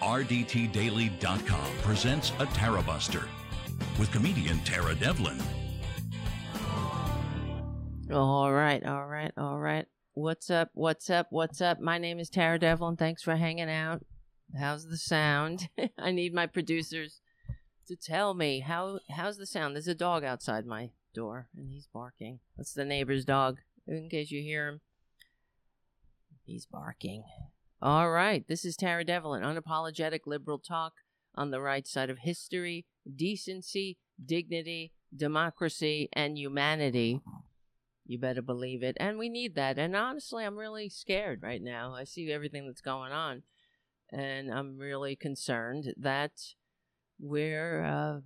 RDTDaily.com presents a Tarabuster with comedian Tara Devlin. All right, all right, all right. What's up? What's up? What's up? My name is Tara Devlin. Thanks for hanging out. How's the sound? I need my producers to tell me how how's the sound. There's a dog outside my door and he's barking. That's the neighbor's dog. In case you hear him. He's barking. All right, this is Tara Devlin, unapologetic liberal talk on the right side of history, decency, dignity, democracy, and humanity. You better believe it. And we need that. And honestly, I'm really scared right now. I see everything that's going on. And I'm really concerned that we're, uh,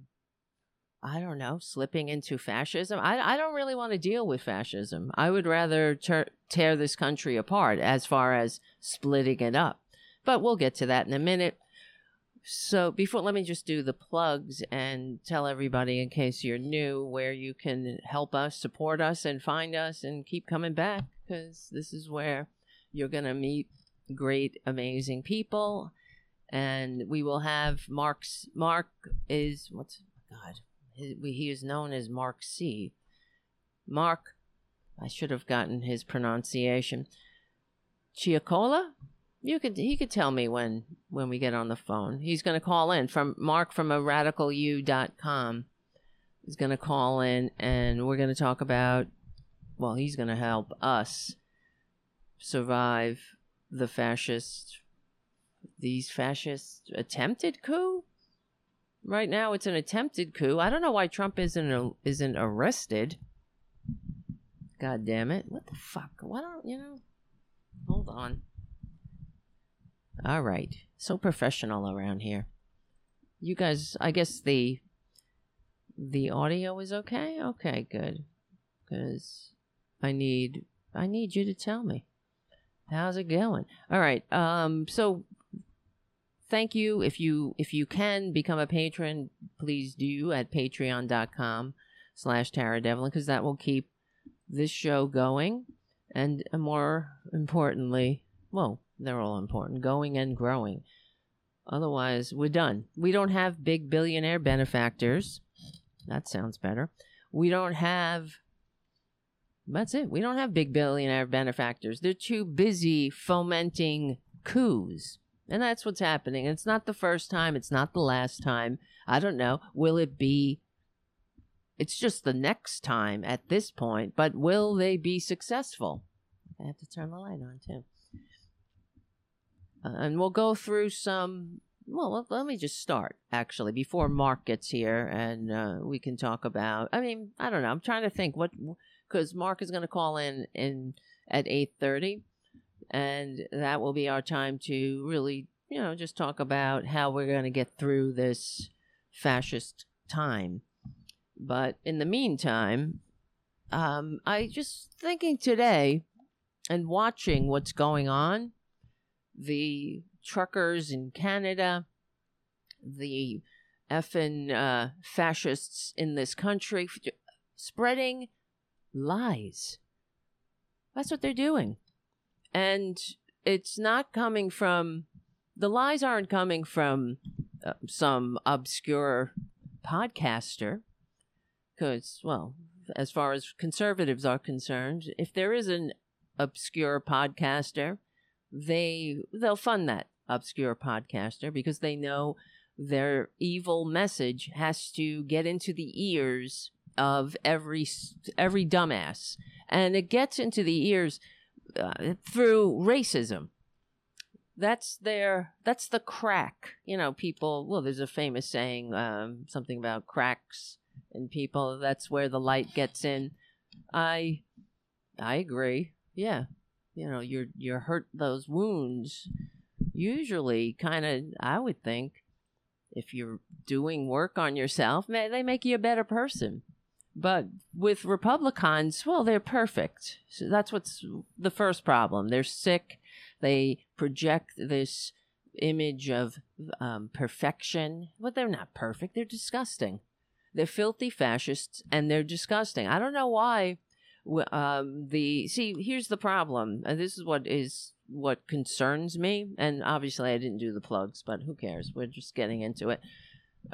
I don't know, slipping into fascism. I, I don't really want to deal with fascism. I would rather ter- tear this country apart as far as splitting it up. But we'll get to that in a minute. So before, let me just do the plugs and tell everybody, in case you're new, where you can help us, support us, and find us, and keep coming back because this is where you're going to meet great, amazing people. And we will have Mark's. Mark is what's God. He, is known as Mark C. Mark, I should have gotten his pronunciation. Chiacola? You could he could tell me when when we get on the phone. He's going to call in from Mark from a radicalu.com. He's going to call in and we're going to talk about well, he's going to help us survive the fascist these fascist attempted coup. Right now it's an attempted coup. I don't know why Trump isn't isn't arrested. God damn it. What the fuck? Why don't, you know? Hold on. All right. So professional around here. You guys, I guess the the audio is okay. Okay, good. Cuz I need I need you to tell me. How's it going? All right. Um so thank you if you if you can become a patron, please do at patreon.com slash Tara Devlin because that will keep this show going and more importantly, well, they're all important, going and growing. Otherwise, we're done. We don't have big billionaire benefactors. That sounds better. We don't have. That's it. We don't have big billionaire benefactors. They're too busy fomenting coups. And that's what's happening. It's not the first time. It's not the last time. I don't know. Will it be? It's just the next time at this point. But will they be successful? I have to turn the light on too. Uh, and we'll go through some. Well, let me just start actually before Mark gets here, and uh, we can talk about. I mean, I don't know. I'm trying to think what because Mark is going to call in in at eight thirty, and that will be our time to really, you know, just talk about how we're going to get through this fascist time. But in the meantime, um, I just thinking today and watching what's going on the truckers in Canada, the effing uh, fascists in this country, spreading lies. That's what they're doing. And it's not coming from, the lies aren't coming from uh, some obscure podcaster. Because, well, as far as conservatives are concerned, if there is an obscure podcaster, they they'll fund that obscure podcaster because they know their evil message has to get into the ears of every every dumbass and it gets into the ears uh, through racism. That's their that's the crack. You know people well there's a famous saying um, something about cracks in people. That's where the light gets in. I i agree. Yeah. You know you're you're hurt those wounds. Usually kind of i would think if you're doing work on yourself they make you a better person but with republicans well they're perfect. So that's what's the first problem. They're sick. They project this image of um, perfection. But they're not perfect. They're disgusting. They're filthy fascists and they're disgusting. I don't know why um, the see here's the problem. And this is what is what concerns me. And obviously, I didn't do the plugs, but who cares? We're just getting into it.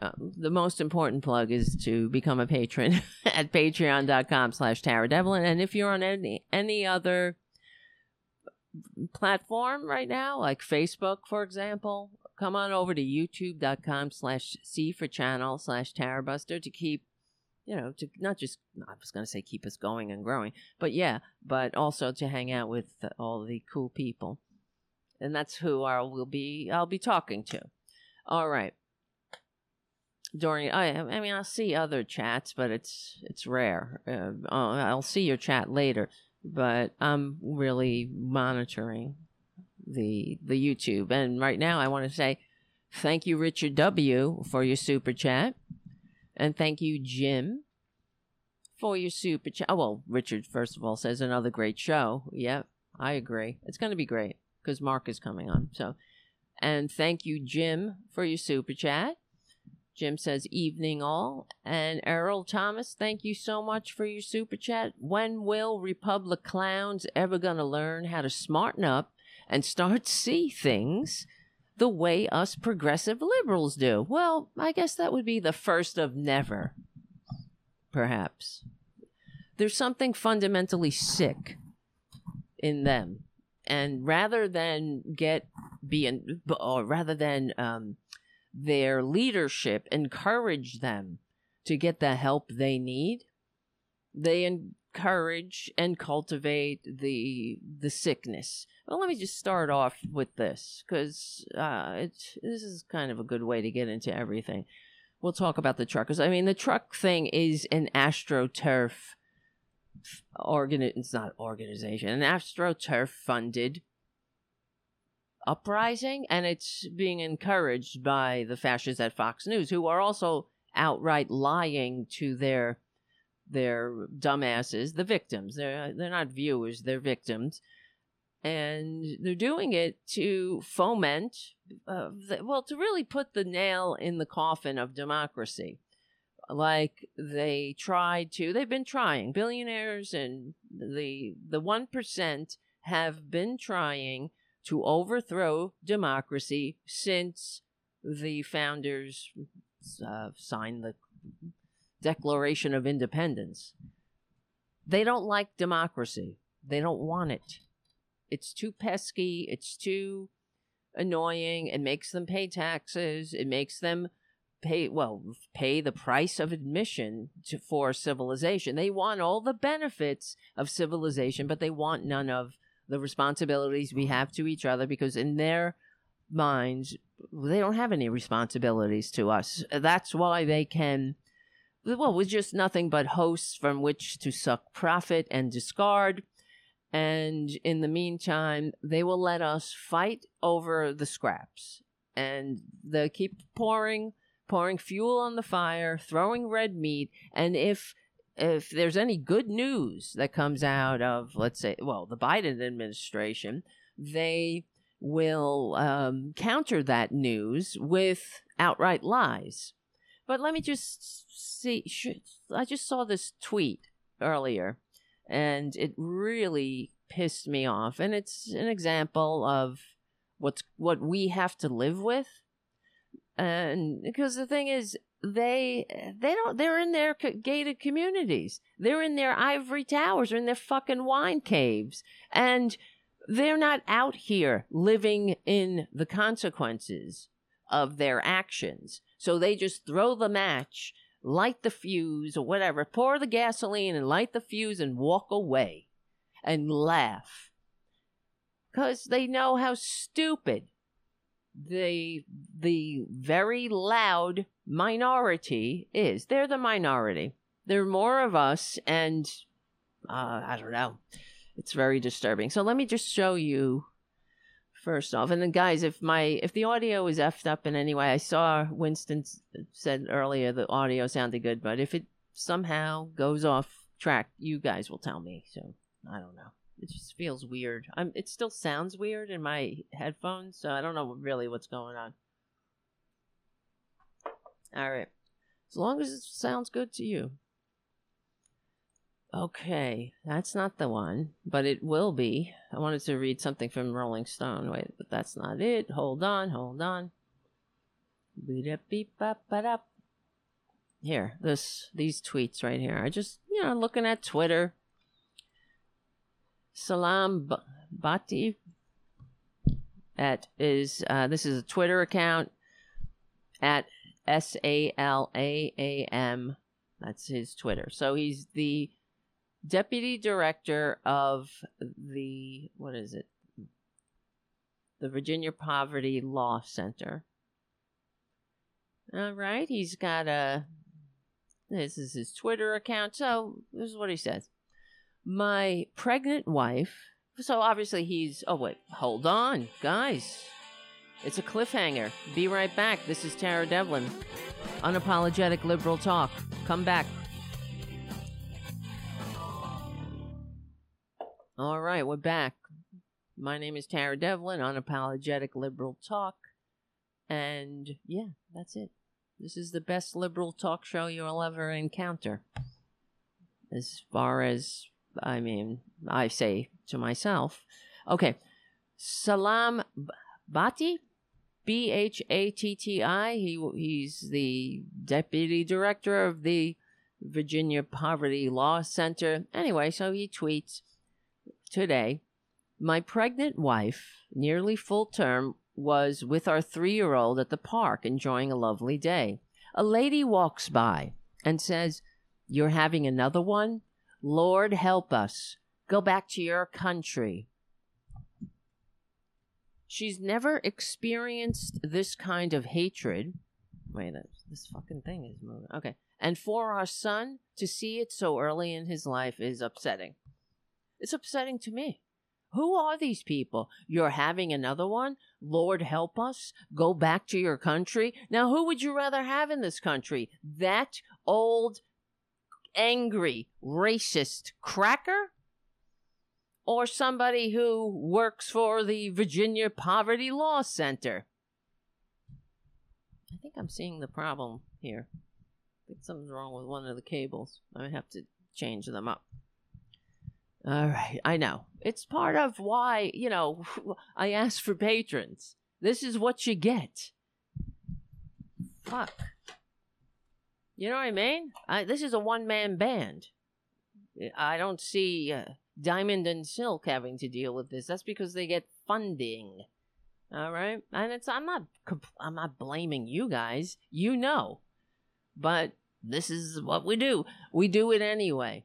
Um, the most important plug is to become a patron at patreon.com slash Tara Devlin. And if you're on any, any other platform right now, like Facebook, for example, come on over to youtube.com slash C for channel slash Tarabuster to keep, you know, to not just, I was going to say keep us going and growing, but yeah, but also to hang out with all the cool people. And that's who I will be, I'll be talking to. All right. During, I, I mean, I'll see other chats, but it's, it's rare. Uh, I'll see your chat later, but I'm really monitoring the the YouTube. And right now, I want to say thank you, Richard W, for your super chat, and thank you, Jim, for your super chat. Oh well, Richard first of all says another great show. Yep, I agree. It's going to be great because Mark is coming on. So, and thank you, Jim, for your super chat. Jim says, evening all. And Errol Thomas, thank you so much for your super chat. When will Republic clowns ever gonna learn how to smarten up and start see things the way us progressive liberals do. Well, I guess that would be the first of never, perhaps. There's something fundamentally sick in them. And rather than get being, or rather than um, their leadership encourage them to get the help they need, they encourage and cultivate the the sickness. Well, let me just start off with this because uh, this is kind of a good way to get into everything. We'll talk about the truckers. I mean, the truck thing is an astroturf organ. It's not organization, an astroturf funded uprising, and it's being encouraged by the fascists at Fox News, who are also outright lying to their their dumbasses, the victims. They're they're not viewers; they're victims, and they're doing it to foment, uh, the, well, to really put the nail in the coffin of democracy. Like they tried to, they've been trying. Billionaires and the the one percent have been trying to overthrow democracy since the founders uh, signed the Declaration of Independence. They don't like democracy. They don't want it. It's too pesky. It's too annoying. It makes them pay taxes. It makes them pay, well, pay the price of admission to, for civilization. They want all the benefits of civilization, but they want none of the responsibilities we have to each other because in their minds, they don't have any responsibilities to us. That's why they can well, with just nothing but hosts from which to suck profit and discard. And in the meantime, they will let us fight over the scraps. And they keep pouring, pouring fuel on the fire, throwing red meat. And if if there's any good news that comes out of, let's say, well, the Biden administration, they will um, counter that news with outright lies. But let me just see. I just saw this tweet earlier, and it really pissed me off. And it's an example of what's what we have to live with. And because the thing is, they they don't they're in their gated communities. They're in their ivory towers or in their fucking wine caves. And they're not out here living in the consequences of their actions. So they just throw the match, light the fuse or whatever, pour the gasoline and light the fuse and walk away and laugh. Because they know how stupid the the very loud minority is. They're the minority. There are more of us, and uh, I don't know. It's very disturbing. So let me just show you first off. And then, guys, if my if the audio is effed up in any way, I saw Winston said earlier the audio sounded good, but if it somehow goes off track, you guys will tell me. So I don't know. It just feels weird. I'm. It still sounds weird in my headphones, so I don't know really what's going on. All right. As long as it sounds good to you. Okay, that's not the one, but it will be. I wanted to read something from Rolling Stone. Wait, but that's not it. Hold on, hold on. Here, this these tweets right here. I just you know looking at Twitter. Salam Bhatti at is uh, this is a Twitter account at S A L A A M. That's his Twitter. So he's the deputy director of the what is it? The Virginia Poverty Law Center. All right, he's got a. This is his Twitter account. So this is what he says: My pregnant wife. So obviously he's. Oh wait, hold on, guys. It's a cliffhanger. Be right back. This is Tara Devlin. Unapologetic liberal talk. Come back. All right, we're back. My name is Tara Devlin, Unapologetic Liberal Talk. And yeah, that's it. This is the best liberal talk show you'll ever encounter. As far as, I mean, I say to myself. Okay, Salam Bhatti, B H A T T I. He he's the deputy director of the Virginia Poverty Law Center. Anyway, so he tweets today, my pregnant wife, nearly full term, was with our three year old at the park enjoying a lovely day. A lady walks by and says, You're having another one? Lord help us. Go back to your country. She's never experienced this kind of hatred. Wait, uh, this fucking thing is moving. Okay. And for our son to see it so early in his life is upsetting. It's upsetting to me. Who are these people? You're having another one? Lord help us. Go back to your country. Now, who would you rather have in this country? That old, angry, racist cracker? Or somebody who works for the Virginia Poverty Law Center? I think I'm seeing the problem here. I think something's wrong with one of the cables. I have to change them up. All right, I know. It's part of why, you know, I ask for patrons. This is what you get. Fuck. You know what I mean? I, this is a one man band. I don't see uh, Diamond and Silk having to deal with this. That's because they get funding. All right? And it's I'm not I'm not blaming you guys. You know. But this is what we do. We do it anyway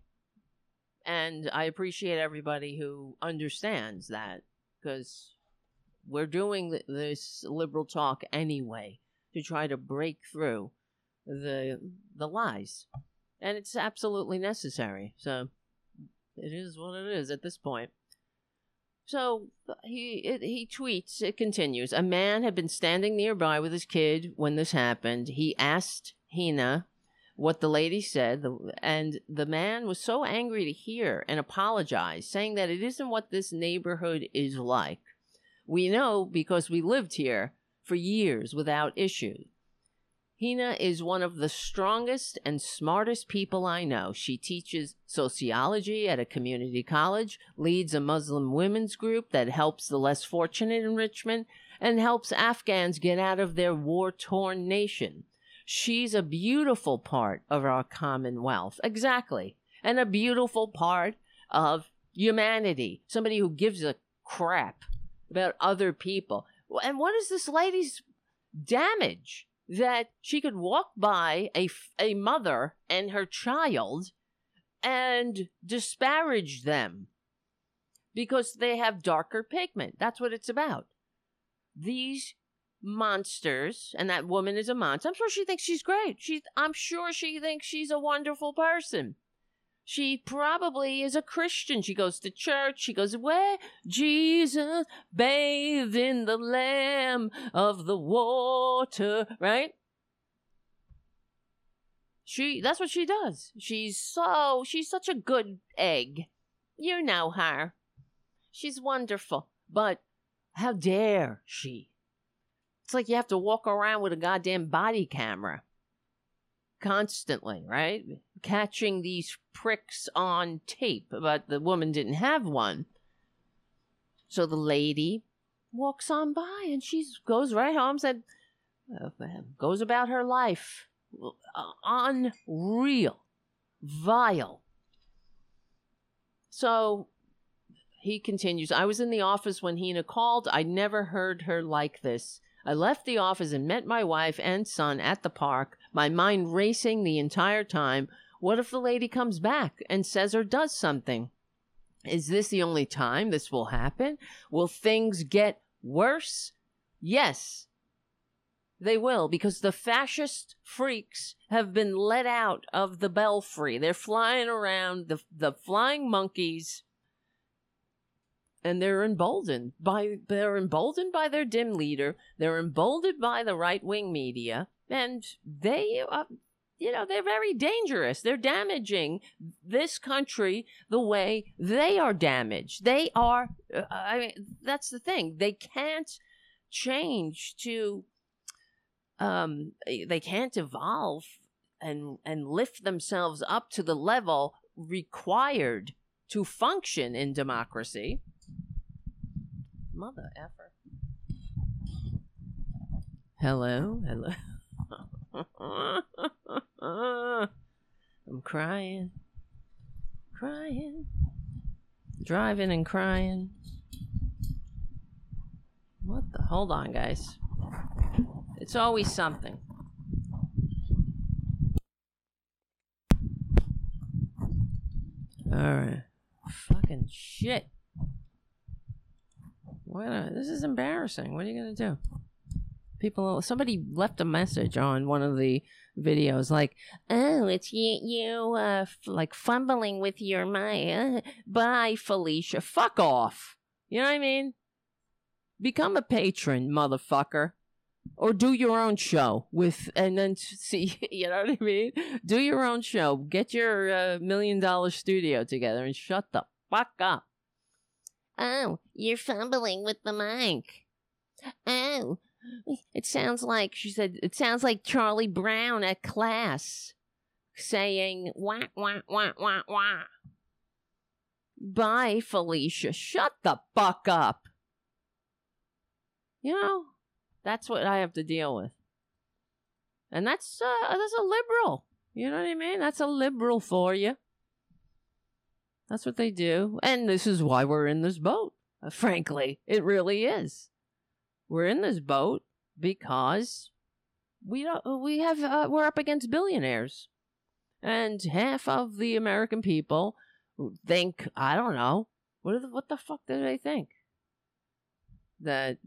and I appreciate everybody who understands that because we're doing this liberal talk anyway to try to break through the the lies, and it's absolutely necessary. So it is what it is at this point. So he it, he tweets. It continues. A man had been standing nearby with his kid when this happened. He asked Hina what the lady said, and the man was so angry to hear and apologize, saying that it isn't what this neighborhood is like. We know because we lived here for years without issue. Hina is one of the strongest and smartest people I know. She teaches sociology at a community college, leads a Muslim women's group that helps the less fortunate in Richmond, and helps Afghans get out of their war torn nation. She's a beautiful part of our commonwealth. Exactly. And a beautiful part of humanity. Somebody who gives a crap about other people. And what is this lady's damage? That she could walk by a, a mother and her child and disparage them because they have darker pigment. That's what it's about. These monsters and that woman is a monster. I'm sure she thinks she's great. She's I'm sure she thinks she's a wonderful person. She probably is a Christian. She goes to church. She goes, Where Jesus bathed in the lamb of the water, right? She that's what she does. She's so she's such a good egg. You know her. She's wonderful. But how dare she? It's like you have to walk around with a goddamn body camera constantly, right? Catching these pricks on tape, but the woman didn't have one. So the lady walks on by and she goes right home, said, uh, goes about her life. Uh, unreal, vile. So he continues I was in the office when Hina called. I never heard her like this. I left the office and met my wife and son at the park, my mind racing the entire time. What if the lady comes back and says or does something? Is this the only time this will happen? Will things get worse? Yes, they will, because the fascist freaks have been let out of the belfry. They're flying around, the, the flying monkeys and they're emboldened by they're emboldened by their dim leader they're emboldened by the right wing media and they uh, you know they're very dangerous. They're damaging this country the way they are damaged. They are uh, i mean that's the thing. They can't change to um they can't evolve and and lift themselves up to the level required to function in democracy. Mother effer. Hello, hello. Ah, I'm crying, crying, driving and crying. What the? Hold on, guys. It's always something. All right. Fucking shit. What? This is embarrassing. What are you gonna do? People. Somebody left a message on one of the videos, like, "Oh, it's you, you, uh, f- like fumbling with your Maya. Bye, Felicia. Fuck off. You know what I mean? Become a patron, motherfucker." Or do your own show with, and then see, you know what I mean? Do your own show. Get your uh, million dollar studio together and shut the fuck up. Oh, you're fumbling with the mic. Oh, it sounds like, she said, it sounds like Charlie Brown at class saying, wah, wah, wah, wah, wah. Bye, Felicia. Shut the fuck up. You know, that's what I have to deal with. And that's uh, that's a liberal. You know what I mean? That's a liberal for you. That's what they do. And this is why we're in this boat. Uh, frankly, it really is. We're in this boat because we don't, we have uh, we're up against billionaires. And half of the American people think, I don't know, what the, what the fuck do they think? That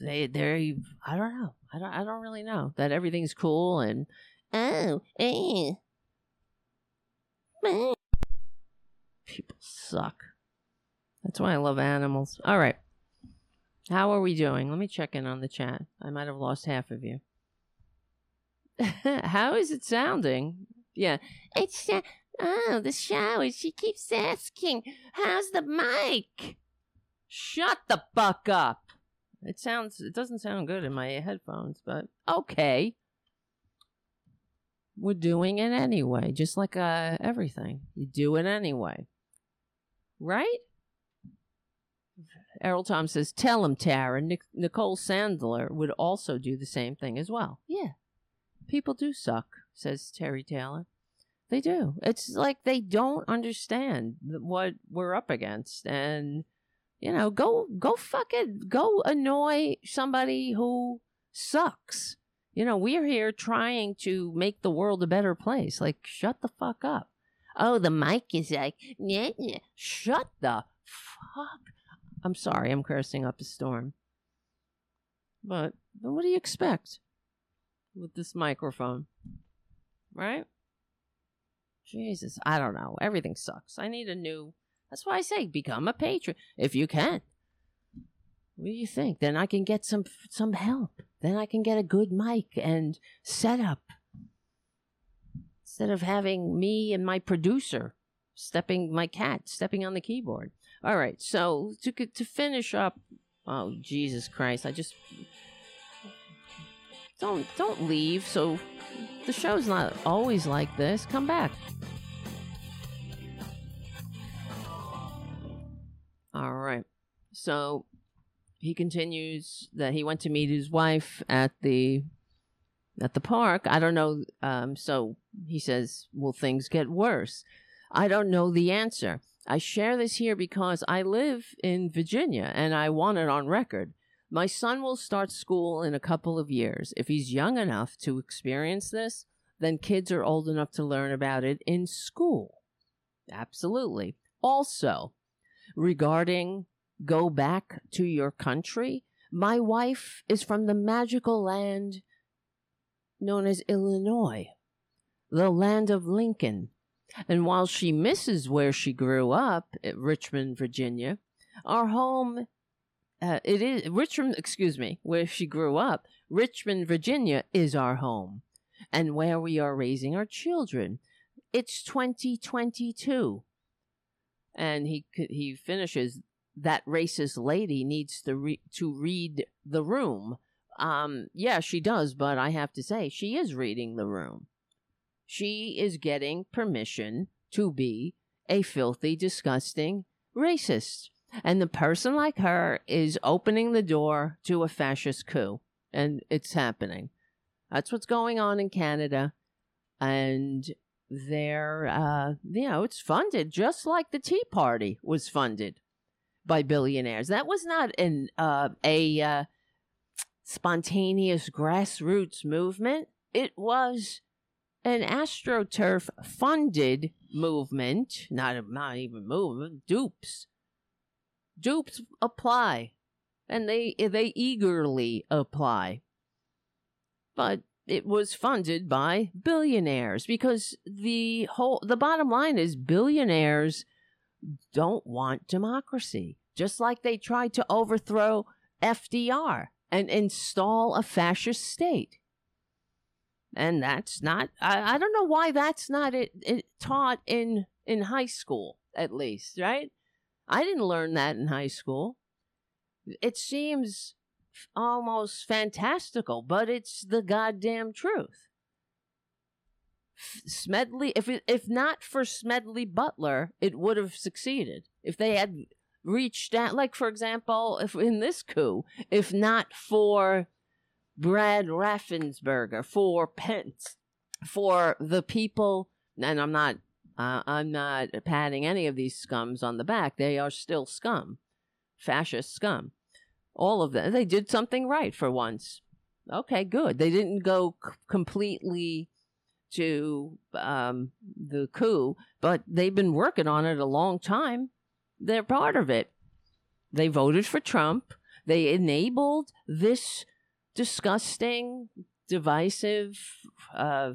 they they I don't know. I don't I don't really know. That everything's cool and oh, eh. people suck. That's why I love animals. All right. How are we doing? Let me check in on the chat. I might have lost half of you. How is it sounding? Yeah. It's uh, oh, the shower. She keeps asking, "How's the mic?" Shut the fuck up. It sounds it doesn't sound good in my headphones, but okay. We're doing it anyway, just like uh, everything. You do it anyway. Right? Errol Tom says, Tell him, Tara. Nic- Nicole Sandler would also do the same thing as well. Yeah. People do suck, says Terry Taylor. They do. It's like they don't understand what we're up against. And, you know, go, go fucking, go annoy somebody who sucks. You know, we're here trying to make the world a better place. Like, shut the fuck up. Oh, the mic is like, yeah, yeah. Shut the fuck. I'm sorry, I'm cursing up a storm. But what do you expect with this microphone? Right? Jesus, I don't know. Everything sucks. I need a new. That's why I say become a patron if you can. What do you think? Then I can get some some help. Then I can get a good mic and setup instead of having me and my producer stepping my cat stepping on the keyboard. All right, so to to finish up, oh Jesus Christ, I just don't don't leave. So the show's not always like this. Come back. All right. So he continues that he went to meet his wife at the at the park. I don't know. Um, so he says, "Will things get worse?" I don't know the answer. I share this here because I live in Virginia and I want it on record. My son will start school in a couple of years. If he's young enough to experience this, then kids are old enough to learn about it in school. Absolutely. Also, regarding go back to your country, my wife is from the magical land known as Illinois, the land of Lincoln. And while she misses where she grew up at Richmond, Virginia, our home uh, it is Richmond, excuse me, where she grew up. Richmond, Virginia is our home and where we are raising our children. It's 2022. And he he finishes that racist lady needs to re- to read the room. Um yeah, she does, but I have to say she is reading the room. She is getting permission to be a filthy, disgusting racist. And the person like her is opening the door to a fascist coup. And it's happening. That's what's going on in Canada. And they're, uh, you know, it's funded just like the Tea Party was funded by billionaires. That was not an, uh, a uh, spontaneous grassroots movement. It was an astroturf funded movement, not, not even movement, dupes. Dupes apply and they they eagerly apply. But it was funded by billionaires because the whole the bottom line is billionaires don't want democracy just like they tried to overthrow FDR and install a fascist state and that's not I, I don't know why that's not it, it taught in in high school at least right I didn't learn that in high school. It seems almost fantastical, but it's the goddamn truth. Smedley, if it, if not for Smedley Butler, it would have succeeded. If they had reached out, like for example, if in this coup, if not for Brad Raffensperger, for Pence, for the people, and I'm not uh, I'm not patting any of these scums on the back. They are still scum, fascist scum. All of them. They did something right for once. Okay, good. They didn't go c- completely to um, the coup, but they've been working on it a long time. They're part of it. They voted for Trump. They enabled this disgusting, divisive, uh,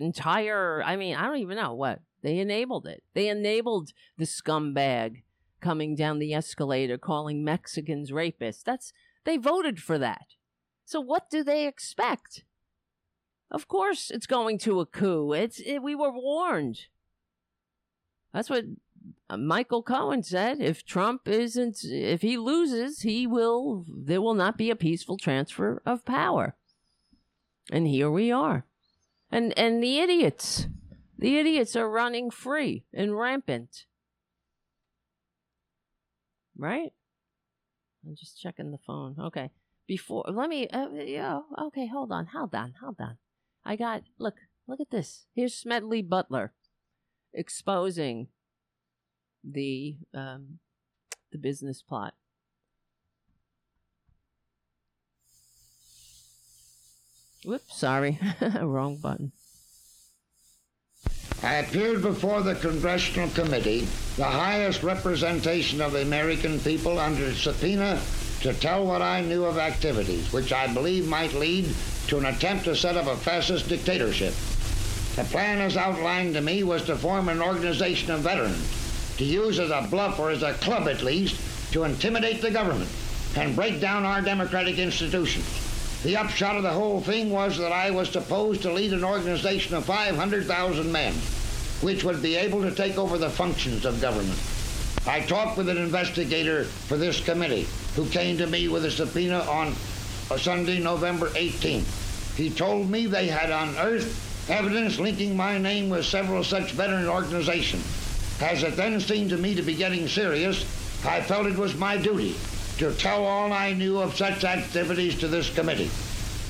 entire. I mean, I don't even know what they enabled it. They enabled the scumbag coming down the escalator calling Mexicans rapists. That's they voted for that. So what do they expect? Of course it's going to a coup. It's it, we were warned. That's what uh, Michael Cohen said. If Trump isn't if he loses, he will there will not be a peaceful transfer of power. And here we are. And and the idiots the idiots are running free and rampant. Right? I'm just checking the phone. Okay. Before, let me, uh, yeah, okay, hold on, hold on, hold on. I got, look, look at this. Here's Smedley Butler exposing the, um, the business plot. Whoops, sorry. Wrong button. I appeared before the Congressional Committee, the highest representation of the American people, under subpoena to tell what I knew of activities which I believe might lead to an attempt to set up a fascist dictatorship. The plan as outlined to me was to form an organization of veterans, to use as a bluff or as a club at least, to intimidate the government and break down our democratic institutions. The upshot of the whole thing was that I was supposed to lead an organization of 500,000 men, which would be able to take over the functions of government. I talked with an investigator for this committee who came to me with a subpoena on uh, Sunday, November 18th. He told me they had unearthed evidence linking my name with several such veteran organizations. As it then seemed to me to be getting serious, I felt it was my duty to tell all I knew of such activities to this committee.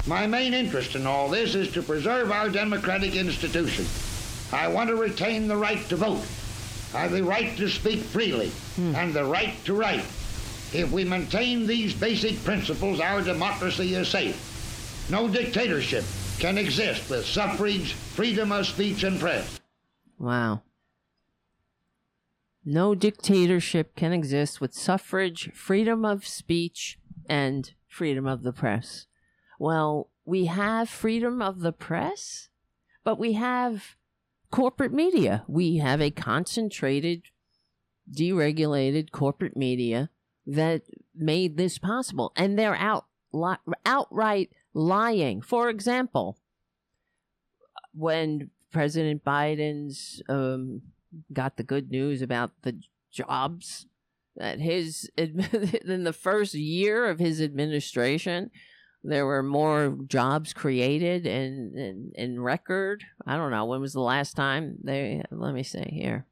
My main interest in all this is to preserve our democratic institution. I want to retain the right to vote, I have the right to speak freely, hmm. and the right to write. If we maintain these basic principles, our democracy is safe. No dictatorship can exist with suffrage, freedom of speech, and press. Wow. No dictatorship can exist with suffrage, freedom of speech, and freedom of the press. Well, we have freedom of the press, but we have corporate media. We have a concentrated, deregulated corporate media that made this possible. And they're out, li- outright lying. For example, when President Biden's um, got the good news about the jobs that his in the first year of his administration there were more jobs created in, in in record. I don't know when was the last time they. Let me see here.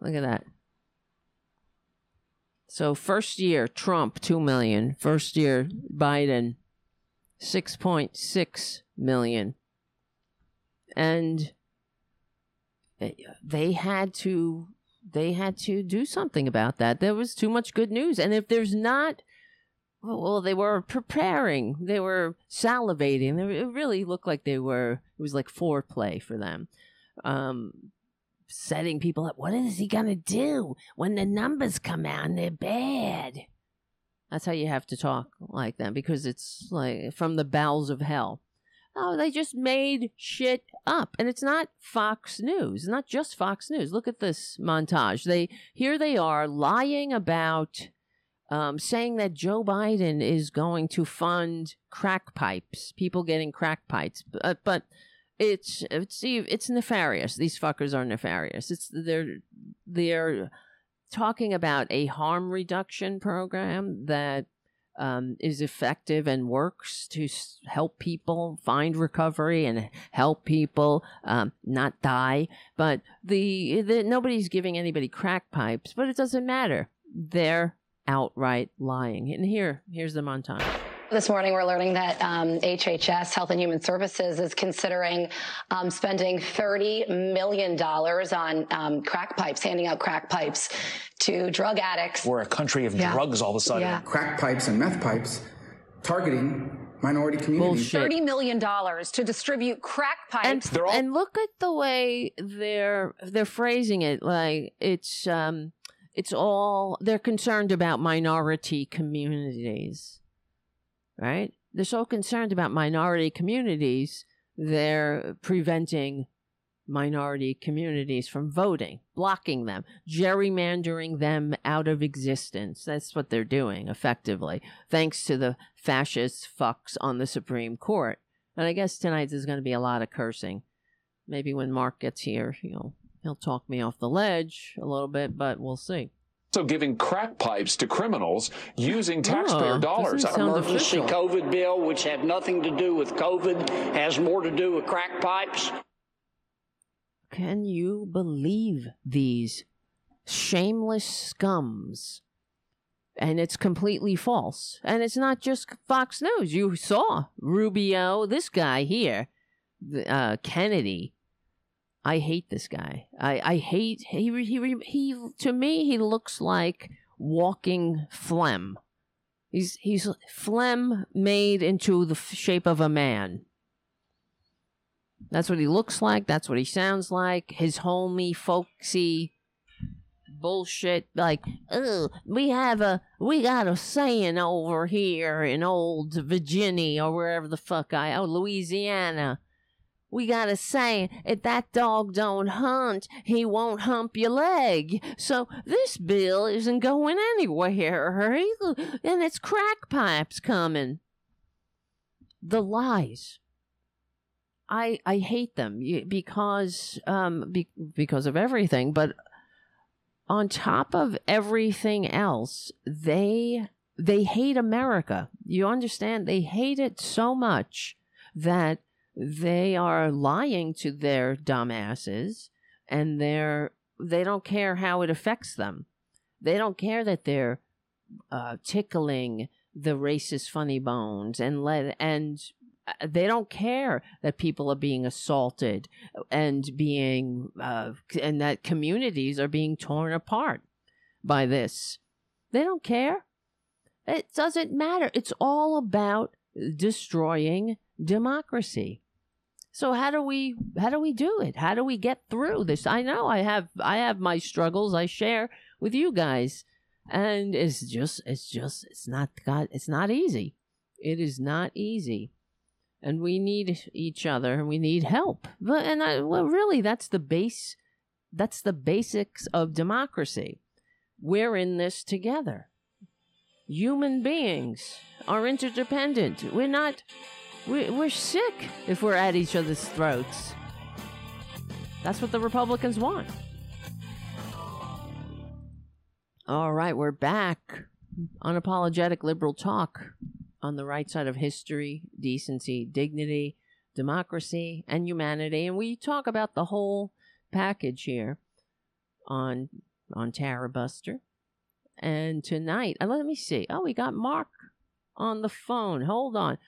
Look at that. So first year Trump 2 million first year Biden six point six million, and they had to they had to do something about that. There was too much good news. And if there's not, well, they were preparing, they were salivating. It really looked like they were, it was like foreplay for them. Um, setting people up. What is he to do when the numbers come out and they're bad? That's how you have to talk like that because it's like from the bowels of hell. Oh, they just made shit up. And it's not Fox News, it's not just Fox News. Look at this montage. They here they are lying about um, saying that Joe Biden is going to fund crack pipes, people getting crack pipes, but, but it's it's it's nefarious. These fuckers are nefarious. It's they're they're talking about a harm reduction program that um, is effective and works to help people find recovery and help people um, not die. But the, the nobody's giving anybody crack pipes, but it doesn't matter. They're outright lying. And here, here's the montage. This morning, we're learning that um, HHS, Health and Human Services, is considering um, spending $30 million on um, crack pipes, handing out crack pipes to drug addicts. We're a country of yeah. drugs all of a sudden. Yeah. Crack pipes and meth pipes targeting minority communities. Bullshit. $30 million to distribute crack pipes. And, all- and look at the way they're they're phrasing it. Like it's um it's all they're concerned about minority communities right? They're so concerned about minority communities, they're preventing minority communities from voting, blocking them, gerrymandering them out of existence. That's what they're doing effectively, thanks to the fascist fucks on the Supreme Court. And I guess tonight there's going to be a lot of cursing. Maybe when Mark gets here, know, he'll talk me off the ledge a little bit, but we'll see also giving crack pipes to criminals using taxpayer oh, dollars. Emergency COVID bill, which had nothing to do with COVID, has more to do with crack pipes. Can you believe these shameless scums? And it's completely false. And it's not just Fox News. You saw Rubio, this guy here, uh, Kennedy I hate this guy. I, I hate he, he he to me he looks like walking phlegm. He's he's phlegm made into the shape of a man. That's what he looks like. That's what he sounds like. His homey, folksy bullshit. Like, oh, we have a we got a saying over here in old Virginia or wherever the fuck I oh Louisiana we got a saying, if that dog don't hunt, he won't hump your leg. So this bill isn't going anywhere, and it's crack pipes coming. The lies. I I hate them because um be, because of everything, but on top of everything else, they they hate America. You understand? They hate it so much that they are lying to their dumbasses and they're they don't care how it affects them. They don't care that they're uh, tickling the racist funny bones and let and uh, they don't care that people are being assaulted and being uh, and that communities are being torn apart by this. They don't care. It doesn't matter. It's all about destroying democracy. So how do we how do we do it? How do we get through this? I know I have I have my struggles I share with you guys. And it's just it's just it's not God it's not easy. It is not easy. And we need each other and we need help. But and I well really that's the base that's the basics of democracy. We're in this together human beings are interdependent. We're not, we're, we're sick if we're at each other's throats. That's what the Republicans want. All right, we're back. Unapologetic liberal talk on the right side of history, decency, dignity, democracy, and humanity. And we talk about the whole package here on on Tarabuster. And tonight, uh, let me see. Oh, we got Mark on the phone. Hold on.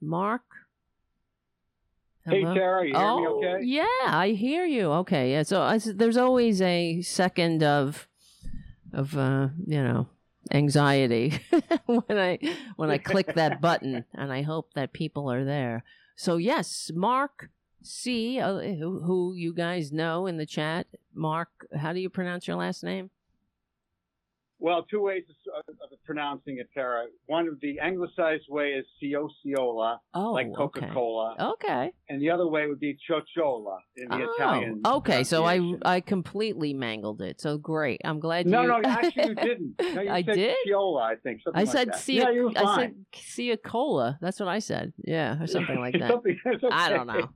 Mark? Hello? Hey, Tara, you hear oh, me okay? Yeah, I hear you. Okay, yeah. So I, there's always a second of, of uh, you know, anxiety when I when I click that button, and I hope that people are there. So yes, Mark C, uh, who, who you guys know in the chat. Mark, how do you pronounce your last name? Well, two ways of, of pronouncing it, Tara. One of the anglicized way is Ciociola, oh, like Coca-Cola. Okay. okay. And the other way would be Chochola in the oh, Italian. Okay, so I I completely mangled it. So great. I'm glad no, you. No, no, actually you didn't. No, you I said did. Ciola, I think. I said like Cia- yeah, you were fine. I said. That's what I said. Yeah, or something like that. something, okay. I don't know,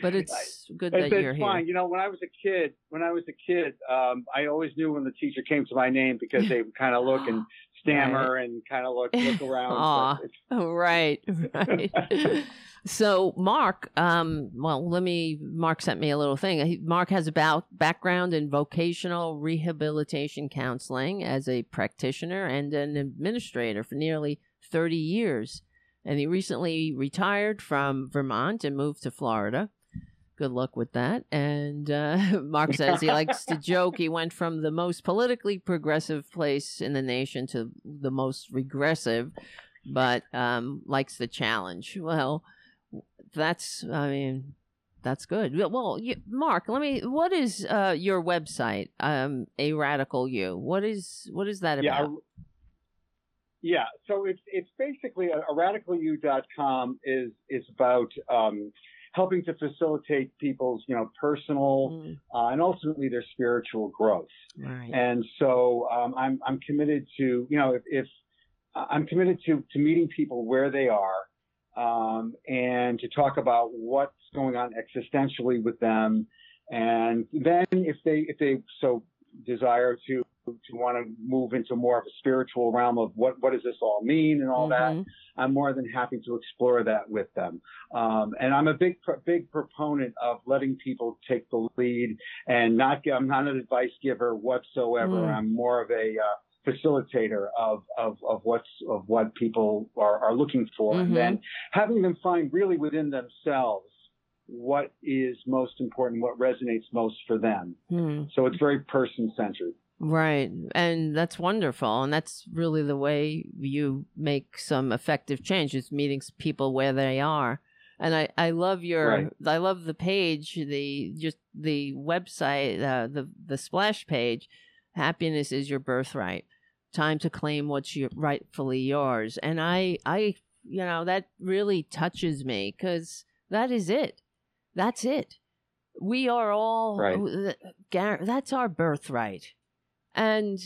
but it's good that it's, you're it's here. fine. You know, when I was a kid, when I was a kid, um, I always knew when the teacher came to my name because they would kind of look and stammer right. and kind of look look around. Right, right. so Mark, um, well, let me. Mark sent me a little thing. Mark has about background in vocational rehabilitation counseling as a practitioner and an administrator for nearly thirty years, and he recently retired from Vermont and moved to Florida good luck with that. And uh, Mark says he likes to joke. He went from the most politically progressive place in the nation to the most regressive, but um, likes the challenge. Well, that's, I mean, that's good. Well, you, Mark, let me. What is uh, your website? Um, a radical you. What is what is that yeah, about? Yeah, so it's it's basically a, a radicalu.com is is about um, helping to facilitate people's, you know, personal mm. uh, and ultimately their spiritual growth. Right. And so um, I'm I'm committed to, you know, if, if I'm committed to to meeting people where they are um, and to talk about what's going on existentially with them. And then if they if they so desire to to want to move into more of a spiritual realm of what what does this all mean and all mm-hmm. that, I'm more than happy to explore that with them. Um, and I'm a big big proponent of letting people take the lead and not. I'm not an advice giver whatsoever. Mm. I'm more of a uh, facilitator of, of, of what's of what people are, are looking for, mm-hmm. and then having them find really within themselves what is most important, what resonates most for them. Mm. So it's very person centered. Right. And that's wonderful. And that's really the way you make some effective change is meeting people where they are. And I, I love your right. I love the page the just the website uh, the the splash page happiness is your birthright time to claim what's your, rightfully yours and I I you know that really touches me cuz that is it that's it we are all right. that's our birthright and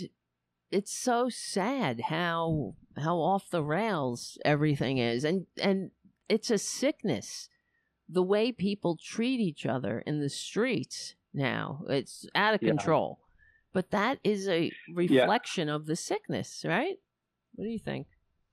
it's so sad how how off the rails everything is and and it's a sickness the way people treat each other in the streets now it's out of yeah. control but that is a reflection yeah. of the sickness, right? What do you think?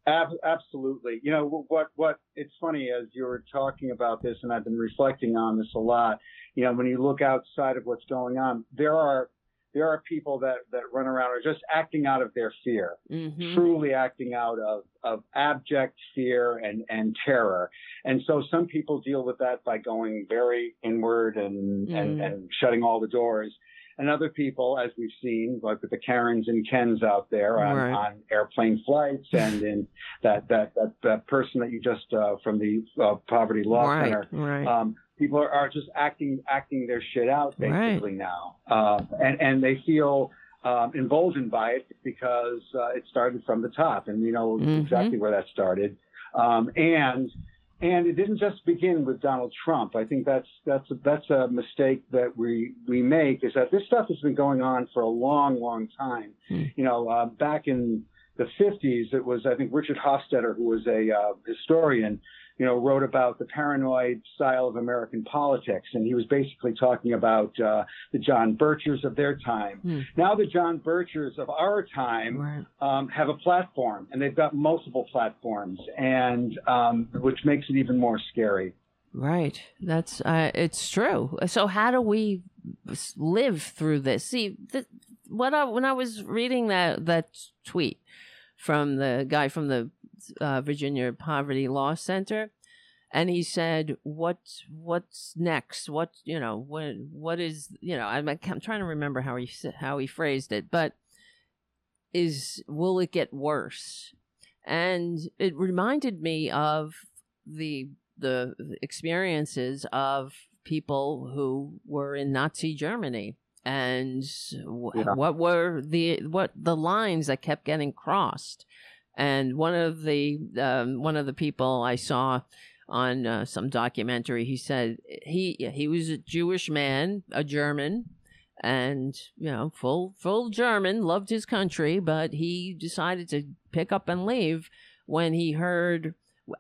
Ab- absolutely. You know what? What it's funny as you were talking about this, and I've been reflecting on this a lot. You know, when you look outside of what's going on, there are there are people that that run around are just acting out of their fear, mm-hmm. truly acting out of of abject fear and and terror. And so some people deal with that by going very inward and mm. and, and shutting all the doors and other people, as we've seen, like with the Karens and Kens out there on, right. on airplane flights, and in that that that, that person that you just uh, from the uh, Poverty Law right. Center. Right. Um, people are, are, just acting acting their shit out basically now, uh, and and they feel. Um, emboldened by it because uh, it started from the top, and you know mm-hmm. exactly where that started. Um, and and it didn't just begin with Donald Trump. I think that's that's a, that's a mistake that we we make is that this stuff has been going on for a long, long time. Hmm. You know, uh, back in the 50s, it was I think Richard Hofstadter, who was a uh, historian, you know, wrote about the paranoid style of American politics, and he was basically talking about uh, the John Birchers of their time. Hmm. Now the John Birchers of our time right. um, have a platform, and they've got multiple platforms, and um, which makes it even more scary. Right. That's uh, it's true. So how do we live through this? See, th- what I, when I was reading that that tweet from the guy from the uh, Virginia Poverty Law Center, and he said, "What what's next? What you know? What what is you know? I'm, I'm trying to remember how he how he phrased it, but is will it get worse?" And it reminded me of the the experiences of people who were in Nazi Germany and yeah. what were the what the lines that kept getting crossed and one of the um, one of the people I saw on uh, some documentary, he said he he was a Jewish man, a German, and you know full full German, loved his country, but he decided to pick up and leave when he heard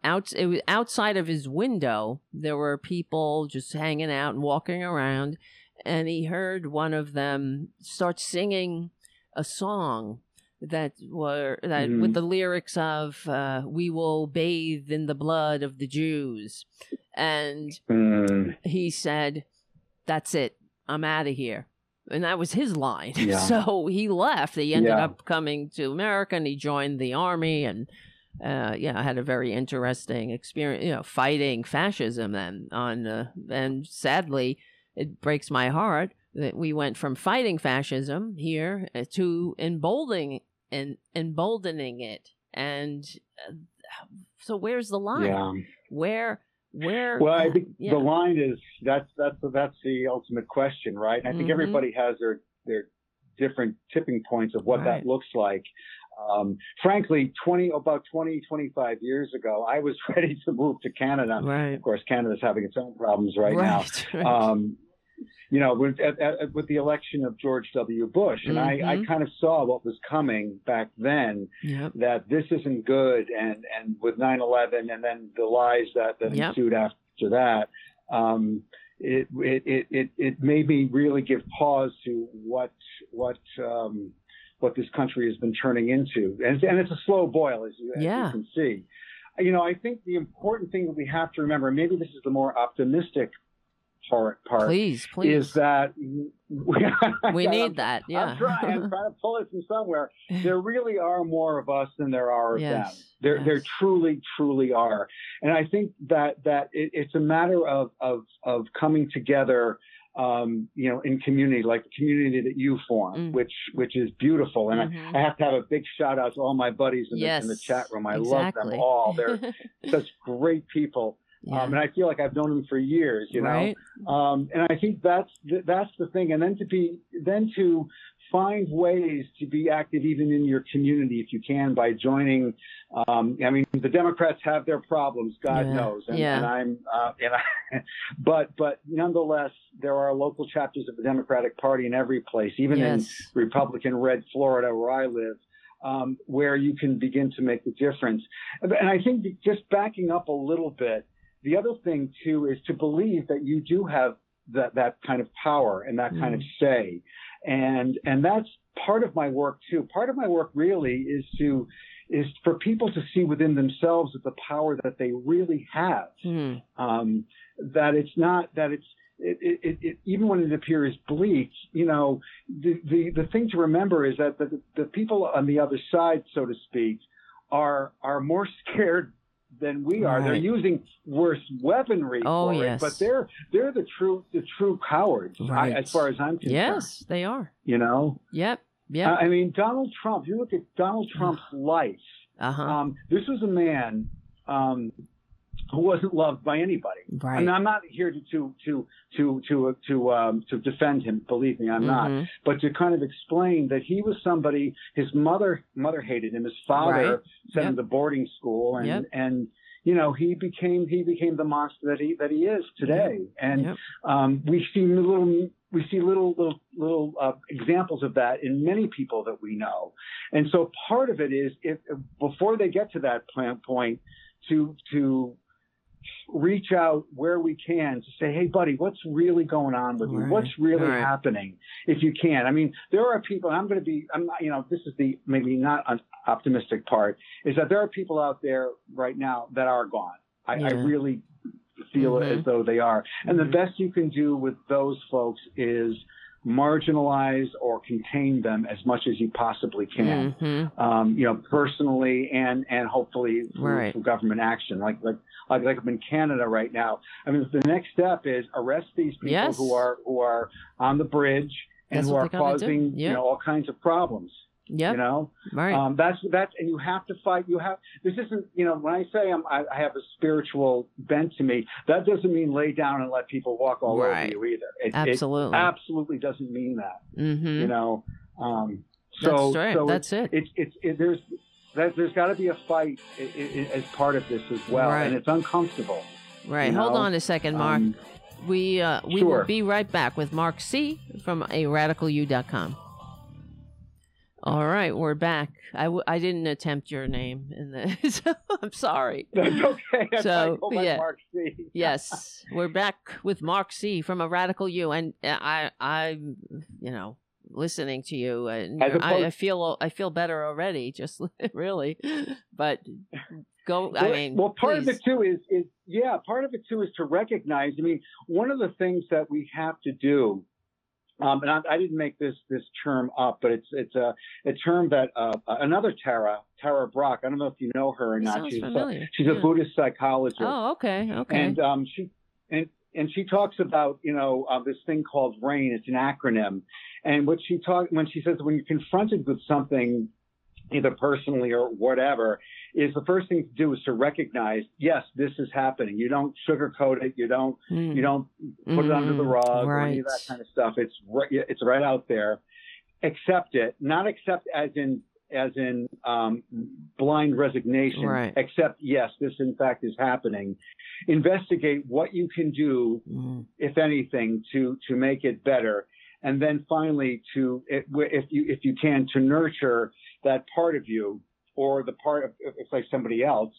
out it was outside of his window there were people just hanging out and walking around and he heard one of them start singing a song that were that mm-hmm. with the lyrics of uh, "We will bathe in the blood of the Jews," and mm. he said, "That's it. I'm out of here." And that was his line. Yeah. So he left. He ended yeah. up coming to America and he joined the army and uh, yeah, had a very interesting experience, you know, fighting fascism then on, uh, and sadly, it breaks my heart that we went from fighting fascism here uh, to emboldening and emboldening it. And uh, so, where's the line? Yeah. Where? Where? Well, I think yeah. the line is that's that's that's the ultimate question, right? I think mm-hmm. everybody has their their different tipping points of what right. that looks like. Um, frankly, 20, about 20, 25 years ago, I was ready to move to Canada. Right. Of course, Canada's having its own problems right, right now. Right. Um, you know, with, at, at, with the election of George W. Bush. And mm-hmm. I, I kind of saw what was coming back then, yep. that this isn't good. And, and with 9-11 and then the lies that, that yep. ensued after that, um, it, it, it, it made me really give pause to what, what, um, what this country has been turning into. And, and it's a slow boil, as you, as yeah. you can see. You know, I think the important thing that we have to remember, maybe this is the more optimistic part, part please, please. is that we need that. Yeah, I'm trying, I'm trying to pull it from somewhere. There really are more of us than there are of yes, them. There, yes. there truly, truly are, and I think that that it, it's a matter of of of coming together. Um, you know, in community, like the community that you form, mm. which which is beautiful. And mm-hmm. I, I, have to have a big shout out to all my buddies in, yes, the, in the chat room. I exactly. love them all. They're such great people. Yeah. Um, and I feel like I've known him for years, you know. Right. Um, and I think that's the, that's the thing. And then to be then to find ways to be active even in your community if you can by joining. Um, I mean, the Democrats have their problems, God yeah. knows, and, yeah. and I'm, uh, and I, but but nonetheless, there are local chapters of the Democratic Party in every place, even yes. in Republican red Florida where I live. Um, where you can begin to make the difference. And I think just backing up a little bit, the other thing too is to believe that you do have that that kind of power and that kind of say, and and that's part of my work too. Part of my work really is to is for people to see within themselves the power that they really have. Mm. Um, that it's not that it's it, it, it, even when it appears bleak, you know, the, the, the thing to remember is that the, the people on the other side, so to speak, are are more scared than we are. Right. They're using worse weaponry Oh, for yes. it, but they're they're the true the true cowards, I, as far as I'm concerned. Yes, they are. You know, Yep. Yep. I I mean, Donald Trump. You look at Donald Trump's life. Uh huh. Um, this was a man um, who wasn't loved by anybody. Right. And I'm not here to to to to to to, um, to defend him. Believe me, I'm not. Mhm. But to kind of explain that he was somebody. His mother mother hated him. His father Right. sent him to boarding school, and Yep. and you know he became he became the monster that he that he is today. And Yep. um, we see little we see little little little uh, examples of that in many people that we know. And so part of it is if before they get to that point to to reach out where we can to say, hey, buddy, what's really going on with you? What's really Right. happening? If you can, I mean, there are people. I'm going to be. I'm not. You know, this is the maybe not an optimistic part is that there are people out there right now that are gone. I, I really feel Mhm. as though they are. And the Mhm. best you can do with those folks is marginalize or contain them as much as you possibly can. Mhm. Um, you know, personally and and hopefully through, Right. through government action, like like like like in Canada right now. I mean, the next step is arrest these people Yes. who are who are on the bridge and That's who are they gotta do. causing Yeah. you know all kinds of problems. Yep. You know, right. um, that's that's and you have to fight. You have this isn't you know when I say I'm, I, I have a spiritual bent to me, that doesn't mean lay down and let people walk all Right. over you either. It, Absolutely. it absolutely doesn't mean that. mm-hmm. You know, um, so That's right. so That's it. It's it's it, there's that, there's got to be a fight as part of this as well, Right. and it's uncomfortable. Right. you Hold know? on a second, Mark. Um, we uh, we sure. will be right back with Mark C from a radicalu.com. All right, we're back. I, w- I didn't attempt your name in the so I'm sorry. That's okay. I So, yeah. Mark C. Yes, we're back with Mark C from a Radical U, and uh, I I'm you know listening to you, and I, I feel I feel better already. Just really, but go. I well, mean, well, part please. of it too is is yeah, part of it too is to recognize. I mean, one of the things that we have to do, um, and I, I didn't make this this term up, but it's it's a a term that uh, another Tara Tara Brach. I don't know if you know her or It not. she's a, she's a Buddhist psychologist. Oh, okay, okay. And um, she and and she talks about you know uh, this thing called RAIN. It's an acronym, and what she talk when she says when you're confronted with something, either personally or whatever, is the first thing to do is to recognize yes, this is happening. You don't sugarcoat it. You don't Mm. you don't put it under the Mhm. rug or any of that kind of stuff. It's right, it's right out there. Accept it, not accept as in as in um, blind resignation. Right. Accept yes, this in fact is happening. Investigate what you can do, Mm. if anything, to to make it better, and then finally to if you if you can to nurture that part of you or the part of if it's like somebody else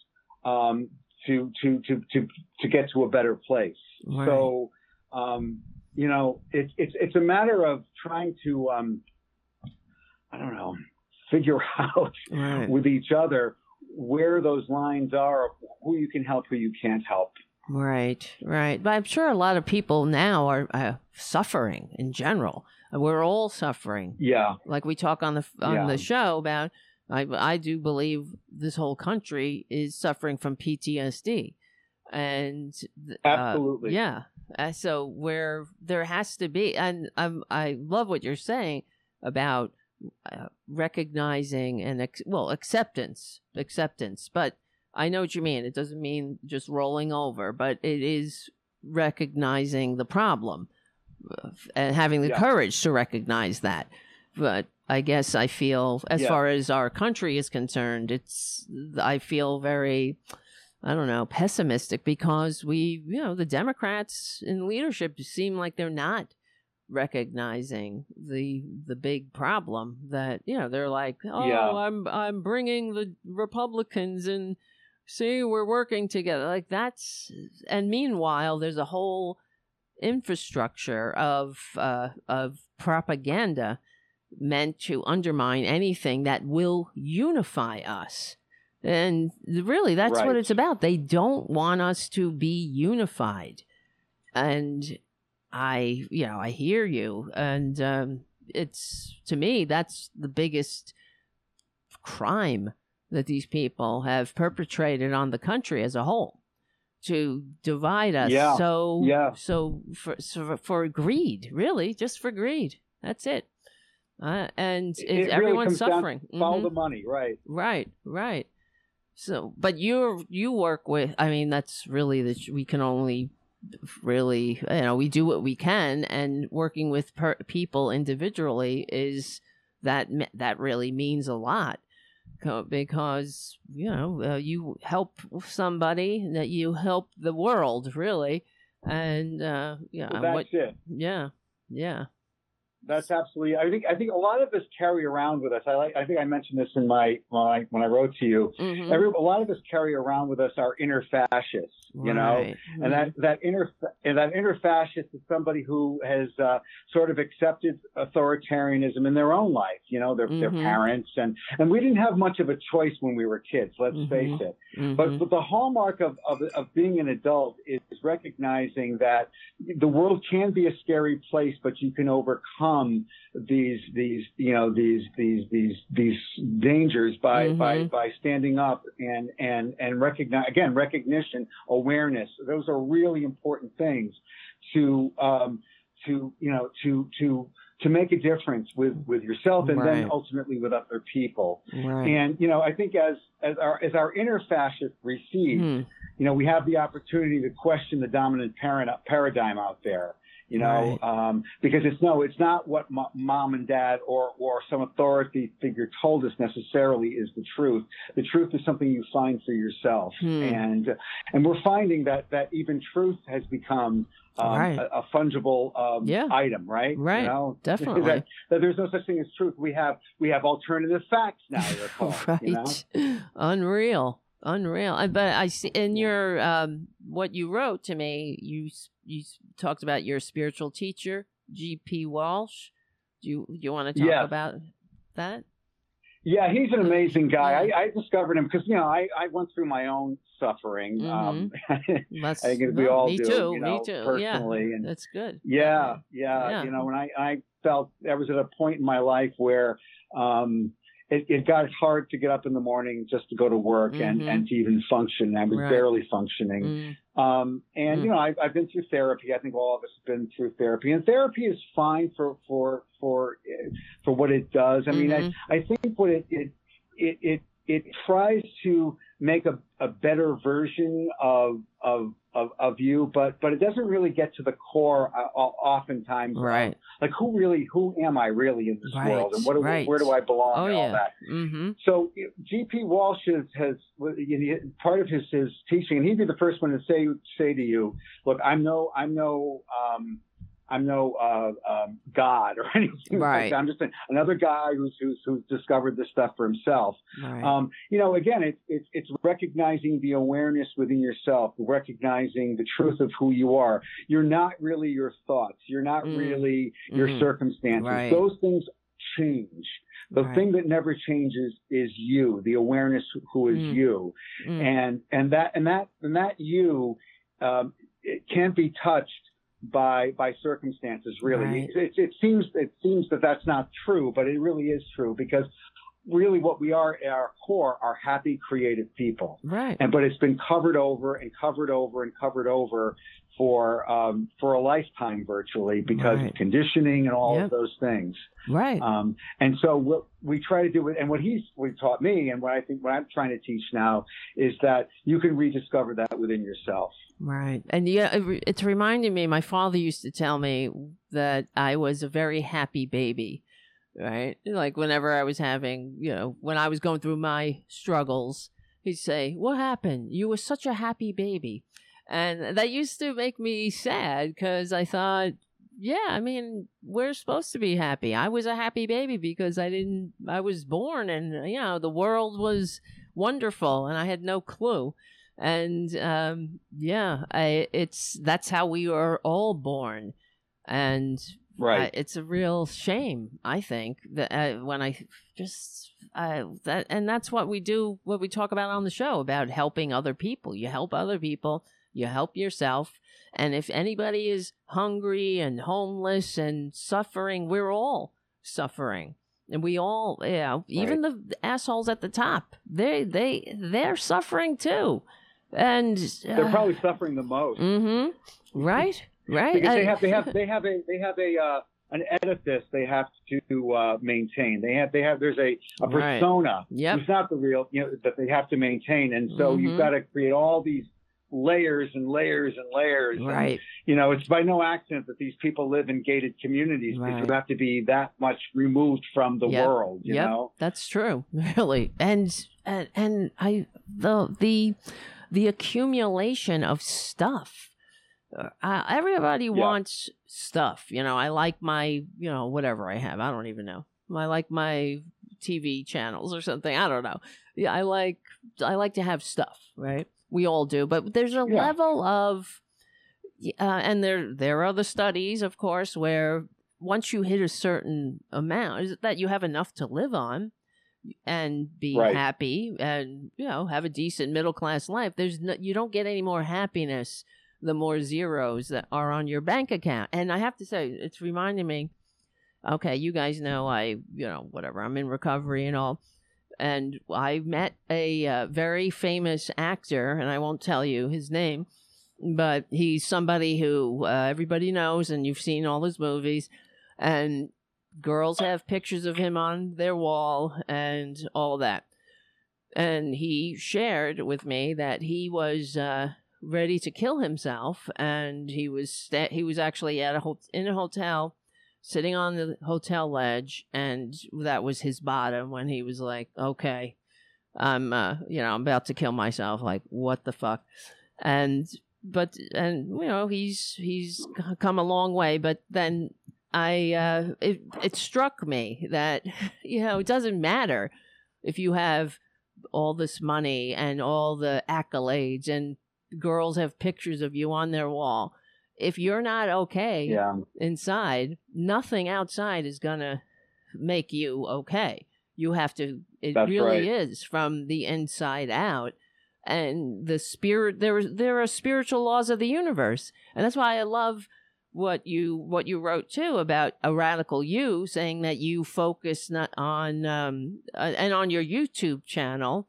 um, to to to to to get to a better place. Right. So, um, you know, it's it's it's a matter of trying to, um, I don't know, figure out Right. with each other where those lines are, who you can help, who you can't help. Right, right. But I'm sure a lot of people now are uh, suffering in general. We're all suffering. Yeah, Like we talk on the on Yeah. the show about. I I do believe this whole country is suffering from PTSD, and uh, Absolutely. yeah. Uh, so where there has to be, and I'm I love what you're saying about uh, recognizing and well acceptance acceptance but i know what you mean it doesn't mean just rolling over but it is recognizing the problem uh, and having the Yeah. courage to recognize that but i guess i feel as Yeah. far as our country is concerned it's i feel very I don't know, pessimistic because we, you know, the Democrats in leadership seem like they're not recognizing the the big problem that you know they're like oh Yeah. i'm i'm bringing the republicans and see we're working together like that's and meanwhile there's a whole infrastructure of uh, of propaganda meant to undermine anything that will unify us. And really, that's right. what it's about. They don't want us to be unified. And I, you know, I hear you. And um, it's, to me, that's the biggest crime that these people have perpetrated on the country as a whole to divide us. Yeah. So, yeah. so for, so for greed, really, just for greed. That's it. Uh, and it everyone's really suffering. Follow mm-hmm. the money, right? Right, right. So, but you you work with. I mean, that's really that we can only really you know we do what we can, and working with per- people individually is that that really means a lot because you know uh, you help somebody that you help the world really. And uh yeah well, that's what, it. yeah yeah that's absolutely. I think. I think a lot of us carry around with us. I like. I think I mentioned this in my when I when I wrote to you. Mm-hmm. Every, a lot of us carry around with us our inner fascists. You right. know, mm-hmm. and that that inner and that inner fascist is somebody who has uh, sort of accepted authoritarianism in their own life. You know, their mm-hmm. their parents and and we didn't have much of a choice when we were kids. Let's Mm-hmm. face it. But, but the hallmark of, of of being an adult is recognizing that the world can be a scary place, but you can overcome these these you know these these these these dangers by Mm-hmm. by by standing up and and and recognize again recognition awareness those are really important things to um to you know to to to make a difference with with yourself and Right. then ultimately with other people right and you know i think as as our as our inner fascists recede Hmm. you know we have the opportunity to question the dominant parent paradigm out there you know, um, because it's no, it's not what mo- mom and dad or or some authority figure told us necessarily is the truth. The truth is something you find for yourself, Hmm. and and we're finding that that even truth has become um, Right. a, a fungible um, Yeah. item, right? Right. You know? Definitely. that, that there's no such thing as truth. We have we have alternative facts now. called, right You know? unreal unreal but i see in your um what you wrote to me you you talked about your spiritual teacher gp walsh do you do you want to talk Yes. about that Yeah, he's an amazing guy. I, I discovered him because you know I, I went through my own suffering. Um, That's, I think we all Mm-hmm. me do, too you know, me too personally, yeah and that's good yeah, yeah, Yeah. You know, when I I felt I was at a point in my life where um, it, it got hard to get up in the morning just to go to work and Mhm. and to even function. I was Right. barely functioning. Um, and Mm. you know, I've, I've been through therapy. I think all of us have been through therapy, and therapy is fine for for for for what it does. I mean, Mhm. I, I think what it it it it, it tries to make a, a better version of, of of of you, but but it doesn't really get to the core. Uh, oftentimes, Right. like who really who am I really in this Right, world, and what do, right. where do I belong, oh and yeah that. mm-hmm So GP Walsh has, has you know, part of his, his teaching, and he'd be the first one to say say to you, "Look, I'm no I'm no um, I'm no uh, um, God or anything Right. like that. I'm just another guy who's, who's who's discovered this stuff for himself." right Um, you know, again, it's it's it's recognizing the awareness within yourself, recognizing the truth of who you are. You're not really your thoughts. You're not Mm. really your Mhm. circumstances. Right. Those things change. The Right. thing that never changes is you, the awareness who is Mm. you, Mm. and and that and that and that you um, it can't be touched by by circumstances. Really, Right. it, it, it seems it seems that that's not true, but it really is true because really what we are at our core are happy creative people right and but it's been covered over and covered over and covered over for um, for a lifetime virtually because Right. of conditioning and all Yep. of those things right um, and so what we try to do and what he's what he taught me, and what I think what I'm trying to teach now is that you can rediscover that within yourself. Right. And yeah, it's reminding me, my father used to tell me that I was a very happy baby, right? Like whenever I was having, you know, when I was going through my struggles, he'd say, What happened? You were such a happy baby. And that used to make me sad because I thought, yeah, I mean, we're supposed to be happy. I was a happy baby because I didn't, I was born and, you know, the world was wonderful and I had no clue. and um, yeah, I, it's that's how we are all born, and right. uh, it's a real shame. I think that uh, when I just uh, that and that's what we do. What we talk about on the show about helping other people. You help other people. You help yourself. And if anybody is hungry and homeless and suffering, we're all suffering and we all yeah even the assholes at the top they they they're suffering too and uh, they're probably suffering the most mm-hmm right right because they have they have they have a they have a uh, an edifice they have to uh, maintain they have they have there's a, a Right. persona Yep. who's not the real you know that they have to maintain and so Mhm. you've got to create all these layers and layers and layers. And, right. you know it's by no accident that these people live in gated communities. Right. because you have to be that much removed from the Yep. world you yep, know? That's true really. And and and i the the the accumulation of stuff. Uh, everybody wants stuff you know. I like my you know whatever i have. I don't even know. I like my tv channels or something. I don't know. Yeah i like i like to have stuff right we all do but there's a Yeah. level of uh, and there there are the studies of course where once you hit a certain amount is that you have enough to live on and be Right. happy and you know have a decent middle class life there's no, you don't get any more happiness the more zeros that are on your bank account and i have to say it's reminding me okay you guys know i you know whatever i'm in recovery and all and i met a uh, very famous actor and i won't tell you his name but he's somebody who uh, everybody knows and you've seen all his movies and girls have pictures of him on their wall and all that. And he shared with me that he was uh, ready to kill himself and he was sta- he was actually at a in a hotel sitting on the hotel ledge and that was his bottom when he was like okay i'm uh, you know i'm about to kill myself. Like what the fuck? And but and you know he's he's come a long way but then i uh it it struck me that you know it doesn't matter if you have all this money and all the accolades and girls have pictures of you on their wall if you're not okay yeah. inside nothing outside is gonna make you okay. You have to it That's really right. is from the inside out. And the spirit there there are spiritual laws of the universe. And that's why i love what you what you wrote too about a radical you saying that you focus not on um uh, and on your youtube channel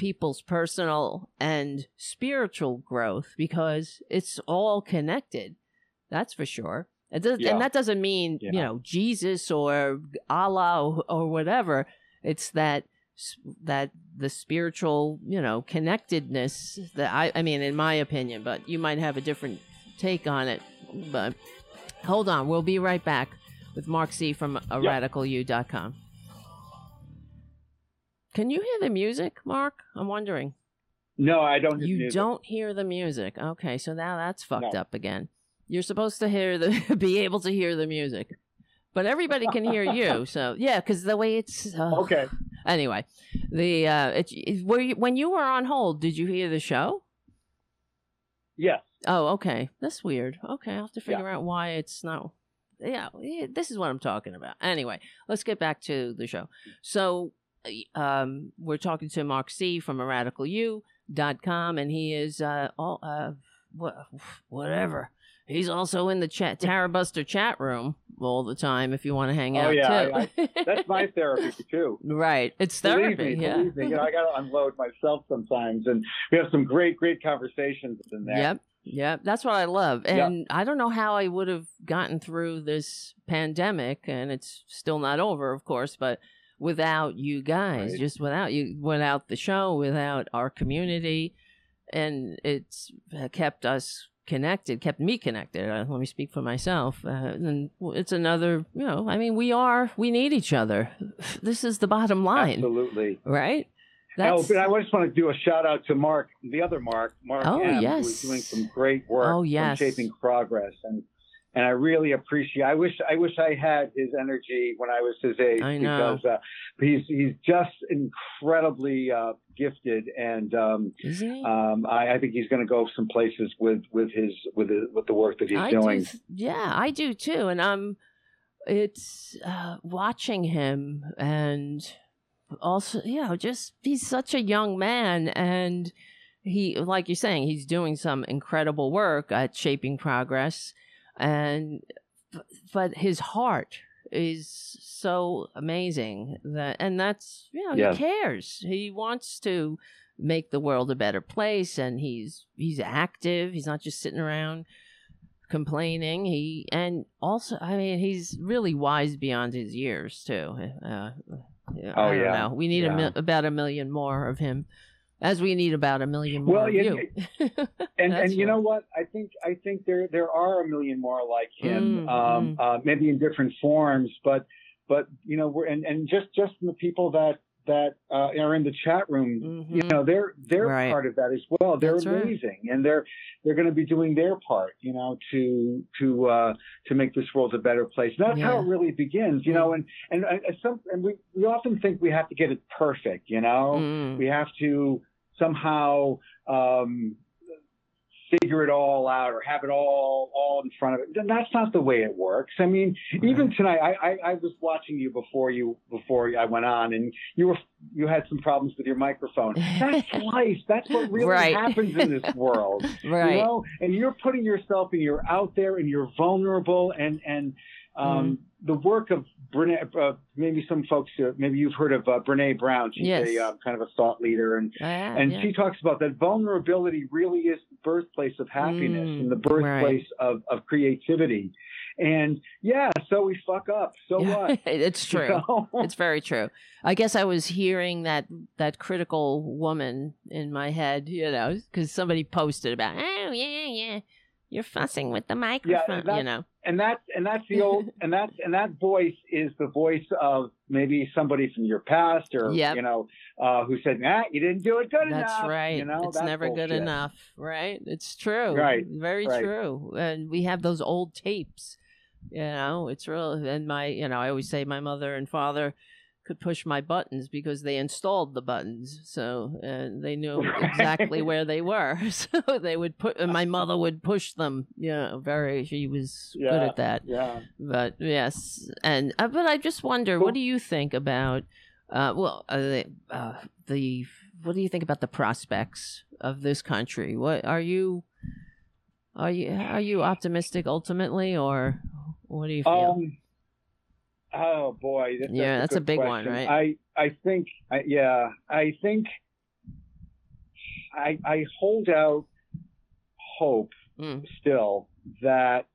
people's personal and spiritual growth because it's all connected. That's for sure. It does, Yeah. and that doesn't mean you know jesus or allah or, or whatever. It's that that the spiritual you know connectedness that i i mean in my opinion but you might have a different take on it. But hold on we'll be right back with mark c from a radicalu.com can you hear the music mark? I'm wondering. No i don't you music. don't hear the music. Okay so now that's fucked No. up again. You're supposed to hear the be able to hear the music. But everybody can hear you so yeah because the way it's uh, okay. Anyway the uh it, it- were you, when you were on hold did you hear the show? Yes. Oh okay. That's weird. Okay i'll have to figure out why it's not yeah, yeah this is what i'm talking about. Anyway let's get back to the show. So um we're talking to mark c from aRadicalU. dot com, and he is uh all uh what whatever he's also in the chat Tarabuster chat room all the time if you want to hang oh out yeah too I, I, that's my therapy too right it's Believe therapy me, yeah believe me. You know, I got to unload myself sometimes, and we have some great, great conversations in there. Yep. Yep. That's what I love. Yep. And I don't know how I would have gotten through this pandemic and it's still not over, of course, but without you guys, Right. just without you, without the show, without our community. And it's uh, kept us connected, kept me connected. Uh, let me speak for myself. Uh, and it's another, you know, I mean, we are, we need each other. This is the bottom line, Absolutely. right? Oh, but I just want to do a shout out to Mark, the other Mark, Mark Oh, M, yes. who is doing some great work Oh, yes. shaping progress. And and I really appreciate. I wish I wish I had his energy when I was his age I know. because uh, he's he's just incredibly uh, gifted, and um, um, I, I think he's going to go some places with with his with his, with the work that he's I doing. do, yeah, I do too, and I'm it's uh, watching him and also, you know, just he's such a young man, and he, like you're saying, he's doing some incredible work at shaping progress, and but his heart is so amazing that, and that's you know, Yes. he cares. He wants to make the world a better place, and he's he's active. He's not just sitting around complaining. He and also, I mean, he's really wise beyond his years too. Uh, Oh, I don't yeah. know. We need a Yeah. mil- about a million more of him, as we need about a million more Well, of yeah, you. and and you know what? I think I think there there are a million more like him, Mm, um, uh, maybe in different forms, but but you know we're and, and just just the people that that uh, are in the chat room, you know, they're they're Mm-hmm. Right. part of that as well. They're That's right. amazing, and they're they're going to be doing their part, you know, to to uh, to make this world a better place. And that's how it really begins, you know. And and and some and we we often think we have to get it perfect, you know. Mm. We have to somehow um, figure it all out or have it all all in front of it. That's not the way it works. I mean, even tonight, I, I, I was watching you before you before I went on, and you were you had some problems with your microphone. That's life. That's what really Right. happens in this world. Right. You know, and you're putting yourself and you're out there and you're vulnerable and and um, the work of Brene, uh, maybe some folks, uh, maybe you've heard of uh, Brene Brown. She's Yes. a uh, kind of a thought leader, and have, and yeah. she talks about that vulnerability really is the birthplace of happiness Mm, and the birthplace of, of creativity. And yeah, so we fuck up. So what? it's You true. know? It's very true. I guess I was hearing that that critical woman in my head, you know, because somebody posted about, oh yeah, yeah, you're fussing with the microphone, that- you know. and that's and that's the old and that's and that voice is the voice of maybe somebody from your past or Yep. you know uh, who said nah you didn't do it good That's enough right. you know it's that's never good enough, right? It's true. Right, Very right. true. And we have those old tapes. You know, it's real. And my, you know, I always say my mother and father could push my buttons because they installed the buttons, so uh, they knew exactly where they were. So they would put, and my mother would push them. You know, very. She was good at that. yeah But yes, and uh, but I just wonder, what do you think about? Uh, well, uh, the, uh, the what do you think about the prospects of this country? What are you? Are you are you optimistic ultimately, or what do you feel? Um, oh boy, that's, Yeah, that's, that's a big one, right? I I think I, yeah, I think I I hold out hope Mm. still that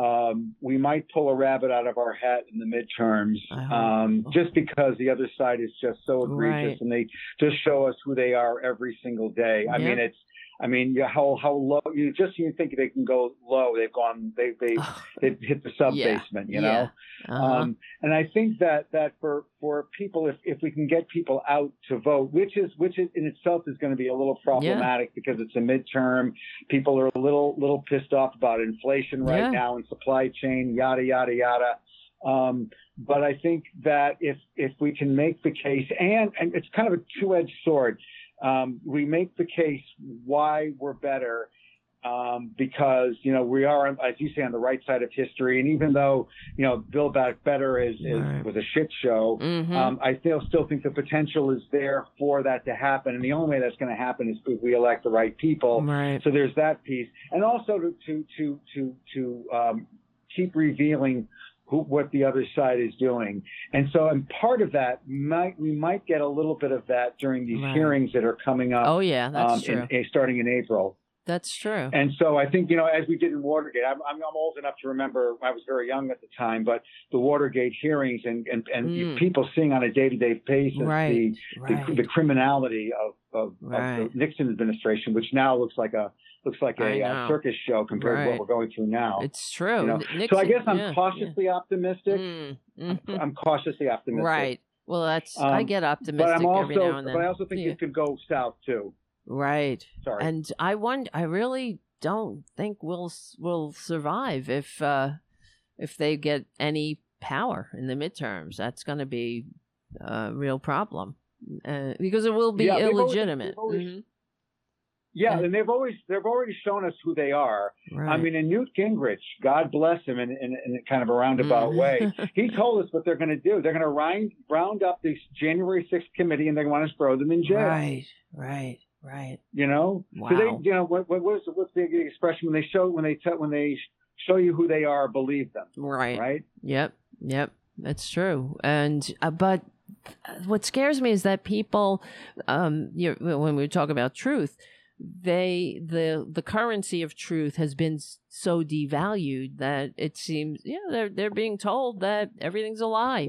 um, we might pull a rabbit out of our hat in the midterms, um, just because the other side is just so egregious Right. and they just show us who they are every single day. I Yeah. mean, it's. I mean, how how low you just you think they can go low. They've gone. They they they've hit the sub Yeah. basement. You Yeah. know. Uh-huh. Um, and I think that that for for people, if if we can get people out to vote, which is which is in itself is going to be a little problematic because it's a midterm. People are a little little pissed off about inflation right Yeah. now and supply chain, yada yada yada. Um, but I think that if if we can make the case, and and it's kind of a two edged sword. Um, we make the case why we're better um, because you know we are, as you say, on the right side of history. And even though you know Build Back Better is, is Right. was a shit show, Mhm. um, I still still think the potential is there for that to happen. And the only way that's going to happen is if we elect the right people. Right. So there's that piece, and also to to to to to um, keep revealing. Who, what the other side is doing, and so, and part of that might we might get a little bit of that during these Right. hearings that are coming up. Oh, yeah, that's um, true. in- starting in April. That's true. And so I think, you know, as we did in Watergate, I'm, I'm, I'm old enough to remember, I was very young at the time, but the Watergate hearings and, and, and Mm. people seeing on a day to day basis Right, the, right. the, the criminality of, of, of the Nixon administration, which now looks like a, looks like a uh, circus show compared to what we're going through now. It's true. You know? N- so I guess I'm yeah, cautiously optimistic. Mm, mhm. I'm cautiously optimistic. Right. Well, that's I Um, get But optimistic I'm also, every now and then. but I also think Yeah. it could go south too. Right. Sorry. And I wonder, I really don't think we'll will survive if uh, if they get any power in the midterms. That's going to be a real problem uh, because it will be Yeah, they've always- illegitimate. they've always- Mhm. Yeah, and they've always they've already shown us who they are. I mean, and Newt Gingrich, God bless him, in, in, in kind of a roundabout Mhm. way, he told us what they're going to do. They're going to round round up this January sixth committee, and they want to throw them in jail. Right, right, right. You know, Wow. so they, you know, what, what what's what's the expression when they show when they tell when they show you who they are, believe them. Right. Right. Yep. Yep. That's true. And uh, but what scares me is that people, um, you when we talk about truth, they the the currency of truth has been so devalued that it seems yeah they're they're being told that everything's a lie.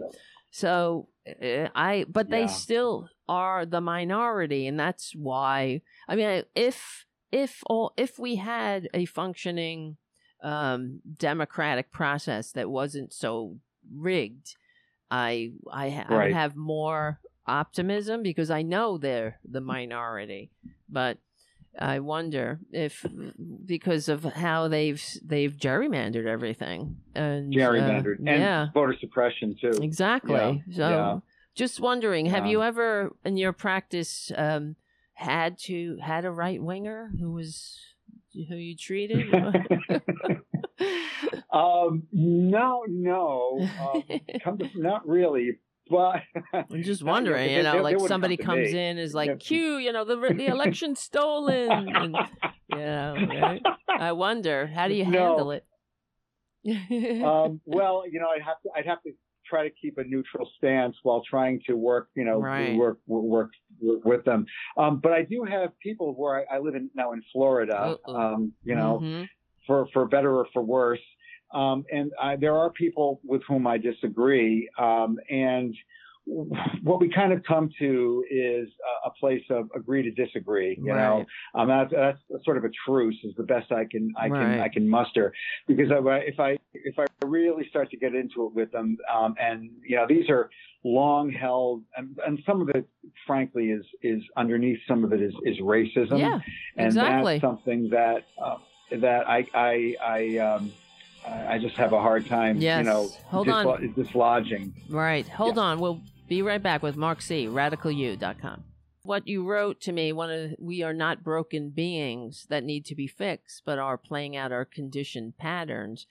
So uh, I but they Yeah. still are the minority, and that's why I mean if if all if we had a functioning um, democratic process that wasn't so rigged, I I, ha- I would have more optimism because I know they're the minority, but I wonder if because of how they've they've gerrymandered everything and uh, Gerrymandered and yeah, voter suppression too. exactly. Yeah. So yeah. just wondering, have you ever in your practice um, had to had a right winger who was who you treated? Um, no, no, um, come to, not really. But I'm just wondering, you know, like somebody comes in is like, "Q, you know, the the election's stolen," and you know, right? I wonder, how do you No. handle it? um, well, you know, I'd have to, I'd have to try to keep a neutral stance while trying to work, you know, Right. work, work, work with them. Um, but I do have people where I, I live in now in Florida, um, you know, Mhm. for, for better or for worse. Um, and I, there are people with whom I disagree. Um, and what we kind of come to is a, a place of agree to disagree. You know, um, that's, that's sort of a truce is the best I can I can I can muster because I, if I if I really start to get into it with them, um, and you know these are long held, and, and some of it, frankly, is is underneath some of it is is racism. Yeah, and exactly. that's something that uh, that I I I um I just have a hard time, Yes. you know, Hold dislo- on. dislodging. Right. Hold on. We'll be right back with Mark C. RadicalU.com. What you wrote to me, one of we are not broken beings that need to be fixed, but are playing out our conditioned patterns,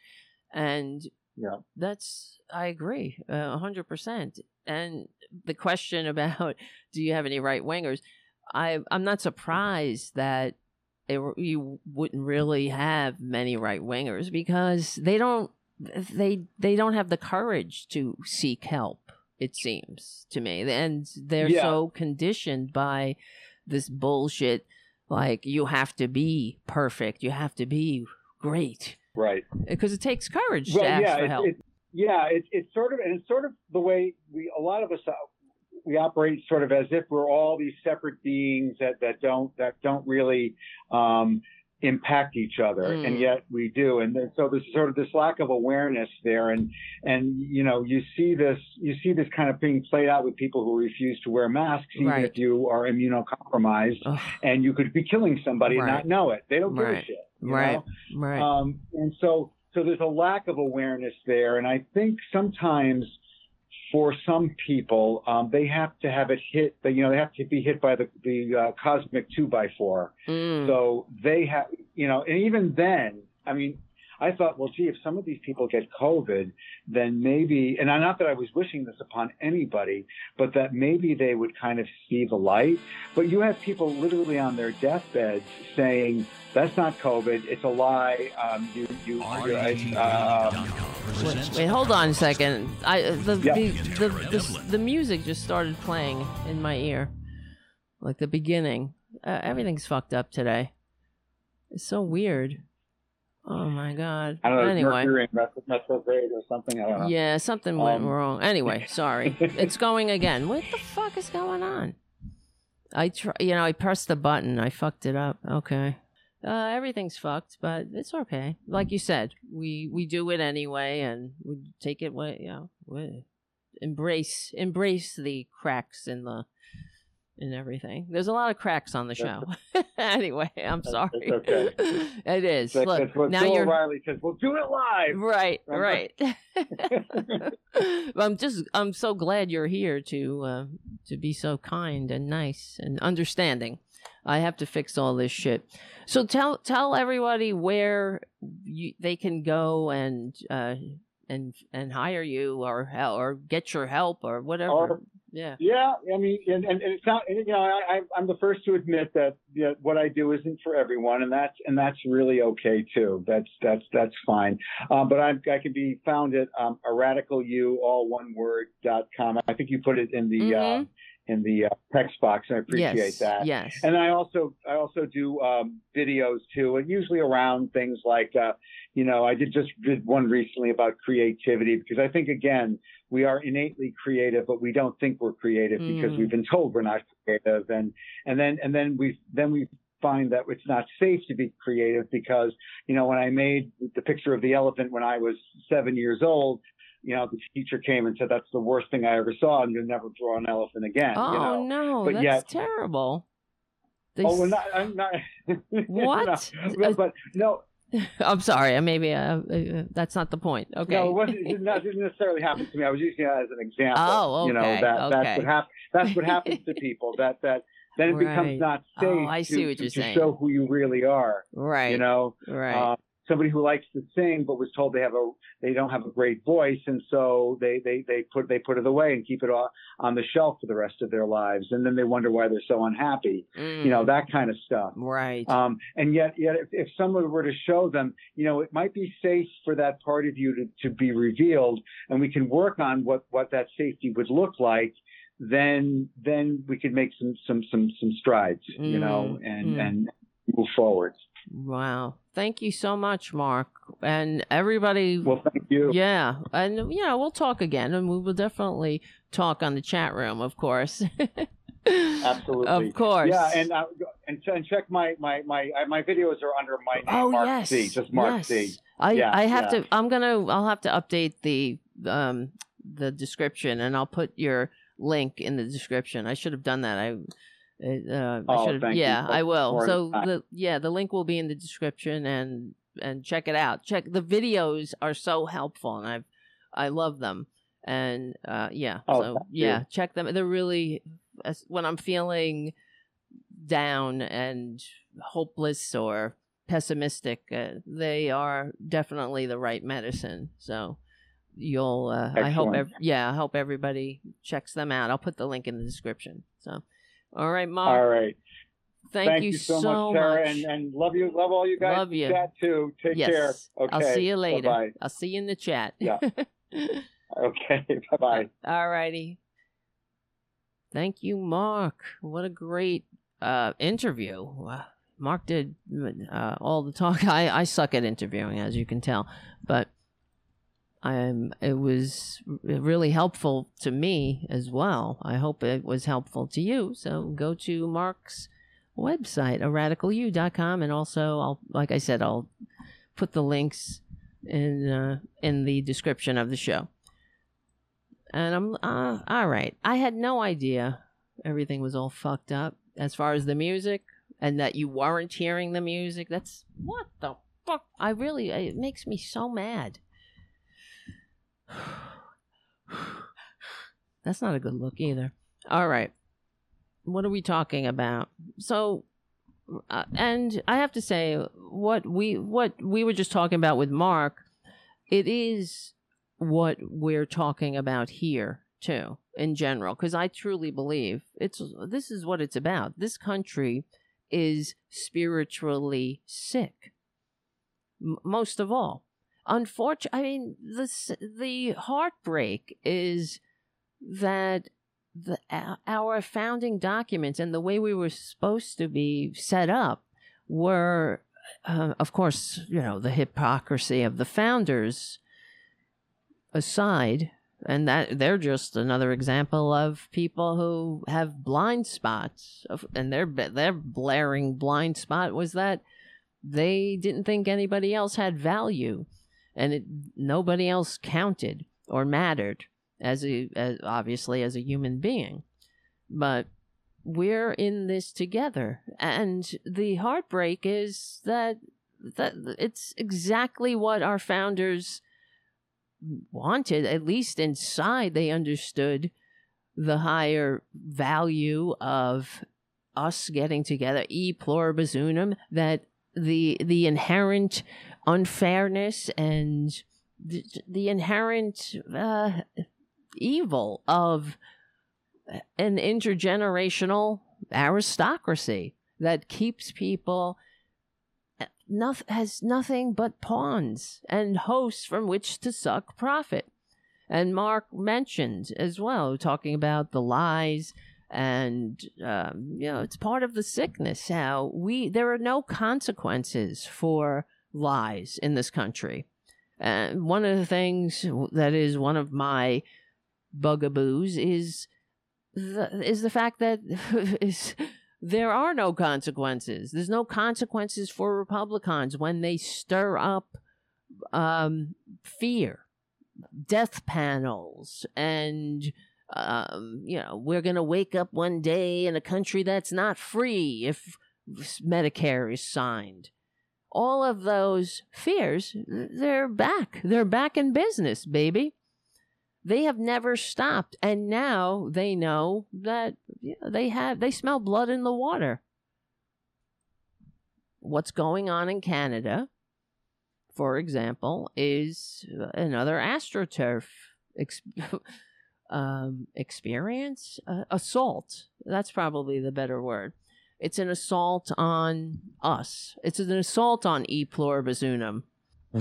and Yeah. that's I agree uh, a hundred percent. And the question about do you have any right wingers? I I'm not surprised that it, you wouldn't really have many right wingers because they don't they they don't have the courage to seek help. It seems to me, and they're Yeah. so conditioned by this bullshit. Like you have to be perfect, you have to be great, Right. because it takes courage Well, to ask yeah, for help. it's yeah, it's it's sort of and it's sort of the way we a lot of us uh, we operate sort of as if we're all these separate beings that that don't that don't really um, impact each other, Mm. and yet we do. And then, so there's sort of this lack of awareness there, and and you know you see this you see this kind of being played out with people who refuse to wear masks, even Right. if you are immunocompromised, and you could be killing somebody and not know it. They don't give a Right. shit. you Right. know? Right. Um, and so, so there's a lack of awareness there. And I think sometimes for some people, um, they have to have it hit, you know, they have to be hit by the, the uh, cosmic two by four. Mm. So they have, you know, and even then, I mean, I thought, well, gee, if some of these people get COVID, then maybe, and not that I was wishing this upon anybody, but that maybe they would kind of see the light. But you have people literally on their deathbeds saying, that's not COVID, it's a lie. Um, you, you, uh, Wait, wait, hold on a second. I uh, the, Yeah. the, the the the music just started playing in my ear, like the beginning. Uh, everything's fucked up today. It's so weird. Oh my god. I don't know, anyway, Mercury and retro- retrograde or something. I don't know. yeah, something went Um, wrong. Anyway, sorry. it's going again. What the fuck is going on? I try, you know, I pressed the button. I fucked it up. Okay. Uh, everything's fucked, but it's okay. Like you said, we we do it anyway, and we take it. What you know, we embrace embrace the cracks in the and everything. There's a lot of cracks on the show. anyway, I'm sorry. It's okay. it is. That's, Look, that's now Bill you're O'Reilly says. We'll do it live. right, right. I'm just I'm so glad you're here to uh, to be so kind and nice and understanding. I have to fix all this shit. So tell tell everybody where you, they can go and uh, and and hire you or or get your help or whatever. Yeah. Yeah, I mean, and, and it's not, and, you know, I, I'm the first to admit that you know, what I do isn't for everyone, and that's and that's really okay too. That's that's that's fine. Um, but I'm, I can be found at um, a radical you all one word dot com. I think you put it in the Mhm. uh, in the uh, text box, and I appreciate yes. that. Yes. And I also I also do um, videos too, and usually around things like uh, you know I did just did one recently about creativity because I think again we are innately creative, but we don't think we're creative because Mm. we've been told we're not creative, and and then and then we then we find that it's not safe to be creative because you know when I made the picture of the elephant when I was seven years old. You know, the teacher came and said that's the worst thing I ever saw, and you'll never draw an elephant again. oh you know? no, but that's yet- terrible. They Oh, well, not, I'm not. What? No, but, but no, I'm sorry. Maybe uh, uh, that's not the point. Okay. no, it wasn't. It didn't, that didn't necessarily happen to me. I was using it as an example. Oh, okay. You know that okay. that's what happens. That's what happens to people. That that then it Right. becomes not safe Oh, I see to, what you're to saying. show who you really are. right. You know, Right. Uh, somebody who likes to sing but was told they have a they don't have a great voice, and so they they they put they put it away and keep it on on the shelf for the rest of their lives, and then they wonder why they're so unhappy. You know Mm, that kind of stuff. Right. Um, and yet, yet if, if someone were to show them, you know, it might be safe for that part of you to, to be revealed, and we can work on what, what that safety would look like. Then, then we could make some, some, some, some strides, you know, Mm, and, mm. and move forward. Wow. Thank you so much, Mark, and everybody. Well, thank you. Yeah, and you know we'll talk again, and we will definitely talk on the chat room, of course. Absolutely. Of course. Yeah, and uh, and, and check my my my uh, my videos are under my name, oh Mark yes, C. Just Mark yes. C. I Yeah, I have yeah. to. I'm gonna. I'll have to update the um the description, and I'll put your link in the description. I should have done that. I. Uh, I Oh, should have. thank Yeah, I will. So the yeah, the link will be in the description, and and check it out. Check the videos are so helpful, and I've I love them. And uh, yeah, Oh, so thank you. yeah, check them. They're really when I'm feeling down and hopeless or pessimistic, uh, they are definitely the right medicine. So you'll, uh, I hope, ev- yeah, I hope everybody checks them out. I'll put the link in the description. So, all right, Mark. All right. Thank, you so, much, Sarah, and, and love you, love all you guys. Love you. Chat too. Take yes. care. Okay. I'll see you later. Bye I'll see you in the chat. Yeah. Okay. Bye bye. All righty. Thank you, Mark. What a great uh, interview. Wow. Mark did uh, all the talk. I, I suck at interviewing, as you can tell, but um, it was really helpful to me as well. I hope it was helpful to you. So go to Mark's website, radicalu.com, and also I'll, like I said, I'll put the links in uh, in the description of the show. And I'm uh, all right. I had no idea everything was all fucked up as far as the music, and that you weren't hearing the music. That's what the fuck. I really it makes me so mad. That's not a good look either. All right. What are we talking about? So uh, and I have to say what we what we were just talking about with Mark, it is what we're talking about here too in general because I truly believe it's this is what it's about. This country is spiritually sick. M- most of all. Unfortunately, I mean the the heartbreak is that the our- founding documents and the way we were supposed to be set up were uh, of course you know the hypocrisy of the founders aside and that they're just another example of people who have blind spots of, and their their blaring blind spot was that they didn't think anybody else had value and it, nobody else counted or mattered as a as obviously as a human being but we're in this together. And the heartbreak is that that it's exactly what our founders wanted at least inside they understood the higher value of us getting together e pluribus unum that the the inherent unfairness and the, the inherent uh, evil of an intergenerational aristocracy that keeps people noth- has nothing but pawns and hosts from which to suck profit. And Mark mentioned as well, talking about the lies and um, you know it's part of the sickness how we there are no consequences for lies in this country and one of the things that is one of my bugaboos is the, is the fact that is there are no consequences. There's no consequences for Republicans when they stir up um, fear, death panels, and um, you know we're going to wake up one day in a country that's not free if Medicare is signed. All of those fears, they're back. They're back in business, baby. They have never stopped, and now they know that they have they smell blood in the water. What's going on in Canada, for example, is another astroturf ex- um, experience, uh, assault. That's probably the better word. It's an assault on us. It's an assault on e pluribus unum.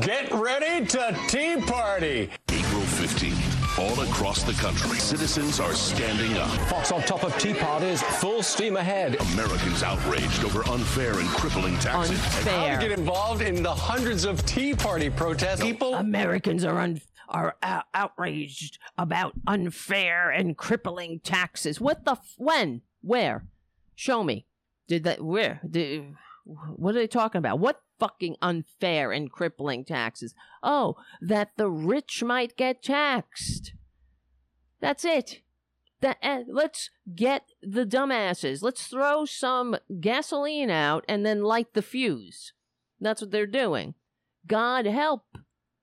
Get ready to Tea Party! April 15th. All across the country, citizens are standing up. Fox on top of Tea Parties, full steam ahead. Americans outraged over unfair and crippling taxes. Unfair. And how to get involved in the hundreds of Tea Party protests. People. Americans are un- are uh, outraged about unfair and crippling taxes. What the f- when? Where? Show me. Did that where? Did, what are they talking about? What fucking unfair and crippling taxes? Oh, that the rich might get taxed. That's it. That uh, let's get the dumbasses. Let's throw some gasoline out and then light the fuse. That's what they're doing. God help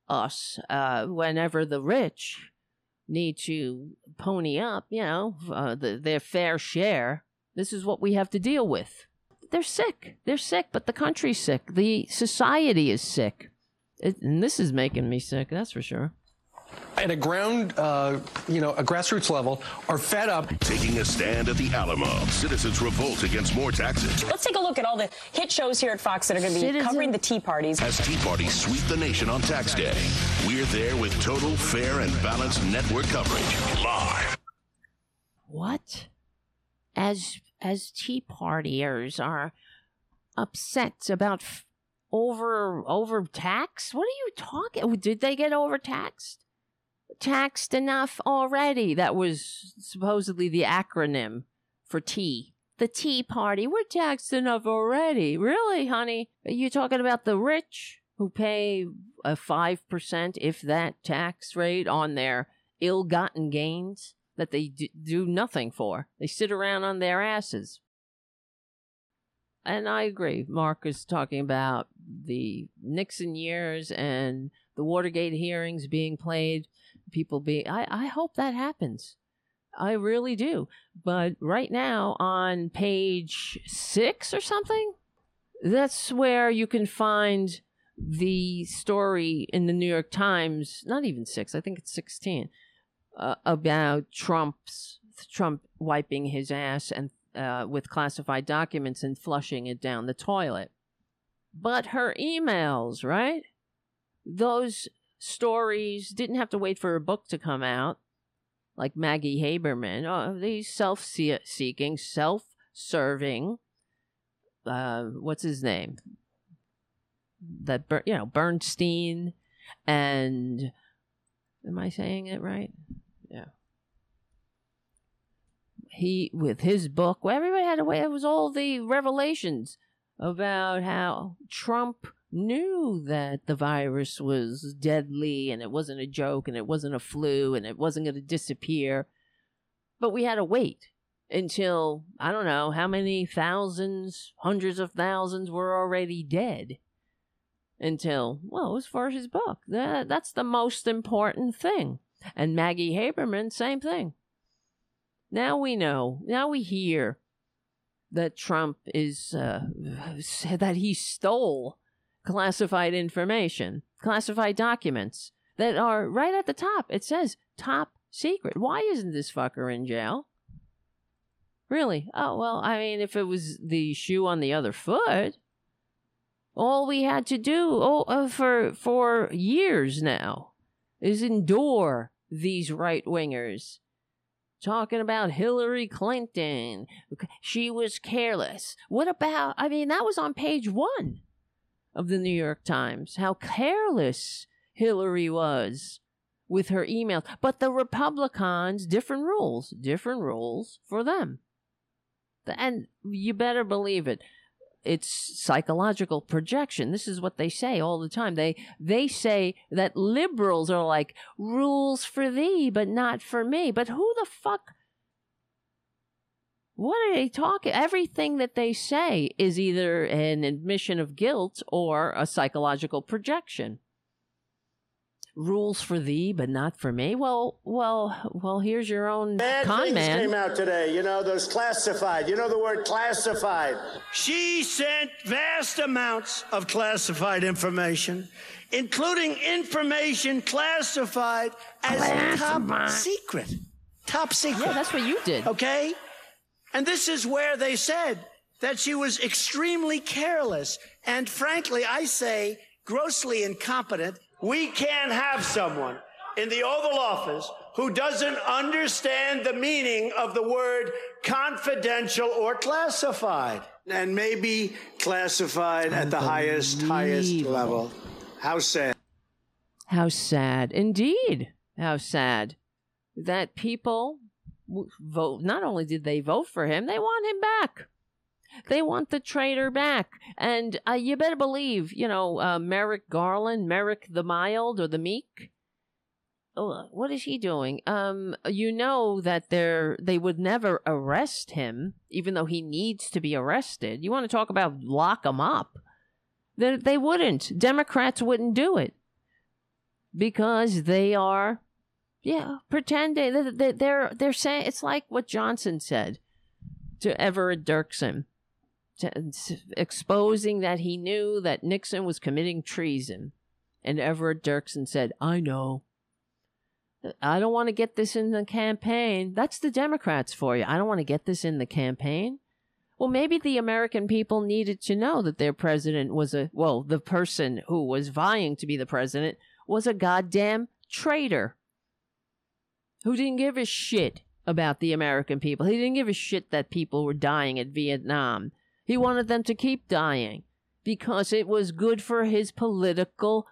us uh, whenever the rich need to pony up, you know, uh, the, their fair share. This is what we have to deal with they're sick. They're sick, but the country's sick. The society is sick. It, and this is making me sick, that's for sure. At a ground, uh, you know, a grassroots level, are fed up. Taking a stand at the Alamo, citizens revolt against more taxes. Let's take a look at all the hit shows here at Fox that are going to be Citizen- covering the Tea Parties. As Tea parties sweep the nation on tax day, we're there with total, fair, and balanced network coverage. Live. What? As as Tea Partiers are upset about f- over over tax? What are you talking? Did they get overtaxed? Taxed enough already? That was supposedly the acronym for tea. The Tea Party. We're taxed enough already. Really, honey? Are you talking about the rich who pay a 5%, if that, tax rate on their ill gotten gains that they do nothing for? They sit around on their asses. And I agree. Mark is talking about the Nixon years and the Watergate hearings being played. People being. I, I hope that happens. I really do. But right now, on page six or something, that's where you can find the story in the New York Times. Not even six. I think it's sixteen. Uh, about Trump's Trump wiping his ass and uh, with classified documents and flushing it down the toilet. But her emails, right? Those stories didn't have to wait for a book to come out, like Maggie Haberman. Oh, these self seeking, self serving, uh, what's his name? That, you know, Bernstein and. Am I saying it right? Yeah he with his book well, everybody had to wait it was all the revelations about how trump knew that the virus was deadly and it wasn't a joke and it wasn't a flu and it wasn't going to disappear but we had to wait until I don't know how many thousands, hundreds of thousands were already dead. Until, well, it was for his book. That, that's the most important thing. And Maggie Haberman, same thing. Now we know, now we hear that Trump is, uh, that he stole classified information, classified documents that are right at the top. It says top secret. Why isn't this fucker in jail? Really? Oh, well, I mean, if it was the shoe on the other foot, all we had to do oh, uh, for for years now is endure these right wingers talking about Hillary Clinton. She was careless. What about, I mean, that was on page one of the New York Times, how careless Hillary was with her emails. But the Republicans, different rules, different rules for them. And you better believe it. It's psychological projection. This is what they say all the time. They they say that liberals are like rules for thee, but not for me. But who the fuck what are they talking? Everything that they say is either an admission of guilt or a psychological projection. Rules for thee, but not for me. Well, well, well. Here's your own Bad con things man. came out today. You know those classified. You know the word classified. She sent vast amounts of classified information, including information classified as top secret. Top secret. Yeah, that's what you did. Okay? And this is where they said that she was extremely careless and, frankly, I say grossly incompetent. We can't have someone in the Oval Office who doesn't understand the meaning of the word confidential or classified. And maybe classified at the highest, highest level. How sad. How sad. Indeed. How sad that people vote. Not only did they vote for him, they want him back. They want the traitor back. And uh, you better believe, you know, uh, Merrick Garland, Merrick the Mild or the Meek. Oh, what is he doing? Um, you know that they're they would never arrest him, even though he needs to be arrested. You want to talk about lock him up? They, they wouldn't. Democrats wouldn't do it because they are yeah, pretending they, they're they're saying it's like what Johnson said to Everett Dirksen, to, exposing that he knew that Nixon was committing treason, and Everett Dirksen said, "I know. I don't want to get this in the campaign. That's the Democrats for you. I don't want to get this in the campaign." Well, maybe the American people needed to know that their president was a well, the person who was vying to be the president was a goddamn traitor who didn't give a shit about the American people. He didn't give a shit that people were dying at Vietnam. He wanted them to keep dying because it was good for his political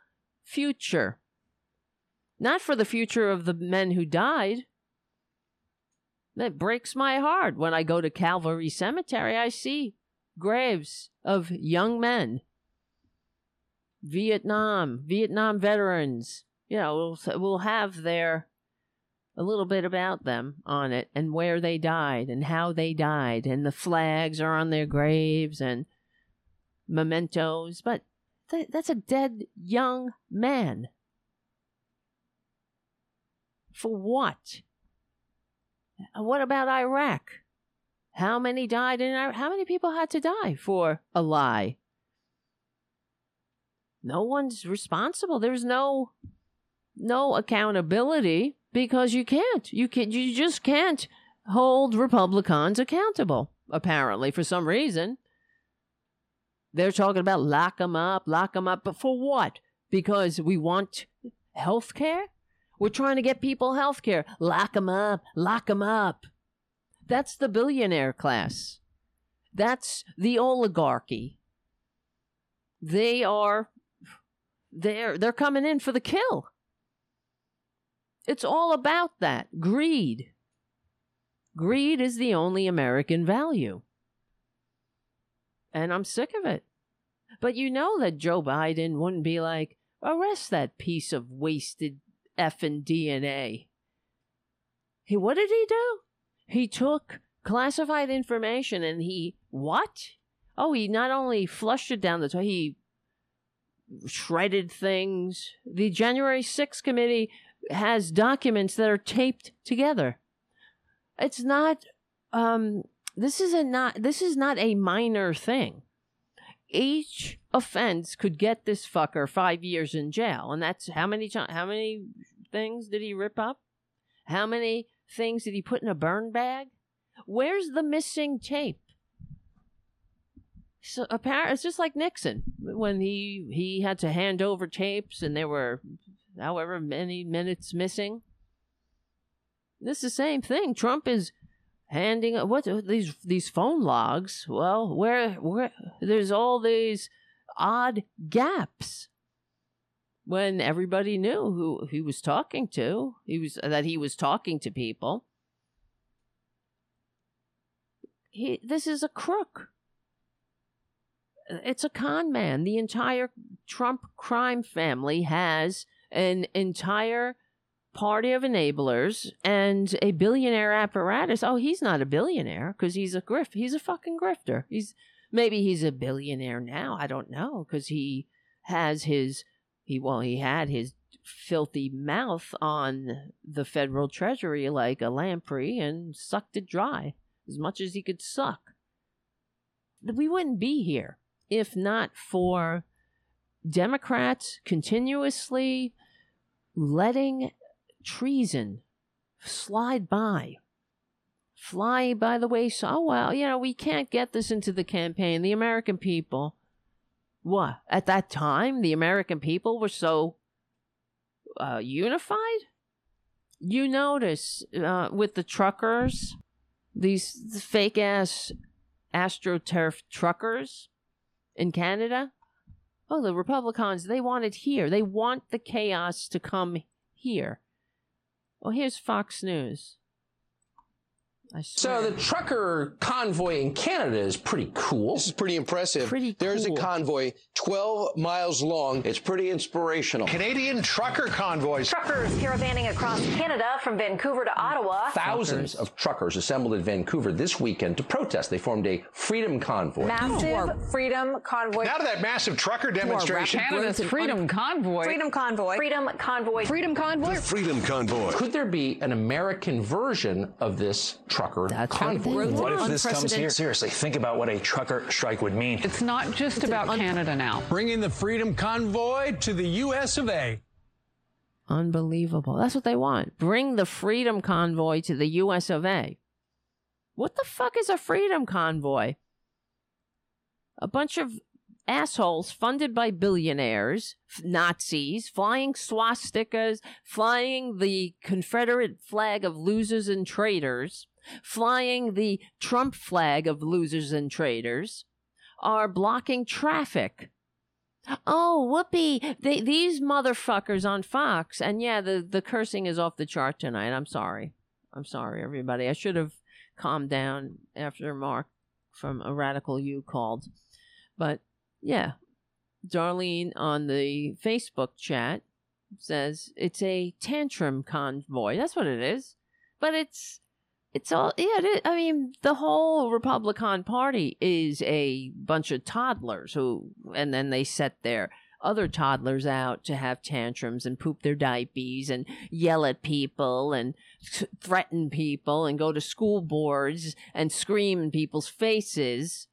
future. Not for the future of the men who died. That breaks my heart. When I go to Calvary Cemetery, I see graves of young men. Vietnam, Vietnam veterans. You know, will will have their a little bit about them on it and where they died and how they died and the flags are on their graves and mementos but th- that's a dead young man. For what? Uh, what about iraq? How many died in iraq how many people had to die for a lie? No one's responsible. There's no no accountability because you can't. You can you just can't hold Republicans accountable. Apparently, for some reason, they're talking about lock them up, lock them up, but for what? Because we want health care. We're trying to get people health care. Lock them up, lock them up. That's the billionaire class. That's the oligarchy. They are they're they're coming in for the kill. It's all about that greed. Greed is the only American value. And I'm sick of it. But you know that Joe Biden wouldn't be like, arrest that piece of wasted effing DNA. He, what did he do? He took classified information and he what? Oh, he not only flushed it down the toilet, he shredded things. The January 6th committee has documents that are taped together. It's not um this is a not this is not a minor thing. Each offense could get this fucker 5 years in jail and that's how many how many things did he rip up? How many things did he put in a burn bag? Where's the missing tape? So apparently, it's just like Nixon when he he had to hand over tapes and there were however many minutes missing. This is the same thing. Trump is handing what these these phone logs. Well, where where there's all these odd gaps when everybody knew who he was talking to. He was that he was talking to people. He, this is a crook. It's a con man. The entire Trump crime family has an entire party of enablers and a billionaire apparatus. Oh, he's not a billionaire because he's a grift. He's a fucking grifter. He's maybe he's a billionaire now. I don't know because he has his he well he had his filthy mouth on the federal treasury like a lamprey and sucked it dry as much as he could suck. We wouldn't be here if not for Democrats continuously letting treason slide by. Fly by the wayside. Oh, well, you know, we can't get this into the campaign. The American people, what? At that time, the American people were so uh, unified? You notice uh, with the truckers, these fake ass astroturf truckers in Canada, oh, the Republicans, they want it here. They want the chaos to come here. Well, here's Fox News. So the trucker convoy in Canada is pretty cool. This is pretty impressive. Pretty There's cool. a convoy 12 miles long. It's pretty inspirational. Canadian trucker convoys. Truckers caravanning across Canada from Vancouver to Ottawa. Thousands of truckers assembled in Vancouver this weekend to protest. They formed a freedom convoy. Massive freedom convoy. Now to that massive trucker demonstration. Canada's Freedom Convoy. Freedom convoy. Freedom convoy. Freedom Convoy. Freedom Convoy. Could there be an American version of this trucker That's convoy? right. What if this comes here? Seriously, think about what a trucker strike would mean. It's not just about Canada now. Bringing the Freedom Convoy to the U.S. of A. Unbelievable. That's what they want. Bring the freedom convoy to the US of A. What the fuck is a freedom convoy? A bunch of assholes funded by billionaires, f- Nazis, flying swastikas, flying the Confederate flag of losers and traitors, flying the Trump flag of losers and traitors, are blocking traffic. Oh, whoopee! They, these motherfuckers on Fox, and yeah, the the cursing is off the chart tonight. I'm sorry. I'm sorry, everybody. I should have calmed down after Mark from a radical you called, but yeah, Darlene on the Facebook chat says it's a tantrum convoy. That's what it is, but it's it's all yeah. I mean, the whole Republican Party is a bunch of toddlers who, and then they set their other toddlers out to have tantrums and poop their diapers and yell at people and th- threaten people and go to school boards and scream in people's faces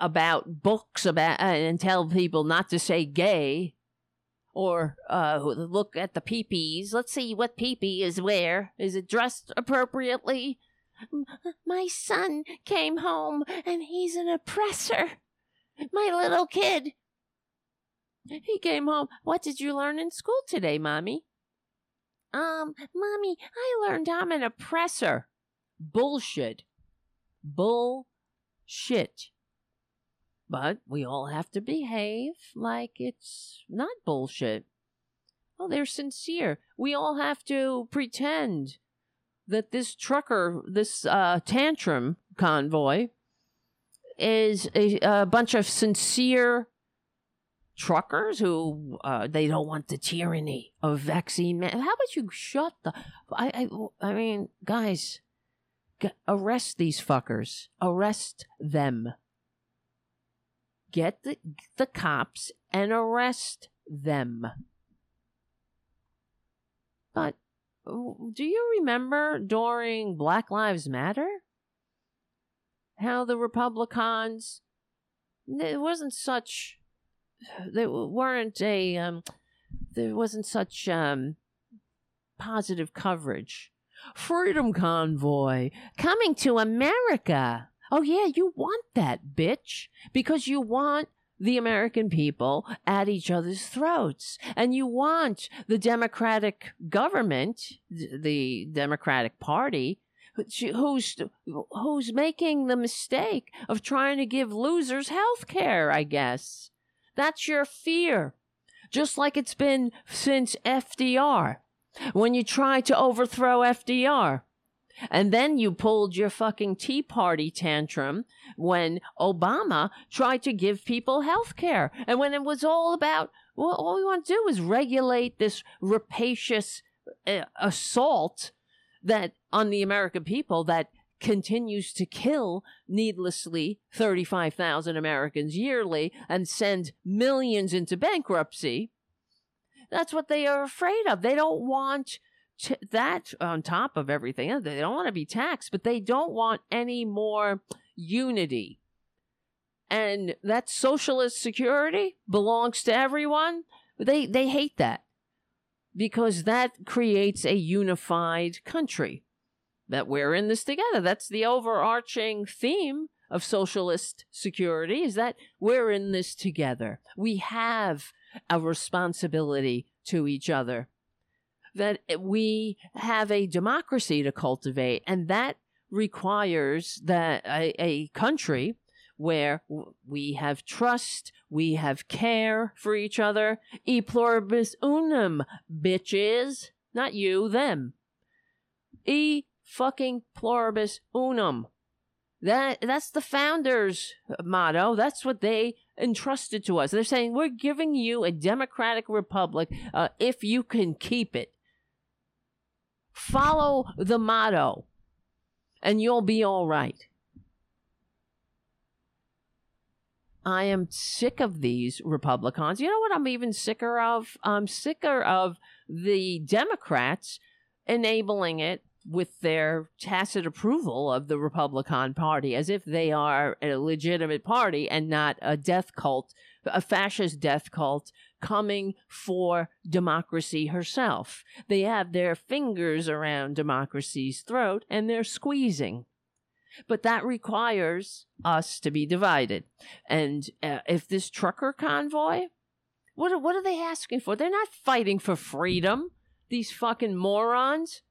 about books about and tell people not to say gay or uh, look at the peepees. Let's see what peepee is where. Is it dressed appropriately? My son came home and he's an oppressor. My little kid. He came home. What did you learn in school today, Mommy? Um, Mommy, I learned I'm an oppressor. Bullshit. Bullshit. But we all have to behave like it's not bullshit. Oh, they're sincere. We all have to pretend that this trucker, this uh, tantrum convoy, is a, a bunch of sincere truckers who uh, they don't want the tyranny of vaccine man. How about you shut the? I I, I mean, guys, G- arrest these fuckers. Arrest them. Get the the cops and arrest them. But do you remember during Black Lives Matter how the Republicans it wasn't such they weren't a um, there wasn't such um, positive coverage. Freedom convoy coming to America. Oh yeah, you want that, bitch, because you want the American people at each other's throats, and you want the Democratic government, the Democratic Party, who's who's making the mistake of trying to give losers health care. I guess that's your fear just like it's been since FDR. When you tried to overthrow FDR. And then you pulled your fucking Tea Party tantrum when Obama tried to give people health care. And when it was all about, well, all we want to do is regulate this rapacious uh, assault that on the American people that continues to kill needlessly 35,000 Americans yearly and send millions into bankruptcy. That's what they are afraid of. They don't want that on top of everything. They don't want to be taxed, but they don't want any more unity. And that socialist security belongs to everyone. They they hate that because that creates a unified country that we're in this together. That's the overarching theme of socialist security is that we're in this together. We have a responsibility to each other. That we have a democracy to cultivate, and that requires that a, a country where we have trust, we have care for each other. E pluribus unum, bitches. Not you, them. E fucking pluribus unum. That that's the founders' motto. That's what they entrusted to us. They're saying we're giving you a democratic republic uh, if you can keep it. Follow the motto, and you'll be all right. I am sick of these Republicans. You know what I'm even sicker of? I'm sicker of the Democrats enabling it with their tacit approval of the Republican Party as if they are a legitimate party and not a death cult, a fascist death cult coming for democracy herself. They have their fingers around democracy's throat and they're squeezing. But that requires us to be divided. And uh, if this trucker convoy, what, what are they asking for? They're not fighting for freedom, these fucking morons.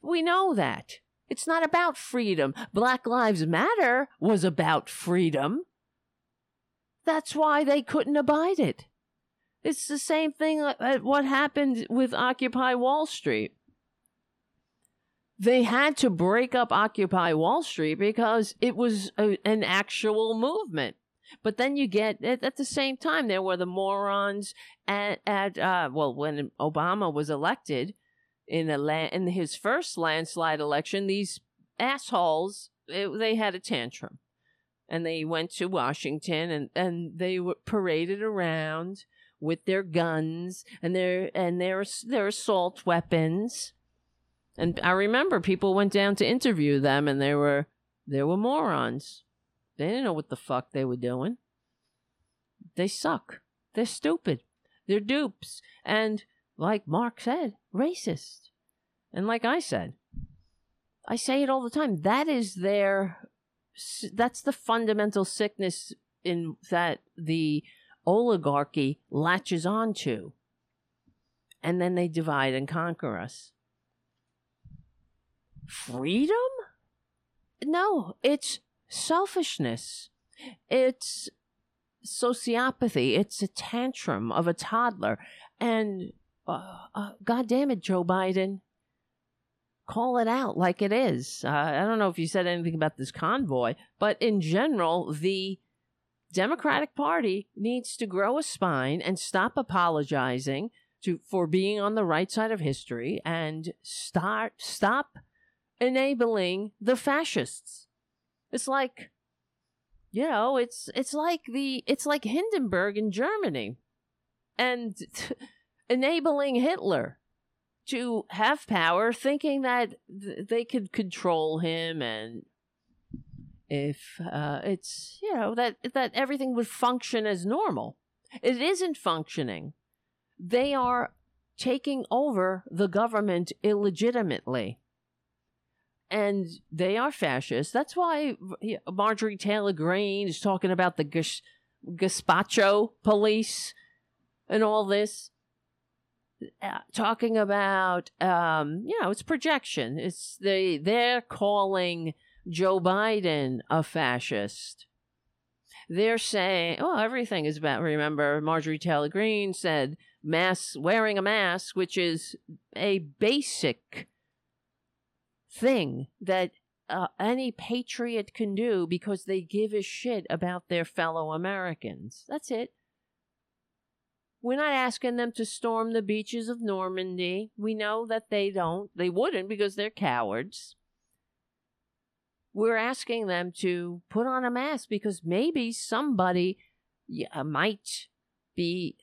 We know that. It's not about freedom. Black Lives Matter was about freedom. That's why they couldn't abide it. It's the same thing at what happened with Occupy Wall Street. They had to break up Occupy Wall Street because it was a, an actual movement. But then you get at, at, the same time there were the morons at at uh, well when Obama was elected in a la- in his first landslide election these assholes it, they had a tantrum and they went to Washington and and they were paraded around with their guns and their and their their assault weapons and I remember people went down to interview them and they were they were morons they didn't know what the fuck they were doing. They suck. They're stupid. They're dupes. And like Mark said, racist. And like I said, I say it all the time. That is their that's the fundamental sickness in that the oligarchy latches onto. And then they divide and conquer us. Freedom? No, it's selfishness. It's sociopathy. It's a tantrum of a toddler. And uh, uh, God damn it, Joe Biden. Call it out like it is. Uh, I don't know if you said anything about this convoy, but in general, the Democratic Party needs to grow a spine and stop apologizing to for being on the right side of history and start stop enabling the fascists. It's like you know, it's it's like the it's like Hindenburg in Germany and enabling Hitler to have power thinking that th- they could control him and if uh, it's you know that that everything would function as normal. It isn't functioning. They are taking over the government illegitimately. And they are fascist that's why marjorie taylor greene is talking about the gas- gazpacho police and all this uh, talking about um you know it's projection. It's they they're calling joe biden a fascist. They're saying oh everything is about remember marjorie taylor greene said mask wearing a mask which is a basic thing that uh, any patriot can do because they give a shit about their fellow americans. That's it we're not asking them to storm the beaches of Normandy. We know that they don't. They wouldn't because they're cowards. We're asking them to put on a mask because maybe somebody might be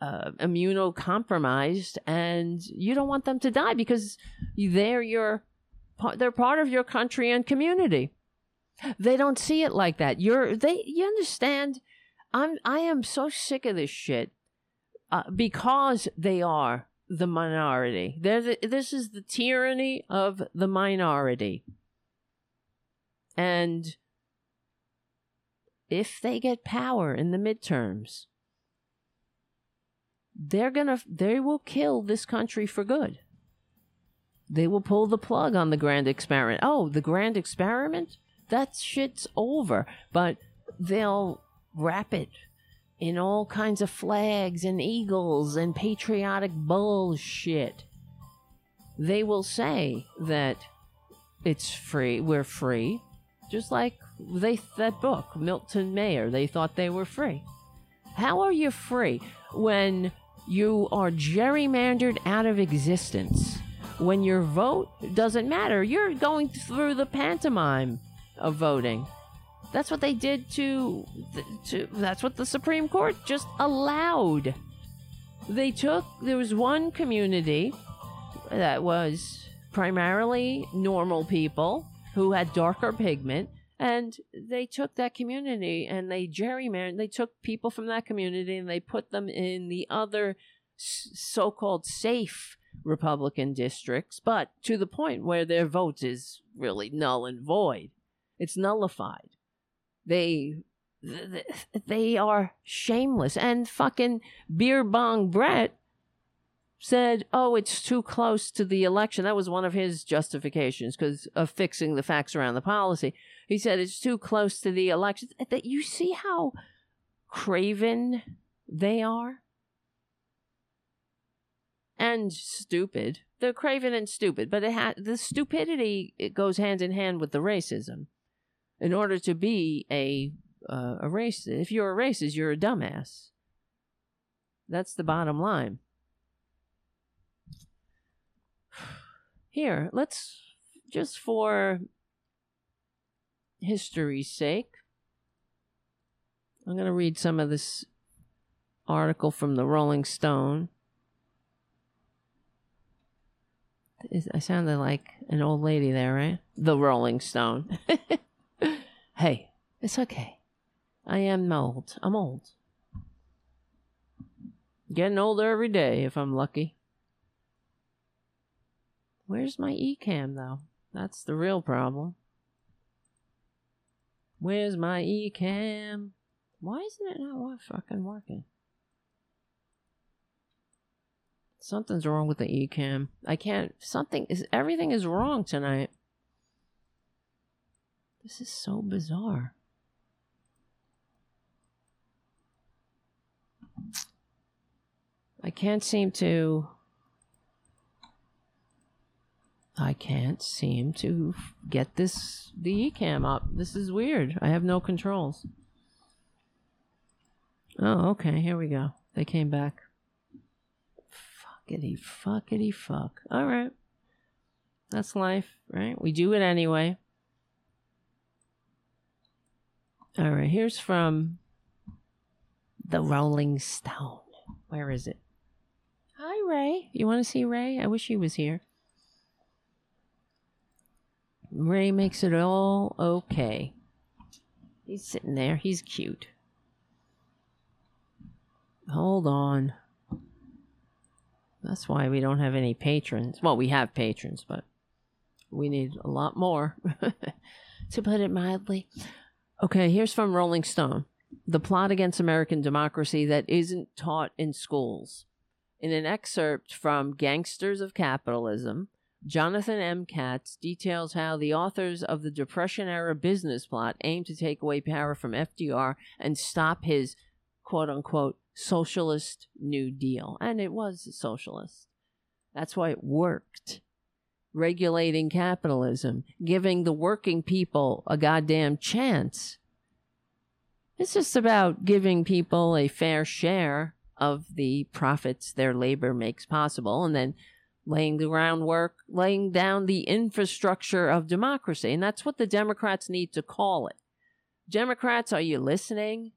uh, immunocompromised and you don't want them to die because they're your they're part of your country and community. They don't see it like that. You're they you understand? I'm I am so sick of this shit uh, because they are the minority. The, this is the tyranny of the minority. And if they get power in the midterms, they're gonna they will kill this country for good. They will pull the plug on the grand experiment. Oh, the grand experiment? That shit's over. But they'll wrap it in all kinds of flags and eagles and patriotic bullshit. They will say that it's free, we're free, just like they that book, Milton Mayer, they thought they were free. How are you free when you are gerrymandered out of existence? When your vote doesn't matter, you're going through the pantomime of voting. That's what they did to, to that's what the Supreme Court just allowed. They took there was one community that was primarily normal people who had darker pigment and they took that community and they gerrymandered they took people from that community and they put them in the other so-called safe republican districts but to the point where their vote is really null and void it's nullified they they are shameless. And fucking Beer Bong Brett said, "Oh, it's too close to the election." That was one of his justifications because of fixing the facts around the policy. He said it's too close to the election. That you see how craven they are and stupid. They're craven and stupid, but it ha- the stupidity it goes hand in hand with the racism in order to be a uh, a racist. If you're a racist, you're a dumbass. That's the bottom line. Here, let's just for history's sake, I'm going to read some of this article from the Rolling Stone. I sounded like an old lady there, right? The Rolling Stone. Hey, it's okay. I am old. I'm old. Getting older every day if I'm lucky. Where's my eCamm though? That's the real problem. Where's my eCamm? Why isn't it not fucking working? Something's wrong with the eCamm. I can't. Something is. Everything is wrong tonight. This is so bizarre. I can't seem to. I can't seem to get this the eCamm up. This is weird. I have no controls. Oh, okay. Here we go. They came back. Fuckity, fuckity, fuck. All right. That's life, right? We do it anyway. All right, here's from the Rolling Stone. Where is it? Hi, Ray. You want to see Ray? I wish he was here. Ray makes it all okay. He's sitting there. He's cute. Hold on. That's why we don't have any patrons. Well, we have patrons, but we need a lot more, to put it mildly. Okay, here's from Rolling Stone The plot against American democracy that isn't taught in schools. In an excerpt from Gangsters of Capitalism, Jonathan M. Katz details how the authors of the Depression era business plot aimed to take away power from FDR and stop his quote unquote socialist New Deal. And it was socialist. That's why it worked. Regulating capitalism, giving the working people a goddamn chance. It's just about giving people a fair share of the profits their labor makes possible and then laying the groundwork, laying down the infrastructure of democracy. And that's what the Democrats need to call it. Democrats, are you listening?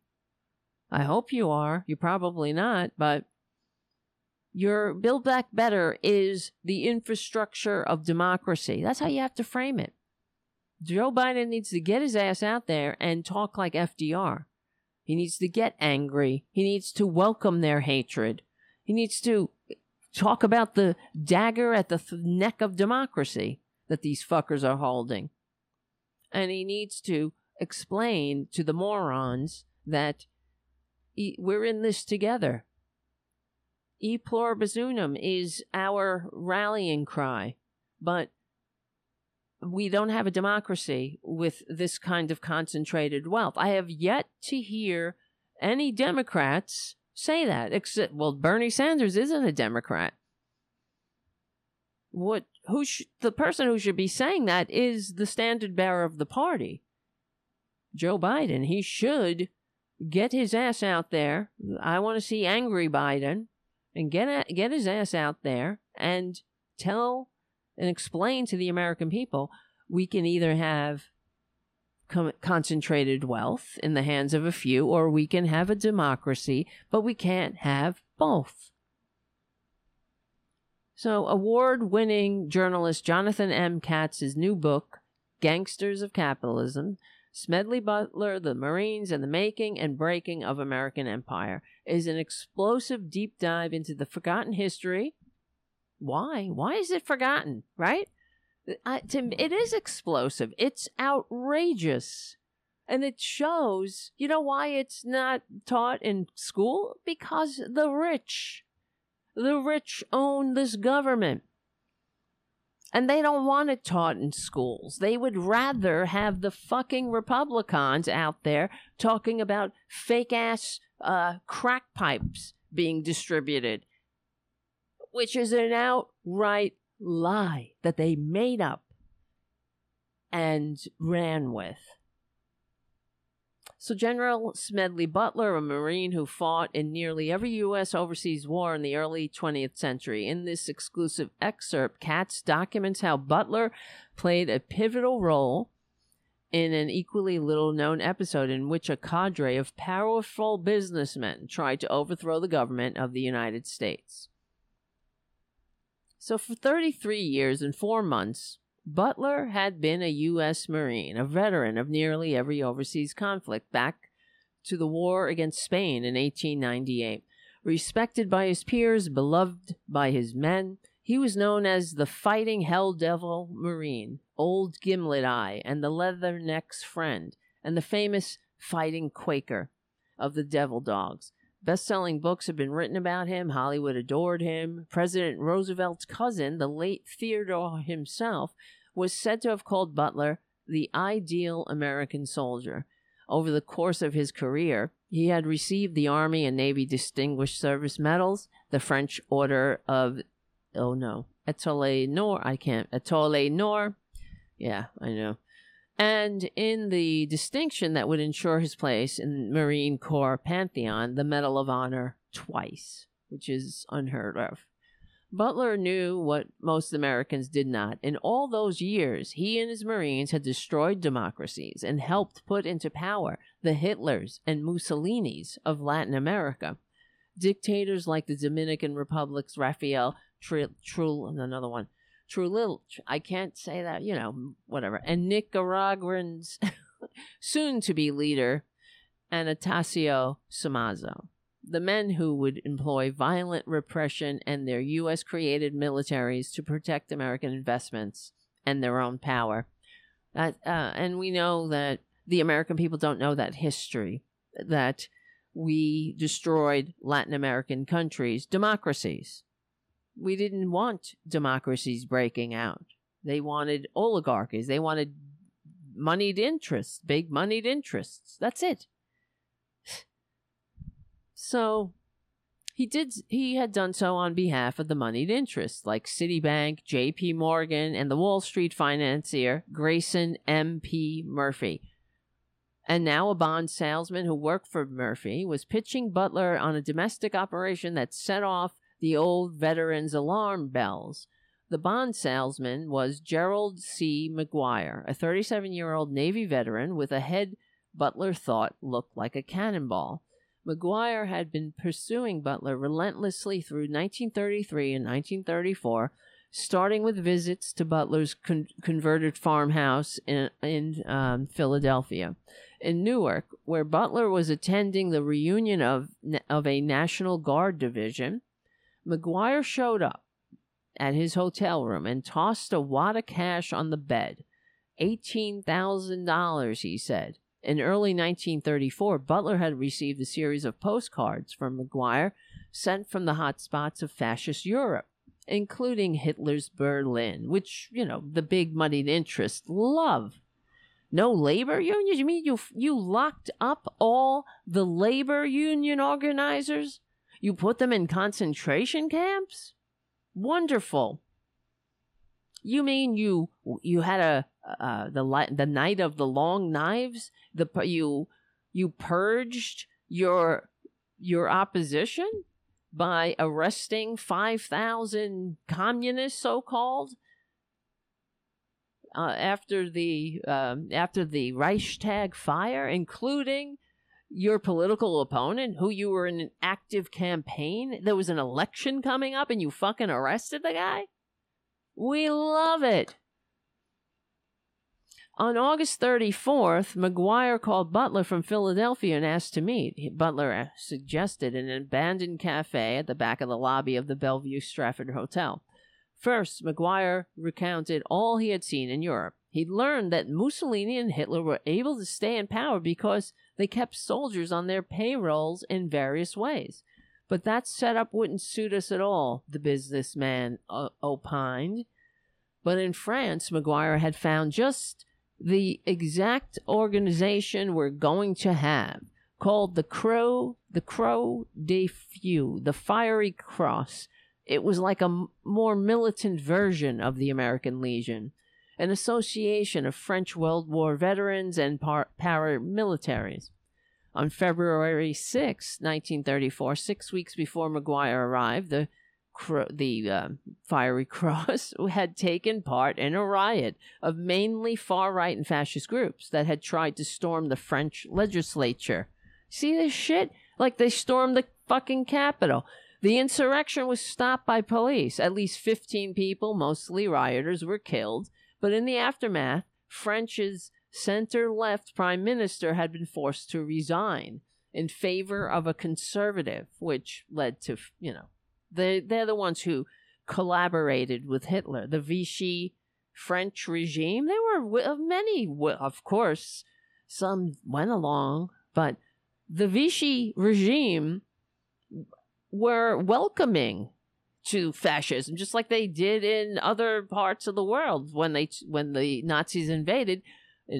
I hope you are. You're probably not, but your Build Back Better is the infrastructure of democracy. That's how you have to frame it. Joe Biden needs to get his ass out there and talk like FDR. He needs to get angry. He needs to welcome their hatred. He needs to talk about the dagger at the th- neck of democracy that these fuckers are holding. And he needs to explain to the morons that e- we're in this together. E pluribus unum is our rallying cry, but we don't have a democracy with this kind of concentrated wealth. I have yet to hear any Democrats say that. Except, well, Bernie Sanders isn't a Democrat. What? Who? Sh- the person who should be saying that is the standard bearer of the party, Joe Biden. He should get his ass out there. I want to see angry Biden, and get a- get his ass out there and tell and explain to the American people we can either have com- concentrated wealth in the hands of a few, or we can have a democracy, but we can't have both. So, award winning journalist Jonathan M. Katz's new book, Gangsters of Capitalism Smedley Butler, The Marines, and the Making and Breaking of American Empire, is an explosive deep dive into the forgotten history. Why? Why is it forgotten, right? Uh, to, it is explosive. It's outrageous. And it shows, you know why it's not taught in school? Because the rich, the rich own this government. And they don't want it taught in schools. They would rather have the fucking Republicans out there talking about fake ass uh, crack pipes being distributed, which is an outright lie that they made up and ran with. So, General Smedley Butler, a Marine who fought in nearly every U.S. overseas war in the early 20th century, in this exclusive excerpt, Katz documents how Butler played a pivotal role in an equally little known episode in which a cadre of powerful businessmen tried to overthrow the government of the United States. So, for 33 years and four months, Butler had been a U.S. Marine, a veteran of nearly every overseas conflict back to the war against Spain in 1898. Respected by his peers, beloved by his men, he was known as the Fighting Hell Devil Marine, Old Gimlet Eye, and the Leatherneck's Friend, and the famous Fighting Quaker of the Devil Dogs. Best selling books have been written about him. Hollywood adored him. President Roosevelt's cousin, the late Theodore himself, was said to have called Butler the ideal American soldier. Over the course of his career, he had received the Army and Navy Distinguished Service Medals, the French Order of, oh no, Etoile Nor, I can't, Etoile Nor. Yeah, I know and in the distinction that would ensure his place in Marine Corps pantheon, the Medal of Honor twice, which is unheard of. Butler knew what most Americans did not. In all those years, he and his Marines had destroyed democracies and helped put into power the Hitlers and Mussolinis of Latin America. Dictators like the Dominican Republic's Rafael Trul, another one, Trujillo, I can't say that, you know, whatever, and Nicaraguan's soon to be leader, Anastasio Somoza the men who would employ violent repression and their U.S. created militaries to protect American investments and their own power. Uh, and we know that the American people don't know that history, that we destroyed Latin American countries, democracies. We didn't want democracies breaking out. They wanted oligarchies. They wanted moneyed interests, big moneyed interests. That's it. So he did he had done so on behalf of the moneyed interests like Citibank, JP Morgan, and the Wall Street financier Grayson M.P. Murphy. And now a bond salesman who worked for Murphy was pitching Butler on a domestic operation that set off the old veterans' alarm bells. The bond salesman was Gerald C. MacGuire, a 37 year old Navy veteran with a head Butler thought looked like a cannonball. MacGuire had been pursuing Butler relentlessly through 1933 and 1934, starting with visits to Butler's con- converted farmhouse in, in um, Philadelphia. In Newark, where Butler was attending the reunion of, of a National Guard division, MacGuire showed up at his hotel room and tossed a wad of cash on the bed. $18,000, he said. In early 1934, Butler had received a series of postcards from MacGuire sent from the hot spots of fascist Europe, including Hitler's Berlin, which, you know, the big moneyed interests love. No labor unions? You mean you you locked up all the labor union organizers? You put them in concentration camps? Wonderful. You mean you you had a uh, the li- the night of the long knives? The you you purged your your opposition by arresting five thousand communists, so called. Uh, after the um, after the Reichstag fire, including your political opponent who you were in an active campaign. There was an election coming up and you fucking arrested the guy? We love it. On August 34th, MacGuire called Butler from Philadelphia and asked to meet. Butler uh, suggested an abandoned cafe at the back of the lobby of the Bellevue Stratford Hotel. First, MacGuire recounted all he had seen in Europe. He'd learned that Mussolini and Hitler were able to stay in power because they kept soldiers on their payrolls in various ways. But that setup wouldn't suit us at all, the businessman uh, opined. But in France, MacGuire had found just the exact organization we're going to have, called the Crow, the Croix de Feu, the Fiery Cross. It was like a more militant version of the American Legion, an association of French World War veterans and par- paramilitaries. On February 6, 1934, six weeks before MacGuire arrived, the the uh, Fiery Cross had taken part in a riot of mainly far right and fascist groups that had tried to storm the French legislature. See this shit? Like they stormed the fucking Capitol. The insurrection was stopped by police. At least 15 people, mostly rioters, were killed. But in the aftermath, French's center left prime minister had been forced to resign in favor of a conservative, which led to, you know, they, they're the ones who collaborated with Hitler. The Vichy French regime, there were many, of course, some went along, but the Vichy regime were welcoming to fascism, just like they did in other parts of the world when they when the Nazis invaded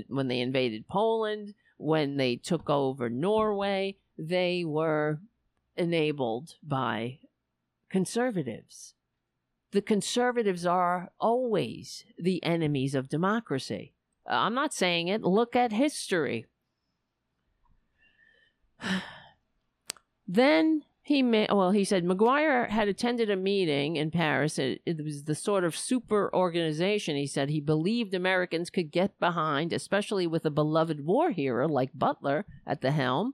when they invaded Poland, when they took over Norway, they were enabled by conservatives. The conservatives are always the enemies of democracy. Uh, I'm not saying it. Look at history. then He may, well, he said MacGuire had attended a meeting in Paris. It, it was the sort of super organization, he said, he believed Americans could get behind, especially with a beloved war hero like Butler at the helm.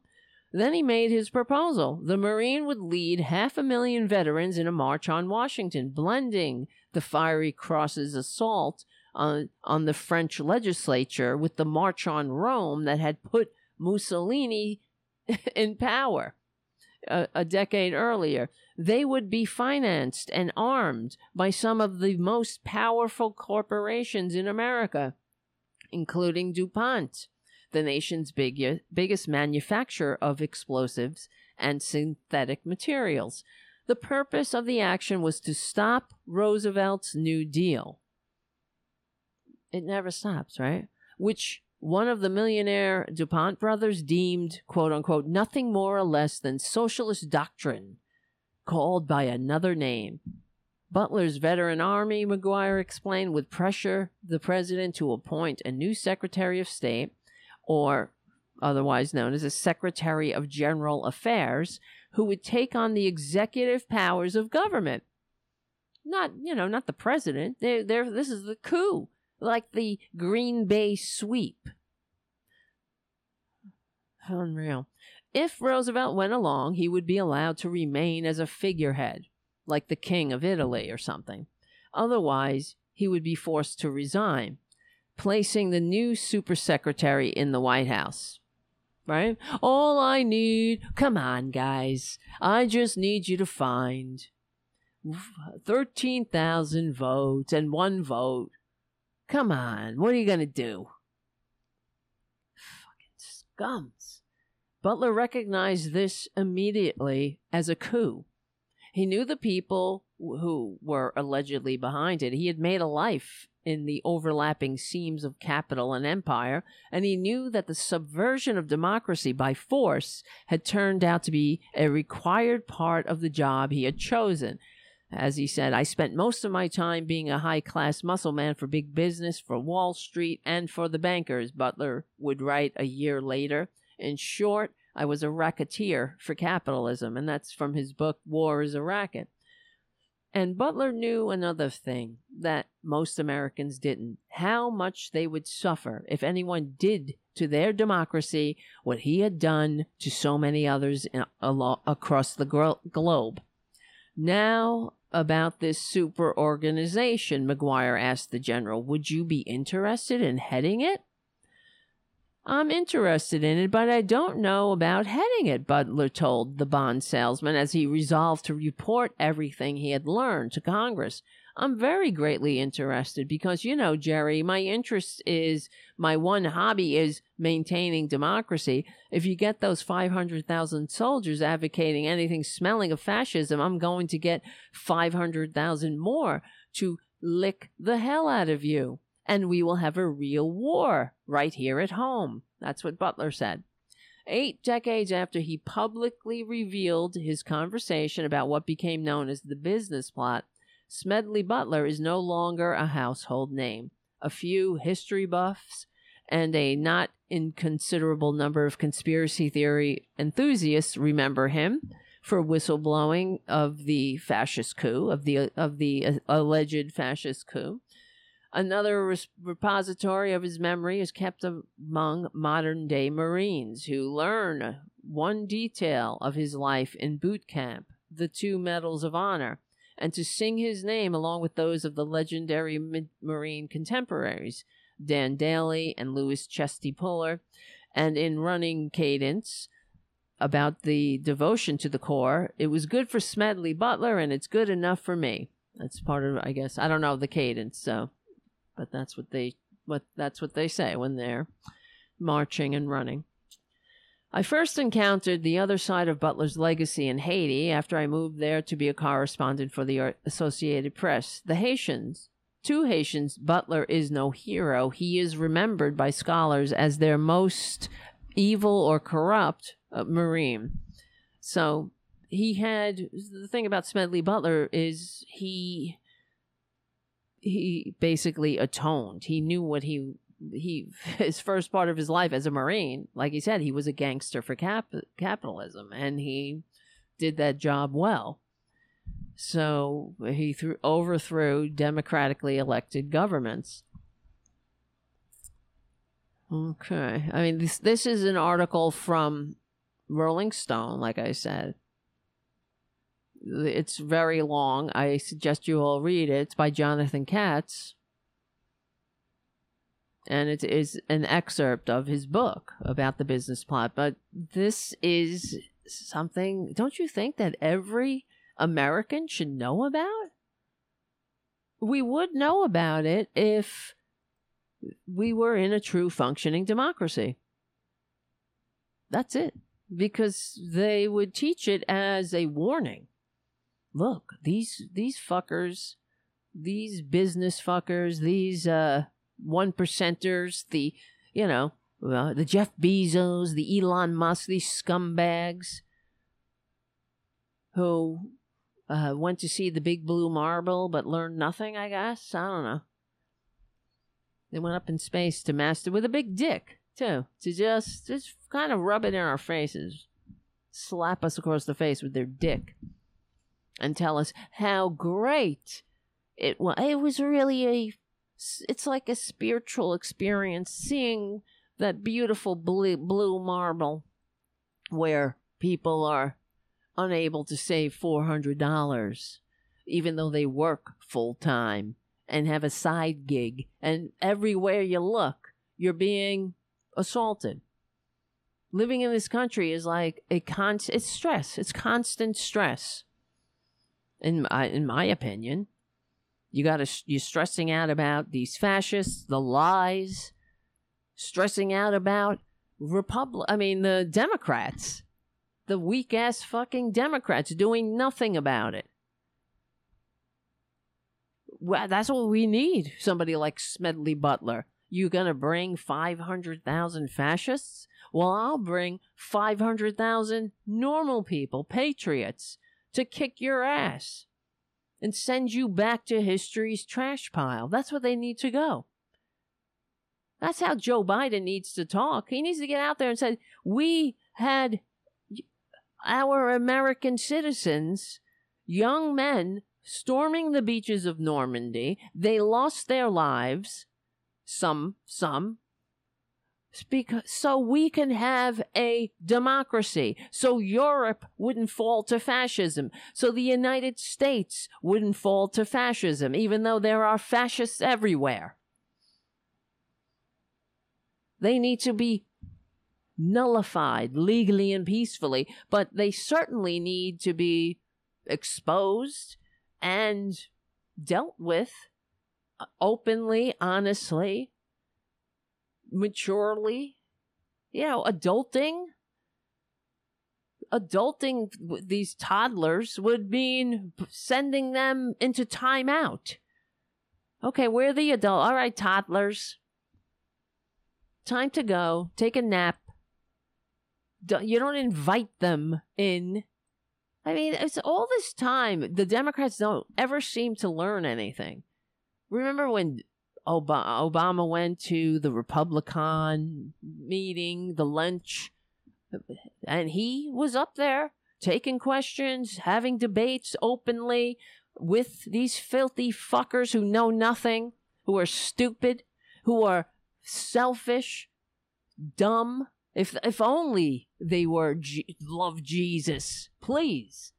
Then he made his proposal. The Marine would lead half a million veterans in a march on Washington, blending the Fiery Cross's assault on, on the French legislature with the march on Rome that had put Mussolini in power a, a decade earlier. They would be financed and armed by some of the most powerful corporations in America, including DuPont the nation's big, biggest manufacturer of explosives and synthetic materials. The purpose of the action was to stop Roosevelt's New Deal. It never stops, right? Which one of the millionaire DuPont brothers deemed, quote unquote, nothing more or less than socialist doctrine, called by another name. Butler's veteran army, MacGuire explained, would pressure the president to appoint a new Secretary of State or otherwise known as a Secretary of General Affairs, who would take on the executive powers of government. Not, you know, not the president. They're, they're, this is the coup, like the Green Bay sweep. Unreal. If Roosevelt went along, he would be allowed to remain as a figurehead, like the King of Italy or something. Otherwise, he would be forced to resign placing the new super secretary in the White House. Right? All I need, come on, guys, I just need you to find 13,000 votes and one vote. Come on, what are you going to do? Fucking scums. Butler recognized this immediately as a coup. He knew the people who were allegedly behind it. He had made a life in the overlapping seams of capital and empire, and he knew that the subversion of democracy by force had turned out to be a required part of the job he had chosen. As he said, I spent most of my time being a high class muscle man for big business, for Wall Street, and for the bankers, Butler would write a year later. In short, I was a racketeer for capitalism, and that's from his book, War is a Racket. And Butler knew another thing that most Americans didn't how much they would suffer if anyone did to their democracy what he had done to so many others in, across the gro- globe. Now, about this super organization, MacGuire asked the general, would you be interested in heading it? I'm interested in it, but I don't know about heading it, Butler told the bond salesman as he resolved to report everything he had learned to Congress. I'm very greatly interested because, you know, Jerry, my interest is my one hobby is maintaining democracy. If you get those 500,000 soldiers advocating anything smelling of fascism, I'm going to get 500,000 more to lick the hell out of you and we will have a real war right here at home. That's what Butler said. Eight decades after he publicly revealed his conversation about what became known as the business plot, Smedley Butler is no longer a household name. A few history buffs and a not inconsiderable number of conspiracy theory enthusiasts remember him for whistleblowing of the fascist coup, of the of the uh, alleged fascist coup. Another res- repository of his memory is kept among modern day Marines who learn one detail of his life in boot camp the two Medals of Honor and to sing his name along with those of the legendary Marine contemporaries, Dan Daly and Louis Chesty Puller, and in running cadence about the devotion to the Corps, it was good for Smedley Butler and it's good enough for me. That's part of, I guess, I don't know the cadence, so but that's what they what that's what they say when they're marching and running. I first encountered the other side of Butler's legacy in Haiti after I moved there to be a correspondent for the Associated Press. The Haitians, to Haitians, Butler is no hero. He is remembered by scholars as their most evil or corrupt uh, Marine. So he had the thing about Smedley Butler is he he basically atoned. He knew what he he his first part of his life as a marine, like he said, he was a gangster for cap, capitalism, and he did that job well. So he threw, overthrew democratically elected governments. Okay. I mean, this this is an article from Rolling Stone, like I said. It's very long. I suggest you all read it. It's by Jonathan Katz. And it is an excerpt of his book about the business plot. But this is something, don't you think, that every American should know about? We would know about it if we were in a true functioning democracy. That's it. Because they would teach it as a warning. Look, these these fuckers, these business fuckers, these uh one percenters, the you know, the Jeff Bezos, the Elon Musk, these scumbags who uh, went to see the big blue marble but learned nothing, I guess. I don't know. They went up in space to master with a big dick, too, to just just kind of rub it in our faces, slap us across the face with their dick, and tell us how great it was. It was really a. It's like a spiritual experience seeing that beautiful blue, blue marble where people are unable to save $400 even though they work full time and have a side gig. And everywhere you look you're being assaulted. Living in this country is like a con it's stress. It's constant stress. In my in my opinion you got to you're stressing out about these fascists the lies stressing out about republic i mean the democrats the weak ass fucking Democrats doing nothing about it. Well, that's what we need. Somebody like Smedley Butler. You gonna bring 500,000 fascists? Well, I'll bring 500,000 normal people, patriots, to kick your ass and send you back to history's trash pile. That's where they need to go. That's how Joe Biden needs to talk. He needs to get out there and say, We had our American citizens, young men, storming the beaches of Normandy. They lost their lives, some, some, because, so we can have a democracy, so Europe wouldn't fall to fascism, so the United States wouldn't fall to fascism, even though there are fascists everywhere. They need to be nullified legally and peacefully, but they certainly need to be exposed and dealt with openly, honestly, maturely, you know, adulting. Adulting these toddlers would mean sending them into timeout. Okay, we're the adult. All right, toddlers. Time to go. Take a nap you don't invite them in. I mean, it's all this time. The Democrats don't ever seem to learn anything. Remember when Obama went to the Republican meeting, the lunch, and he was up there taking questions, having debates openly with these filthy fuckers who know nothing, who are stupid, who are selfish, dumb, if if only they were G- love Jesus, please.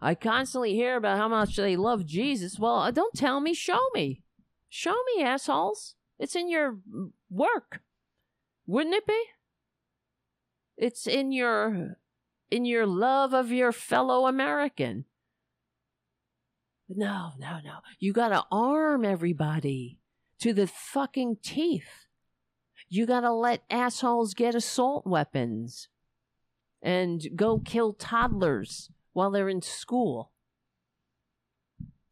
I constantly hear about how much they love Jesus. Well, uh, don't tell me, show me. Show me, assholes. It's in your work. Wouldn't it be? It's in your in your love of your fellow American. No, no, no. You got to arm everybody to the fucking teeth. You gotta let assholes get assault weapons and go kill toddlers while they're in school.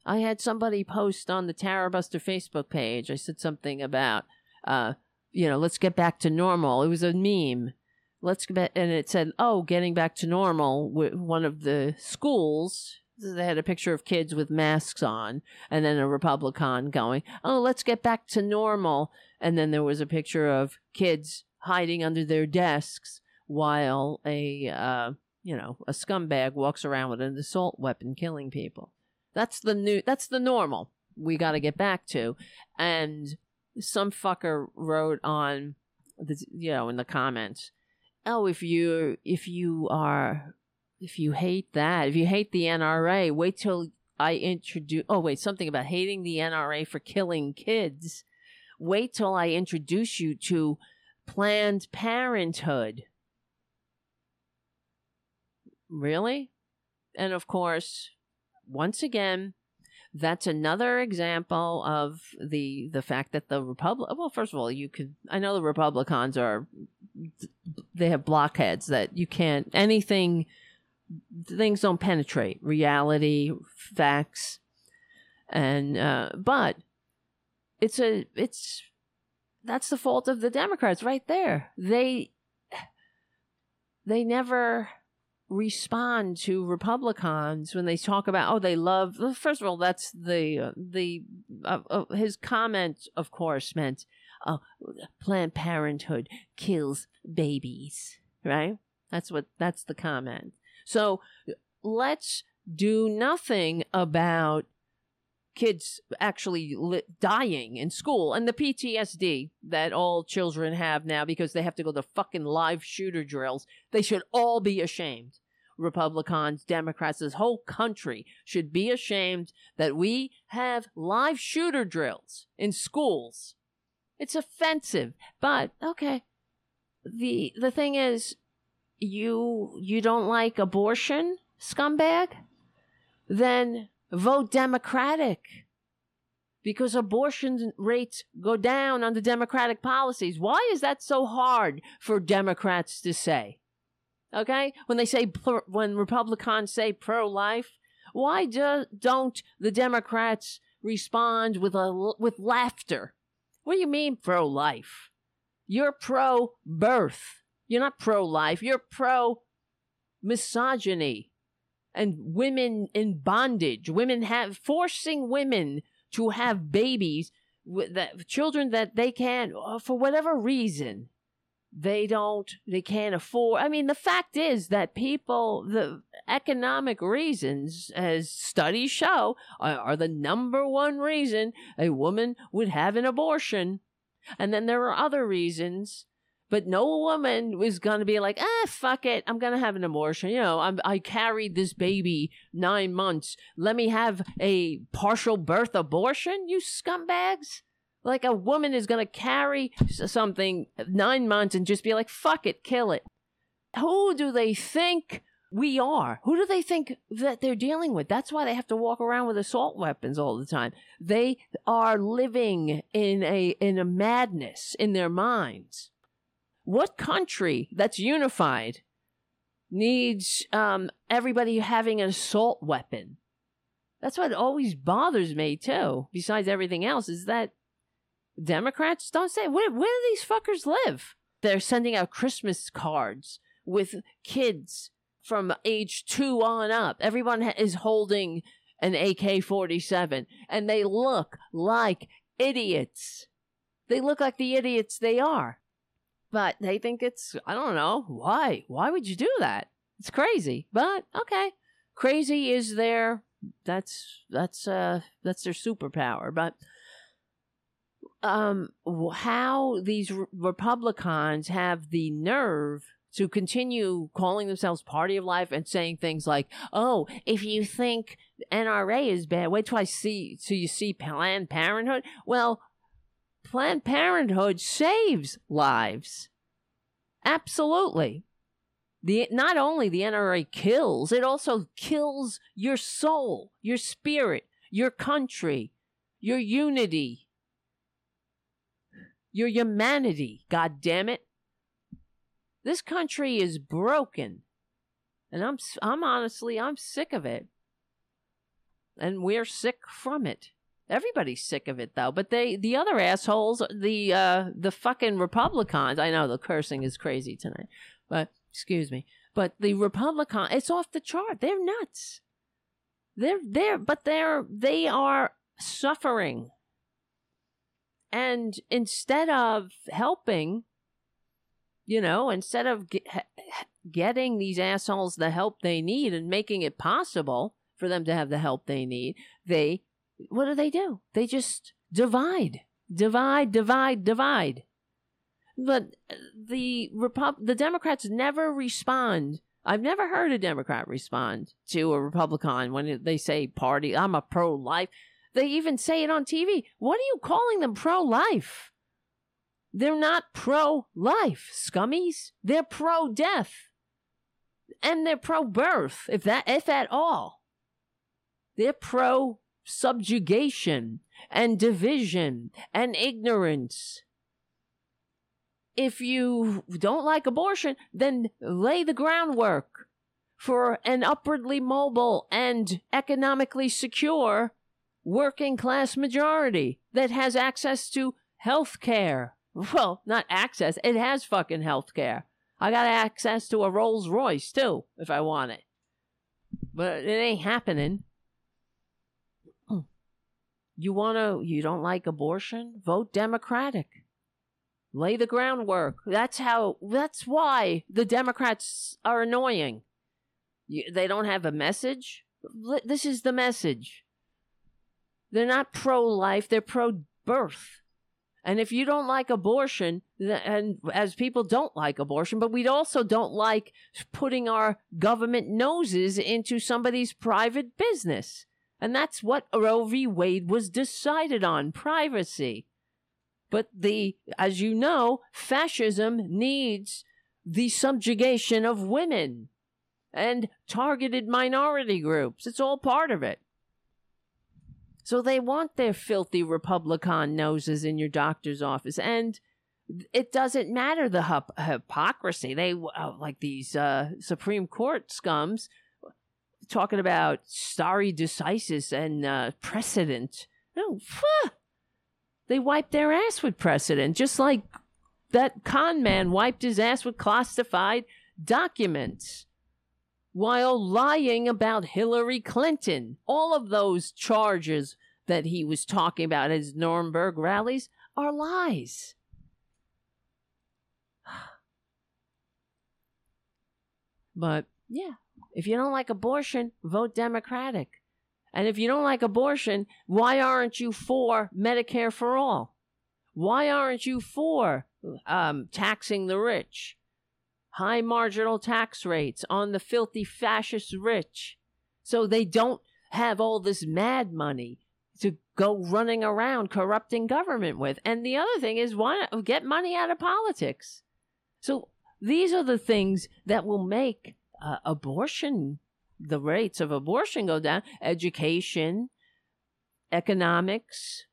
I had somebody post on the Tarabuster Facebook page. I said something about, uh, you know, let's get back to normal. It was a meme. Let's get, and it said, oh, getting back to normal. With one of the schools they had a picture of kids with masks on and then a republican going oh let's get back to normal and then there was a picture of kids hiding under their desks while a uh, you know, a scumbag walks around with an assault weapon killing people. That's the new that's the normal we got to get back to. And some fucker wrote on the you know in the comments, "Oh, if you if you are if you hate that, if you hate the NRA, wait till I introduce Oh, wait, something about hating the NRA for killing kids. Wait till I introduce you to Planned Parenthood." Really? And of course, once again, that's another example of the the fact that the republic well first of all you could i know the republicans are they have blockheads that you can't anything things don't penetrate reality facts and uh but it's a it's that's the fault of the democrats right there. They they never respond to Republicans when they talk about oh they love first of all that's the uh, the uh, uh, his comment of course meant uh, Planned Parenthood kills babies right? That's what that's the comment. So let's do nothing about kids actually li- dying in school and the PTSD that all children have now because they have to go to fucking live shooter drills. They should all be ashamed. Republicans, Democrats, this whole country should be ashamed that we have live shooter drills in schools. It's offensive, but okay. The the thing is you you don't like abortion, scumbag? Then vote Democratic because abortion rates go down under Democratic policies. Why is that so hard for Democrats to say? Okay, when they say when Republicans say pro-life, why do, don't the Democrats respond with a with laughter? What do you mean pro-life? You're pro-birth. You're not pro-life. You're pro misogyny and women in bondage, women have forcing women to have babies that children that they can't uh, for whatever reason they don't they can't afford. I mean the fact is that people the economic reasons as studies show are, are the number one reason a woman would have an abortion. And then there are other reasons but no woman was going to be like, ah, fuck it. I'm going to have an abortion. You know, I'm, I carried this baby nine months. Let me have a partial birth abortion, you scumbags. Like a woman is going to carry something nine months and just be like, fuck it, kill it. Who do they think we are? Who do they think that they're dealing with? That's why they have to walk around with assault weapons all the time. They are living in a in a madness in their minds. What country that's unified needs um, everybody having an assault weapon? That's what always bothers me too. Besides everything else, is that Democrats don't say where where do these fuckers live? They're sending out Christmas cards with kids from age two on up. Everyone is holding an AK 47 and they look like idiots. They look like the idiots they are but they think it's I don't know why. Why would you do that? It's crazy, but okay. Crazy is their that's that's uh that's their superpower, but um how these re- Republicans have the nerve to continue calling themselves party of life and saying things like, "Oh, if you think NRA is bad, wait till I see till you see Planned Parenthood." Well, Planned Parenthood saves lives. Absolutely. The not only the NRA kills, it also kills your soul, your spirit, your country, your unity, your humanity. God damn it. This country is broken. And I'm I'm honestly I'm sick of it. And we're sick from it. Everybody's sick of it though. But they the other assholes, the uh the fucking Republicans, I know the cursing is crazy tonight. But excuse me. But the Republican it's off the chart. They're nuts. They're they're but they're they are suffering. And instead of helping, you know, instead of getting these assholes the help they need and making it possible for them to have the help they need, they what do they do? They just divide, divide, divide, divide. But uh, the Repub- the Democrats never respond. I've never heard a Democrat respond to a Republican when they say party. I'm a pro life. They even say it on TV. What are you calling them pro life? They're not pro life, scummies. They're pro death. And they're pro birth, if that if at all. They're pro subjugation and division and ignorance. If you don't like abortion, then lay the groundwork for an upwardly mobile and economically secure working class majority that has access to health care. Well, not access, it has fucking health care. I got access to a Rolls Royce too, if I want it. But it ain't happening. You want to, you don't like abortion? Vote Democratic. Lay the groundwork. That's how, that's why the Democrats are annoying. You, they don't have a message. This is the message. They're not pro life, they're pro birth. And if you don't like abortion, and as people don't like abortion, but we also don't like putting our government noses into somebody's private business. And that's what Roe v. Wade was decided on privacy. But the, as you know, fascism needs the subjugation of women and targeted minority groups. It's all part of it. So they want their filthy Republican noses in your doctor's office. And it doesn't matter the hypocrisy. They, uh, like these uh, Supreme Court scums, talking about stare decisis and uh, precedent. No, they wiped their ass with precedent, just like that con man wiped his ass with classified documents while lying about Hillary Clinton. All of those charges that he was talking about at his Nuremberg rallies are lies. But yeah, if you don't like abortion, vote Democratic. And if you don't like abortion, why aren't you for Medicare for all? Why aren't you for um, taxing the rich? High marginal tax rates on the filthy fascist rich so they don't have all this mad money to go running around corrupting government with. And the other thing is, why not get money out of politics? So these are the things that will make uh, abortion, the rates of abortion go down, education, economics,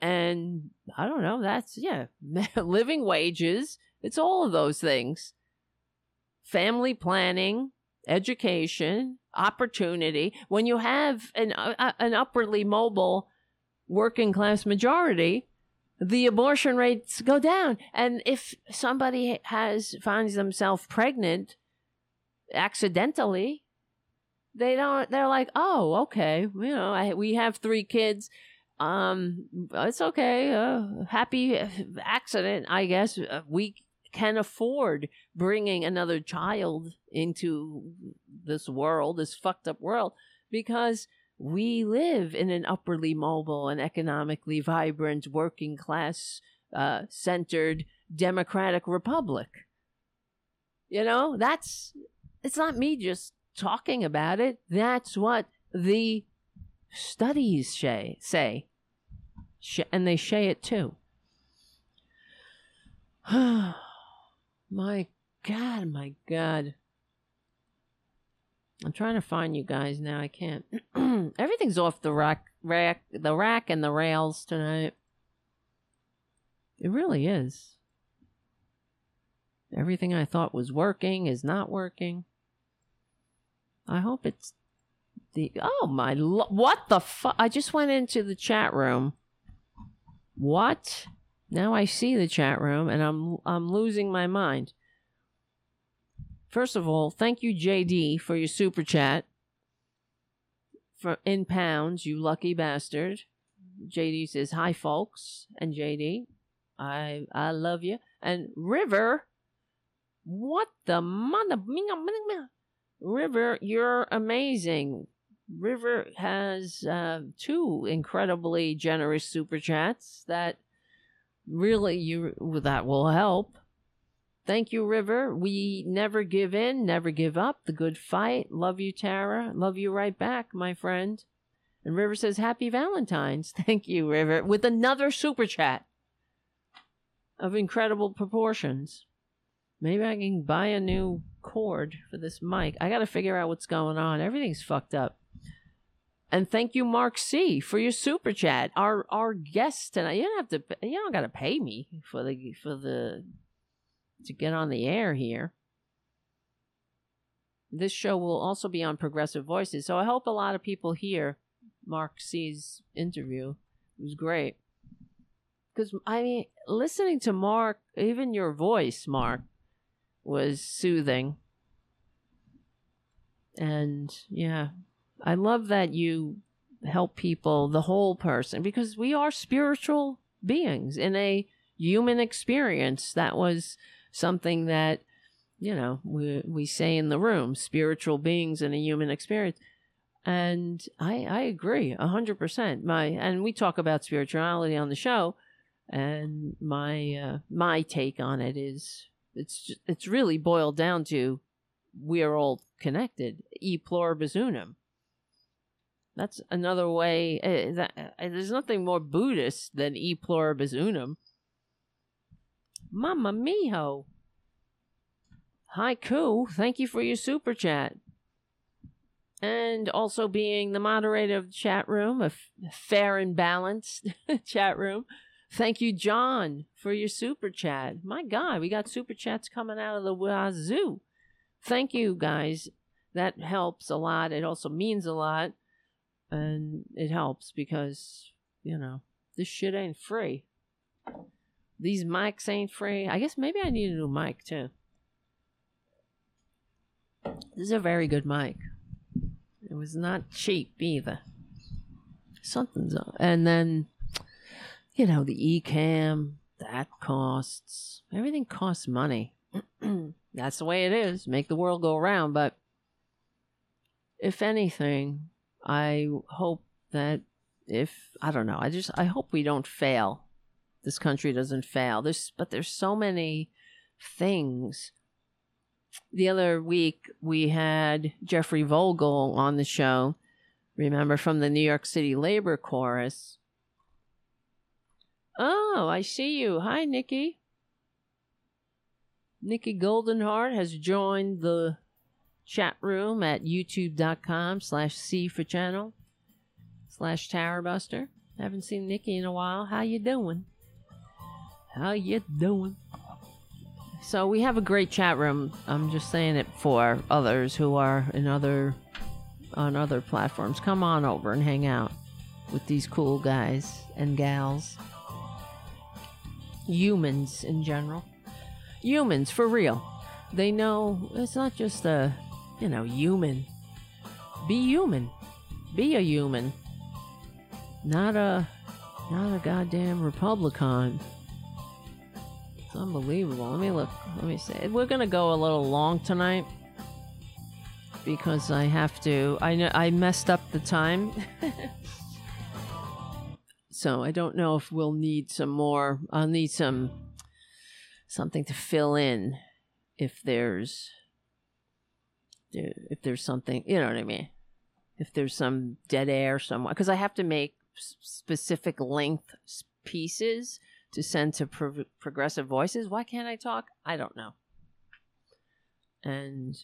and I don't know, that's, yeah, living wages. It's all of those things. Family planning, education, opportunity. When you have an, uh, an upwardly mobile working class majority, the abortion rates go down. And if somebody has finds themselves pregnant accidentally, they don't. They're like, oh, okay, you know, I, we have three kids. Um, it's okay. Uh, happy accident, I guess. Uh, we can afford bringing another child into this world, this fucked up world, because we live in an upwardly mobile and economically vibrant, working class uh, centered democratic republic. You know, that's it's not me just talking about it. That's what the studies say. say. And they say it too. my God, my God. I'm trying to find you guys now. I can't. Everything's off the rack, rack, the rack and the rails tonight. It really is. Everything I thought was working is not working. I hope it's the. Oh my! Lo- what the fuck? I just went into the chat room. What? Now I see the chat room, and I'm I'm losing my mind. First of all, thank you, JD, for your super chat. For in pounds, you lucky bastard. JD says hi, folks, and JD, I I love you. And River What the mother? River, you're amazing. River has uh, two incredibly generous super chats that really you that will help. Thank you, River. We never give in, never give up. The good fight. Love you, Tara. Love you right back, my friend. And River says, Happy Valentine's. Thank you, River. With another super chat of incredible proportions. Maybe I can buy a new cord for this mic. I got to figure out what's going on. Everything's fucked up. And thank you, Mark C, for your super chat. Our our guest tonight. You don't have to. You don't got to pay me for the for the to get on the air here. This show will also be on Progressive Voices, so I hope a lot of people hear Mark C's interview. It was great because I mean, listening to Mark, even your voice, Mark, was soothing. And yeah, I love that you help people, the whole person, because we are spiritual beings in a human experience. That was something that, you know, we, we say in the room spiritual beings in a human experience. And I, I agree a hundred percent. My, and we talk about spirituality on the show and my, uh, my take on it is it's just, it's really boiled down to we are all connected. E pluribus unum. That's another way. Uh, that, uh, there's nothing more Buddhist than e pluribus unum. Mama miho. Haiku, thank you for your super chat. And also being the moderator of the chat room, a f- fair and balanced chat room. Thank you, John, for your super chat. My God, we got super chats coming out of the wazoo. Thank you, guys. That helps a lot. It also means a lot. And it helps because, you know, this shit ain't free. These mics ain't free. I guess maybe I need a new mic too. This is a very good mic. It was not cheap either. Something's up. And then you know, the eCamm, that costs. Everything costs money. That's the way it is. Make the world go around. But if anything, I hope that if, I don't know, I just, I hope we don't fail. This country doesn't fail. There's, but there's so many things. The other week, we had Jeffrey Vogel on the show. Remember from the New York City Labor Chorus Oh, I see you. Hi, Nikki. Nikki Goldenheart has joined the chat room at youtube.com slash C for channel slash Tarabuster. Haven't seen Nikki in a while. How you doing? How you doing? So we have a great chat room. I'm just saying it for others who are in other on other platforms. Come on over and hang out with these cool guys and gals humans in general. Humans, for real. They know it's not just a, you know, human. Be human. Be a human. Not a, not a goddamn Republican. It's unbelievable. Let me look. Let me see. We're gonna go a little long tonight because I have to. I know I messed up the time. So I don't know if we'll need some more. I'll need some something to fill in if there's if there's something, you know what I mean? If there's some dead air somewhere, because I have to make specific length pieces to send to pro- progressive voices. Why can't I talk? I don't know. And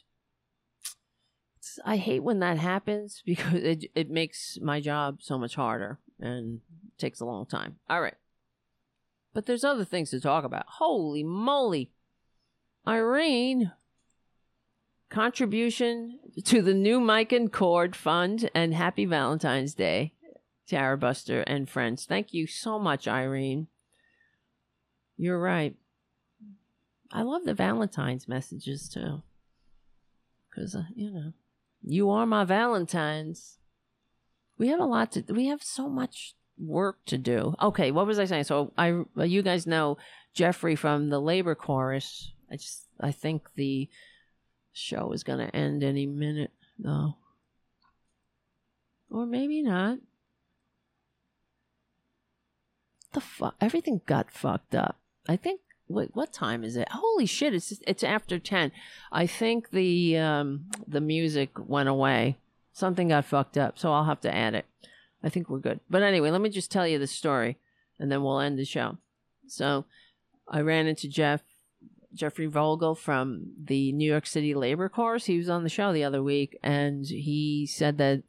I hate when that happens because it it makes my job so much harder and takes a long time. All right. But there's other things to talk about. Holy moly. Irene, contribution to the new Mike and Cord Fund and happy Valentine's Day, Tarabuster and friends. Thank you so much, Irene. You're right. I love the Valentine's messages too. Because, uh, you know, you are my Valentine's. We have a lot to, we have so much work to do. Okay, what was I saying? So I, you guys know Jeffrey from the Labor Chorus. I just I think the show is going to end any minute, though. Or maybe not. The fuck? Everything got fucked up. I think. Wait, what time is it? Holy shit! It's it's after ten. I think the um the music went away. Something got fucked up, so I'll have to add it. I think we're good. But anyway, let me just tell you the story, and then we'll end the show. So, I ran into Jeff Jeffrey Vogel from the New York City Labor Chorus. He was on the show the other week, and he said that,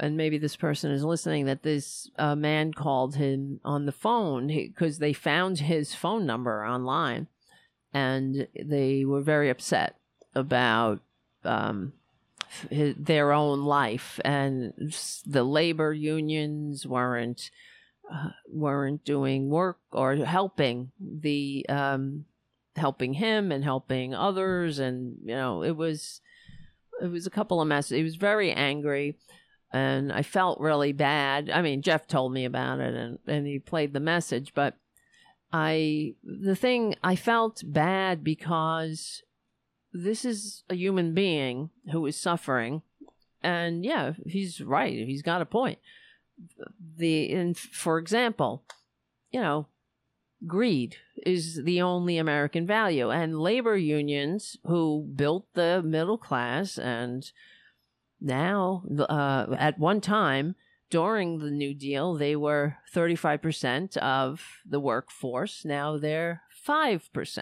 and maybe this person is listening, that this uh, man called him on the phone because they found his phone number online, and they were very upset about um, their own life, and the labor unions weren't. Uh, weren't doing work or helping the um, helping him and helping others and you know it was it was a couple of messes he was very angry and i felt really bad i mean jeff told me about it and and he played the message but i the thing i felt bad because this is a human being who is suffering and yeah he's right he's got a point the and for example you know greed is the only American value. And labor unions who built the middle class and now, uh, at one time during the New Deal, they were 35% of the workforce. Now they're 5%,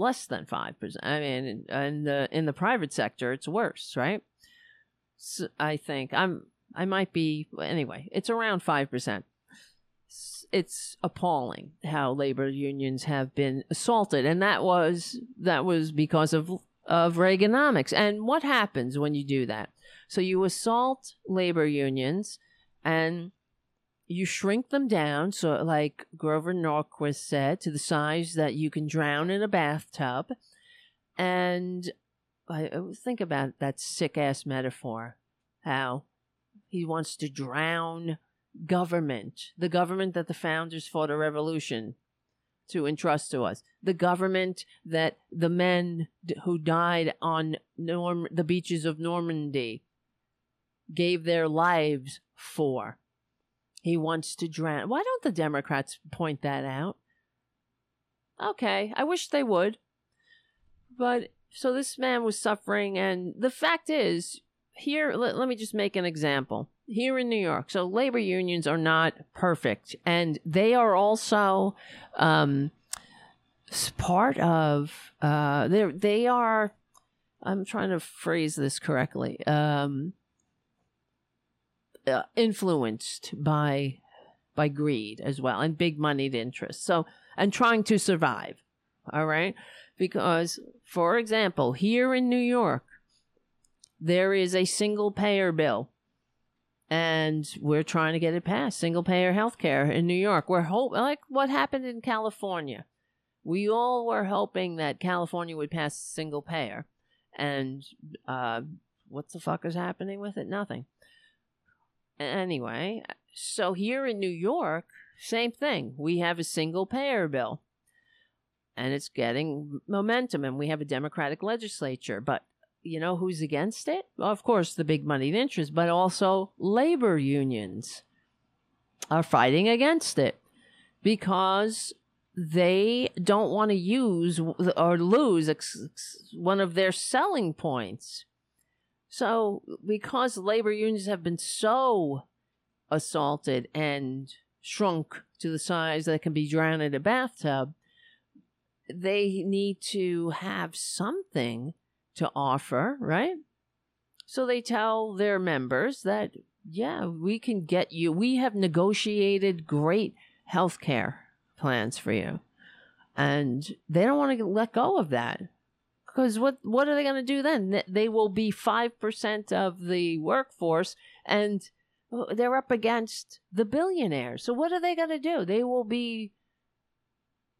less than 5%. I mean, in the, in the private sector, it's worse, right? So I think I'm, I might be, anyway, it's around 5% it's appalling how labor unions have been assaulted, and that was that was because of of Reaganomics. And what happens when you do that? So you assault labor unions, and you shrink them down. So, like Grover Norquist said, to the size that you can drown in a bathtub. And I think about that sick ass metaphor. How he wants to drown government, the government that the founders fought a revolution to entrust to us, the government that the men who died on Norm- the beaches of Normandy gave their lives for. He wants to drown. Why don't the Democrats point that out? Okay, I wish they would. But so this man was suffering, and the fact is, here, let, let me just make an example here in New York. So labor unions are not perfect, and they are also um, part of. Uh, they they are. I'm trying to phrase this correctly. Um, uh, influenced by by greed as well and big moneyed interests. So and trying to survive. All right, because for example, here in New York, there is a single payer bill and we're trying to get it passed single payer health care in New York. We're hope like what happened in California. We all were hoping that California would pass single payer, and uh, what the fuck is happening with it? Nothing. Anyway, so here in New York, same thing. We have a single payer bill, and it's getting momentum, and we have a Democratic legislature, but you know who's against it? Well, of course, the big moneyed interests, but also labor unions are fighting against it because they don't want to use or lose one of their selling points. So, because labor unions have been so assaulted and shrunk to the size that can be drowned in a bathtub, they need to have something to offer, right? So they tell their members that, yeah, we can get you, we have negotiated great health care plans for you. And they don't want to let go of that. Because what, what are they going to do then? They will be 5% of the workforce and they're up against the billionaires. So what are they going to do? They will be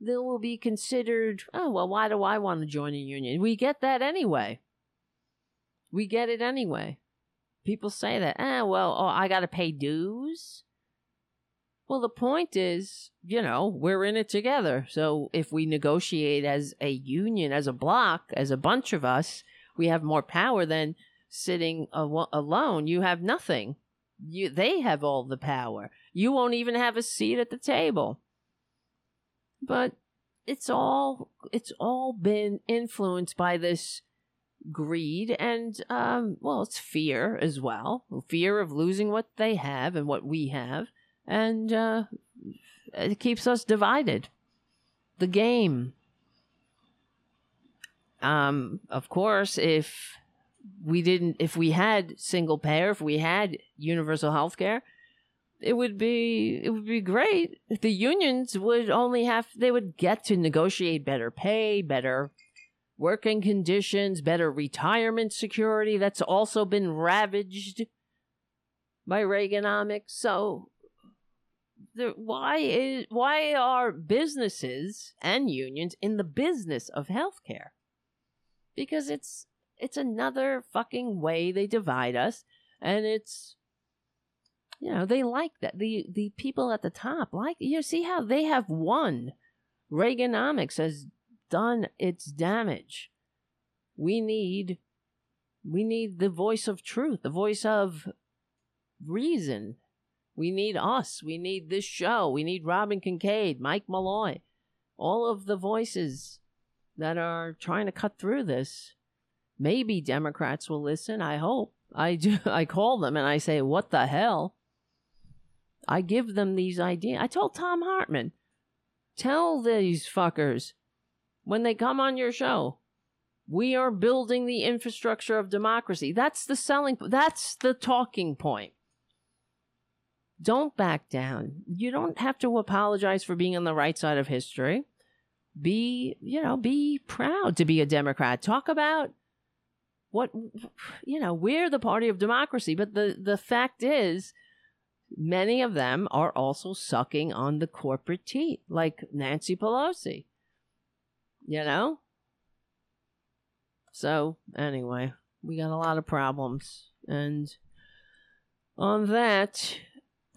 they will be considered, oh, well, why do I want to join a union? We get that anyway. We get it anyway. People say that, ah, well, oh, I got to pay dues. Well, the point is, you know, we're in it together. So if we negotiate as a union, as a block, as a bunch of us, we have more power than sitting al- alone. You have nothing. You they have all the power. You won't even have a seat at the table. But it's all it's all been influenced by this greed and um well it's fear as well fear of losing what they have and what we have and uh it keeps us divided. The game um of course if we didn't if we had single payer if we had universal health care it would be it would be great. The unions would only have they would get to negotiate better pay better working conditions better retirement security. That's also been ravaged by reaganomics. So the, why is why are businesses and unions in the business of healthcare? Because it's it's another fucking way they divide us and it's you know they like that the the people at the top like you see how they have won. Reaganomics has done its damage. We need we need the voice of truth the voice of reason we need us we need this show we need robin kincaid mike malloy all of the voices that are trying to cut through this maybe democrats will listen i hope i do i call them and i say what the hell I give them these ideas. I told Thom Hartmann, tell these fuckers when they come on your show, we are building the infrastructure of democracy. That's the selling, that's the talking point. Don't back down. You don't have to apologize for being on the right side of history. Be, you know, be proud to be a Democrat. Talk about what, you know, we're the party of democracy. But the, the fact is, many of them are also sucking on the corporate teat, like Nancy Pelosi. You know? So, anyway, we got a lot of problems. And on that,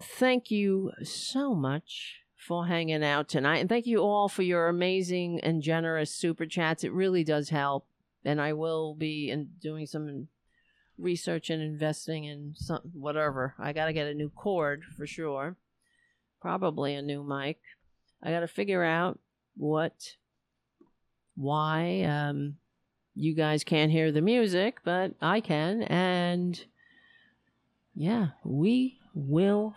thank you so much for hanging out tonight. And thank you all for your amazing and generous super chats. It really does help. And I will be in doing some research and investing in some whatever. I got to get a new cord for sure. Probably a new mic. I got to figure out what why um you guys can't hear the music, but I can and yeah, we will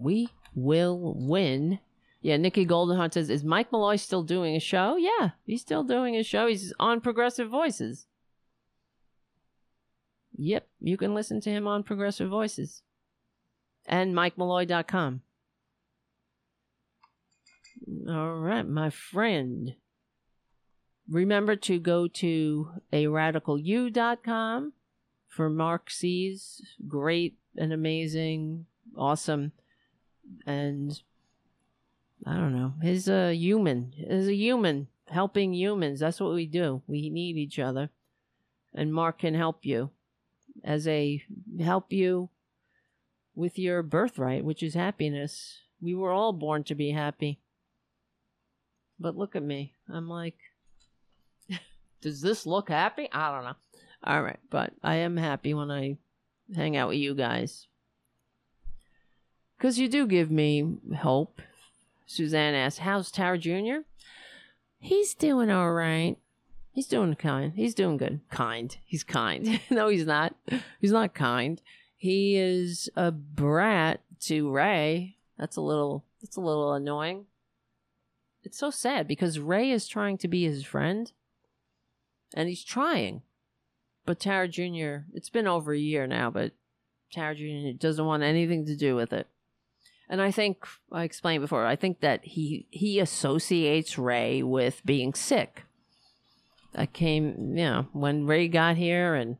we will win. Yeah, Nikki Goldenheart says, Is Mike Malloy still doing a show? Yeah, he's still doing a show. He's on Progressive Voices. Yep, you can listen to him on Progressive Voices and MikeMalloy.com. All right, my friend. Remember to go to a radicalu.com for Mark C's great and amazing, awesome, and I don't know. He's a human. He's a human helping humans. That's what we do. We need each other. And Mark can help you as a help you with your birthright, which is happiness. We were all born to be happy. But look at me. I'm like, does this look happy? I don't know. All right, but I am happy when I hang out with you guys. Because you do give me hope. Suzanne asks, How's Tara Jr.? He's doing all right. He's doing kind. He's doing good. Kind. He's kind. no, he's not. He's not kind. He is a brat to Ray. That's a little that's a little annoying. It's so sad because Ray is trying to be his friend. And he's trying. But Tara Jr., it's been over a year now, but Tara Jr. doesn't want anything to do with it. And I think I explained before, I think that he he associates Ray with being sick. I came, you know, when Ray got here and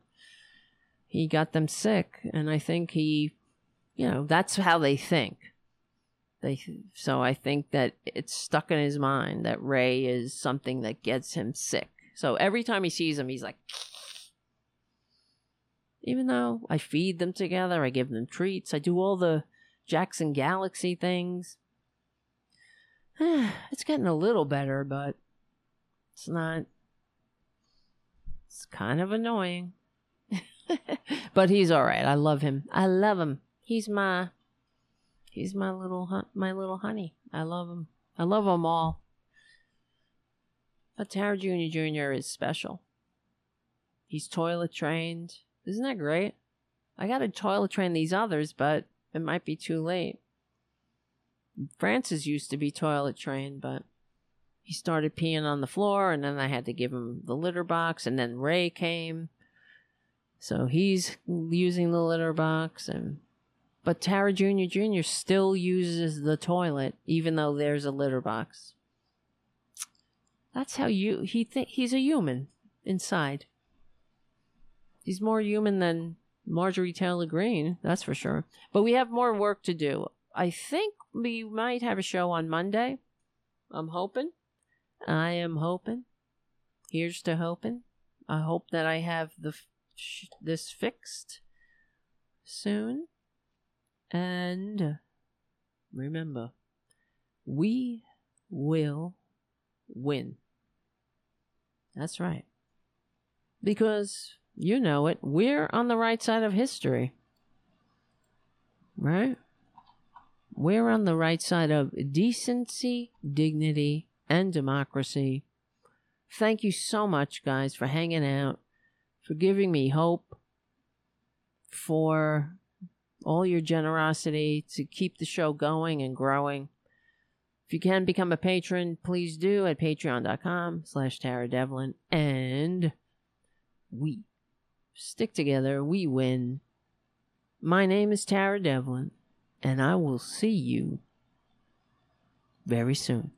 he got them sick, and I think he, you know, that's how they think. They so I think that it's stuck in his mind that Ray is something that gets him sick. So every time he sees him, he's like, even though I feed them together, I give them treats, I do all the Jackson Galaxy things. it's getting a little better, but it's not. It's kind of annoying. but he's all right. I love him. I love him. He's my he's my little my little honey. I love him. I love them all. But Tara Jr. Jr. is special. He's toilet trained. Isn't that great? I got to toilet train these others, but it might be too late. Francis used to be toilet trained, but he started peeing on the floor, and then I had to give him the litter box, and then Ray came. So he's using the litter box, and but Tara Jr. Jr. still uses the toilet, even though there's a litter box. That's how you he think he's a human inside. He's more human than Marjorie Taylor Greene, that's for sure. But we have more work to do. I think we might have a show on Monday. I'm hoping. I am hoping. Here's to hoping. I hope that I have the this fixed soon. And remember, we will win. That's right. Because you know it, we're on the right side of history. Right? We're on the right side of decency, dignity, and democracy. Thank you so much, guys, for hanging out, for giving me hope, for all your generosity to keep the show going and growing. If you can become a patron, please do at patreon.com slash Tara Devlin. And we stick together, we win. My name is Tara Devlin, and I will see you very soon.